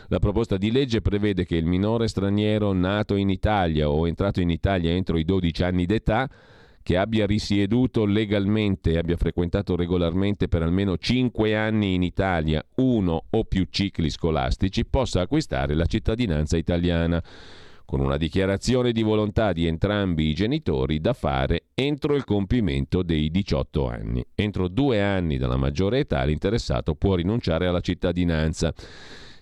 La proposta di legge prevede che il minore straniero nato in Italia o entrato in Italia entro i 12 anni d'età che abbia risieduto legalmente e abbia frequentato regolarmente per almeno 5 anni in Italia uno o più cicli scolastici possa acquistare la cittadinanza italiana con una dichiarazione di volontà di entrambi i genitori da fare entro il compimento dei 18 anni. Entro due anni dalla maggiore età l'interessato può rinunciare alla cittadinanza.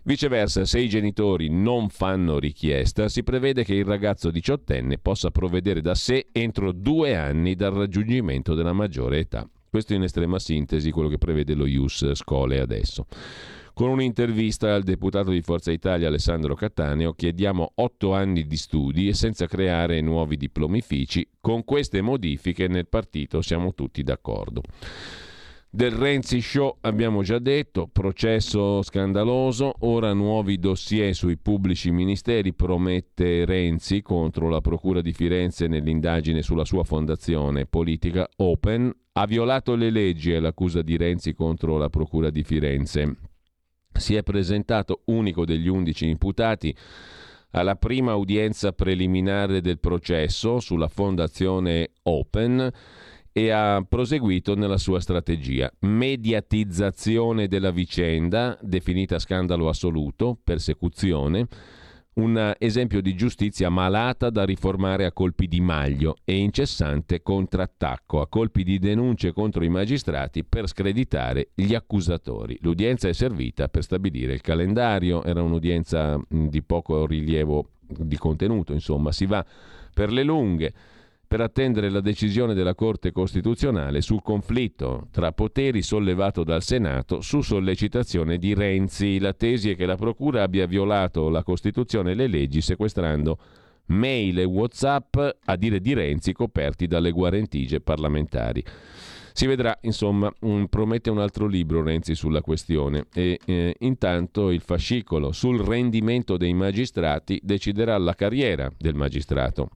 Viceversa, se i genitori non fanno richiesta, si prevede che il ragazzo diciottenne possa provvedere da sé entro due anni dal raggiungimento della maggiore età. Questo in estrema sintesi quello che prevede lo IUS Scole adesso. Con un'intervista al deputato di Forza Italia Alessandro Cattaneo chiediamo otto anni di studi e senza creare nuovi diplomifici. Con queste modifiche nel partito siamo tutti d'accordo. Del Renzi Show abbiamo già detto, processo scandaloso, ora nuovi dossier sui pubblici ministeri, promette Renzi contro la Procura di Firenze nell'indagine sulla sua fondazione politica Open, ha violato le leggi è l'accusa di Renzi contro la Procura di Firenze. Si è presentato unico degli undici imputati alla prima udienza preliminare del processo sulla fondazione Open e ha proseguito nella sua strategia. Mediatizzazione della vicenda, definita scandalo assoluto, persecuzione, un esempio di giustizia malata da riformare a colpi di maglio e incessante contrattacco, a colpi di denunce contro i magistrati per screditare gli accusatori. L'udienza è servita per stabilire il calendario, era un'udienza di poco rilievo di contenuto, insomma, si va per le lunghe per attendere la decisione della Corte Costituzionale sul conflitto tra poteri sollevato dal Senato su sollecitazione di Renzi. La tesi è che la Procura abbia violato la Costituzione e le leggi sequestrando mail e Whatsapp, a dire di Renzi, coperti dalle guarentigie parlamentari. Si vedrà, insomma, promette un altro libro Renzi sulla questione e eh, intanto il fascicolo sul rendimento dei magistrati deciderà la carriera del magistrato.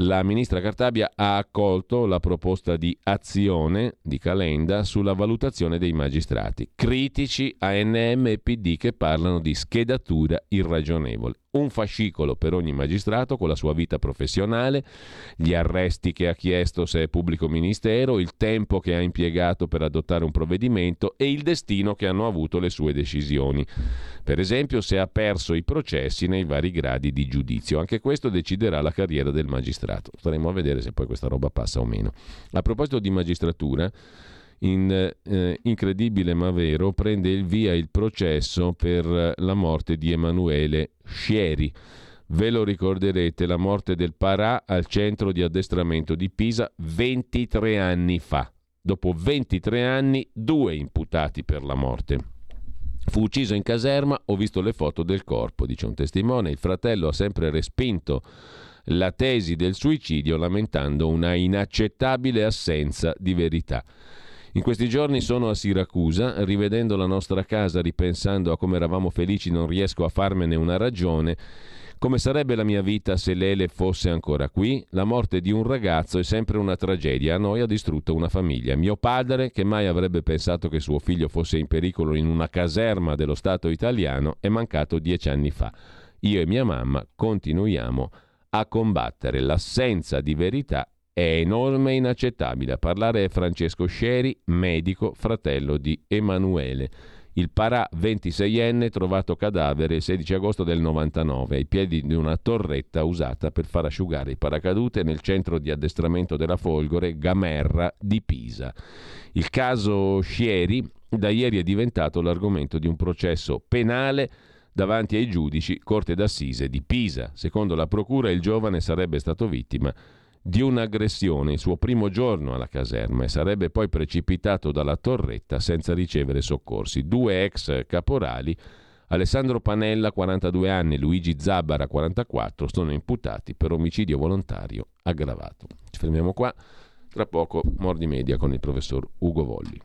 La ministra Cartabia ha accolto la proposta di azione di Calenda sulla valutazione dei magistrati. Critici ANM e PD che parlano di schedatura irragionevole un fascicolo per ogni magistrato con la sua vita professionale, gli arresti che ha chiesto se è pubblico ministero, il tempo che ha impiegato per adottare un provvedimento e il destino che hanno avuto le sue decisioni. Per esempio se ha perso i processi nei vari gradi di giudizio. Anche questo deciderà la carriera del magistrato. Staremo a vedere se poi questa roba passa o meno. A proposito di magistratura, in, eh, incredibile ma vero, prende il via il processo per la morte di Emanuele Scieri. Ve lo ricorderete, la morte del Parà al centro di addestramento di Pisa 23 anni fa. Dopo 23 anni, due imputati per la morte. Fu ucciso in caserma, ho visto le foto del corpo, dice un testimone. Il fratello ha sempre respinto la tesi del suicidio lamentando una inaccettabile assenza di verità. In questi giorni sono a Siracusa, rivedendo la nostra casa, ripensando a come eravamo felici, non riesco a farmene una ragione. Come sarebbe la mia vita se Lele fosse ancora qui? La morte di un ragazzo è sempre una tragedia. A noi ha distrutto una famiglia. Mio padre, che mai avrebbe pensato che suo figlio fosse in pericolo in una caserma dello Stato italiano, è mancato dieci anni fa. Io e mia mamma continuiamo a combattere. L'assenza di verità è enorme e inaccettabile. A parlare è Francesco Sceri, medico, fratello di Emanuele. Il Parà 26enne trovato cadavere il 16 agosto del 99 ai piedi di una torretta usata per far asciugare i paracadute nel centro di addestramento della Folgore Gamerra di Pisa. Il caso Scieri da ieri è diventato l'argomento di un processo penale davanti ai giudici Corte d'Assise di Pisa. Secondo la procura il giovane sarebbe stato vittima di un'aggressione il suo primo giorno alla caserma e sarebbe poi precipitato dalla torretta senza ricevere soccorsi. Due ex caporali, Alessandro Panella 42 anni e Luigi Zabara 44, sono imputati per omicidio volontario aggravato. Ci fermiamo qua, tra poco Mordi Media con il professor Ugo Volli.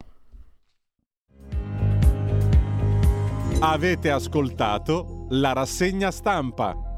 Avete ascoltato la rassegna stampa.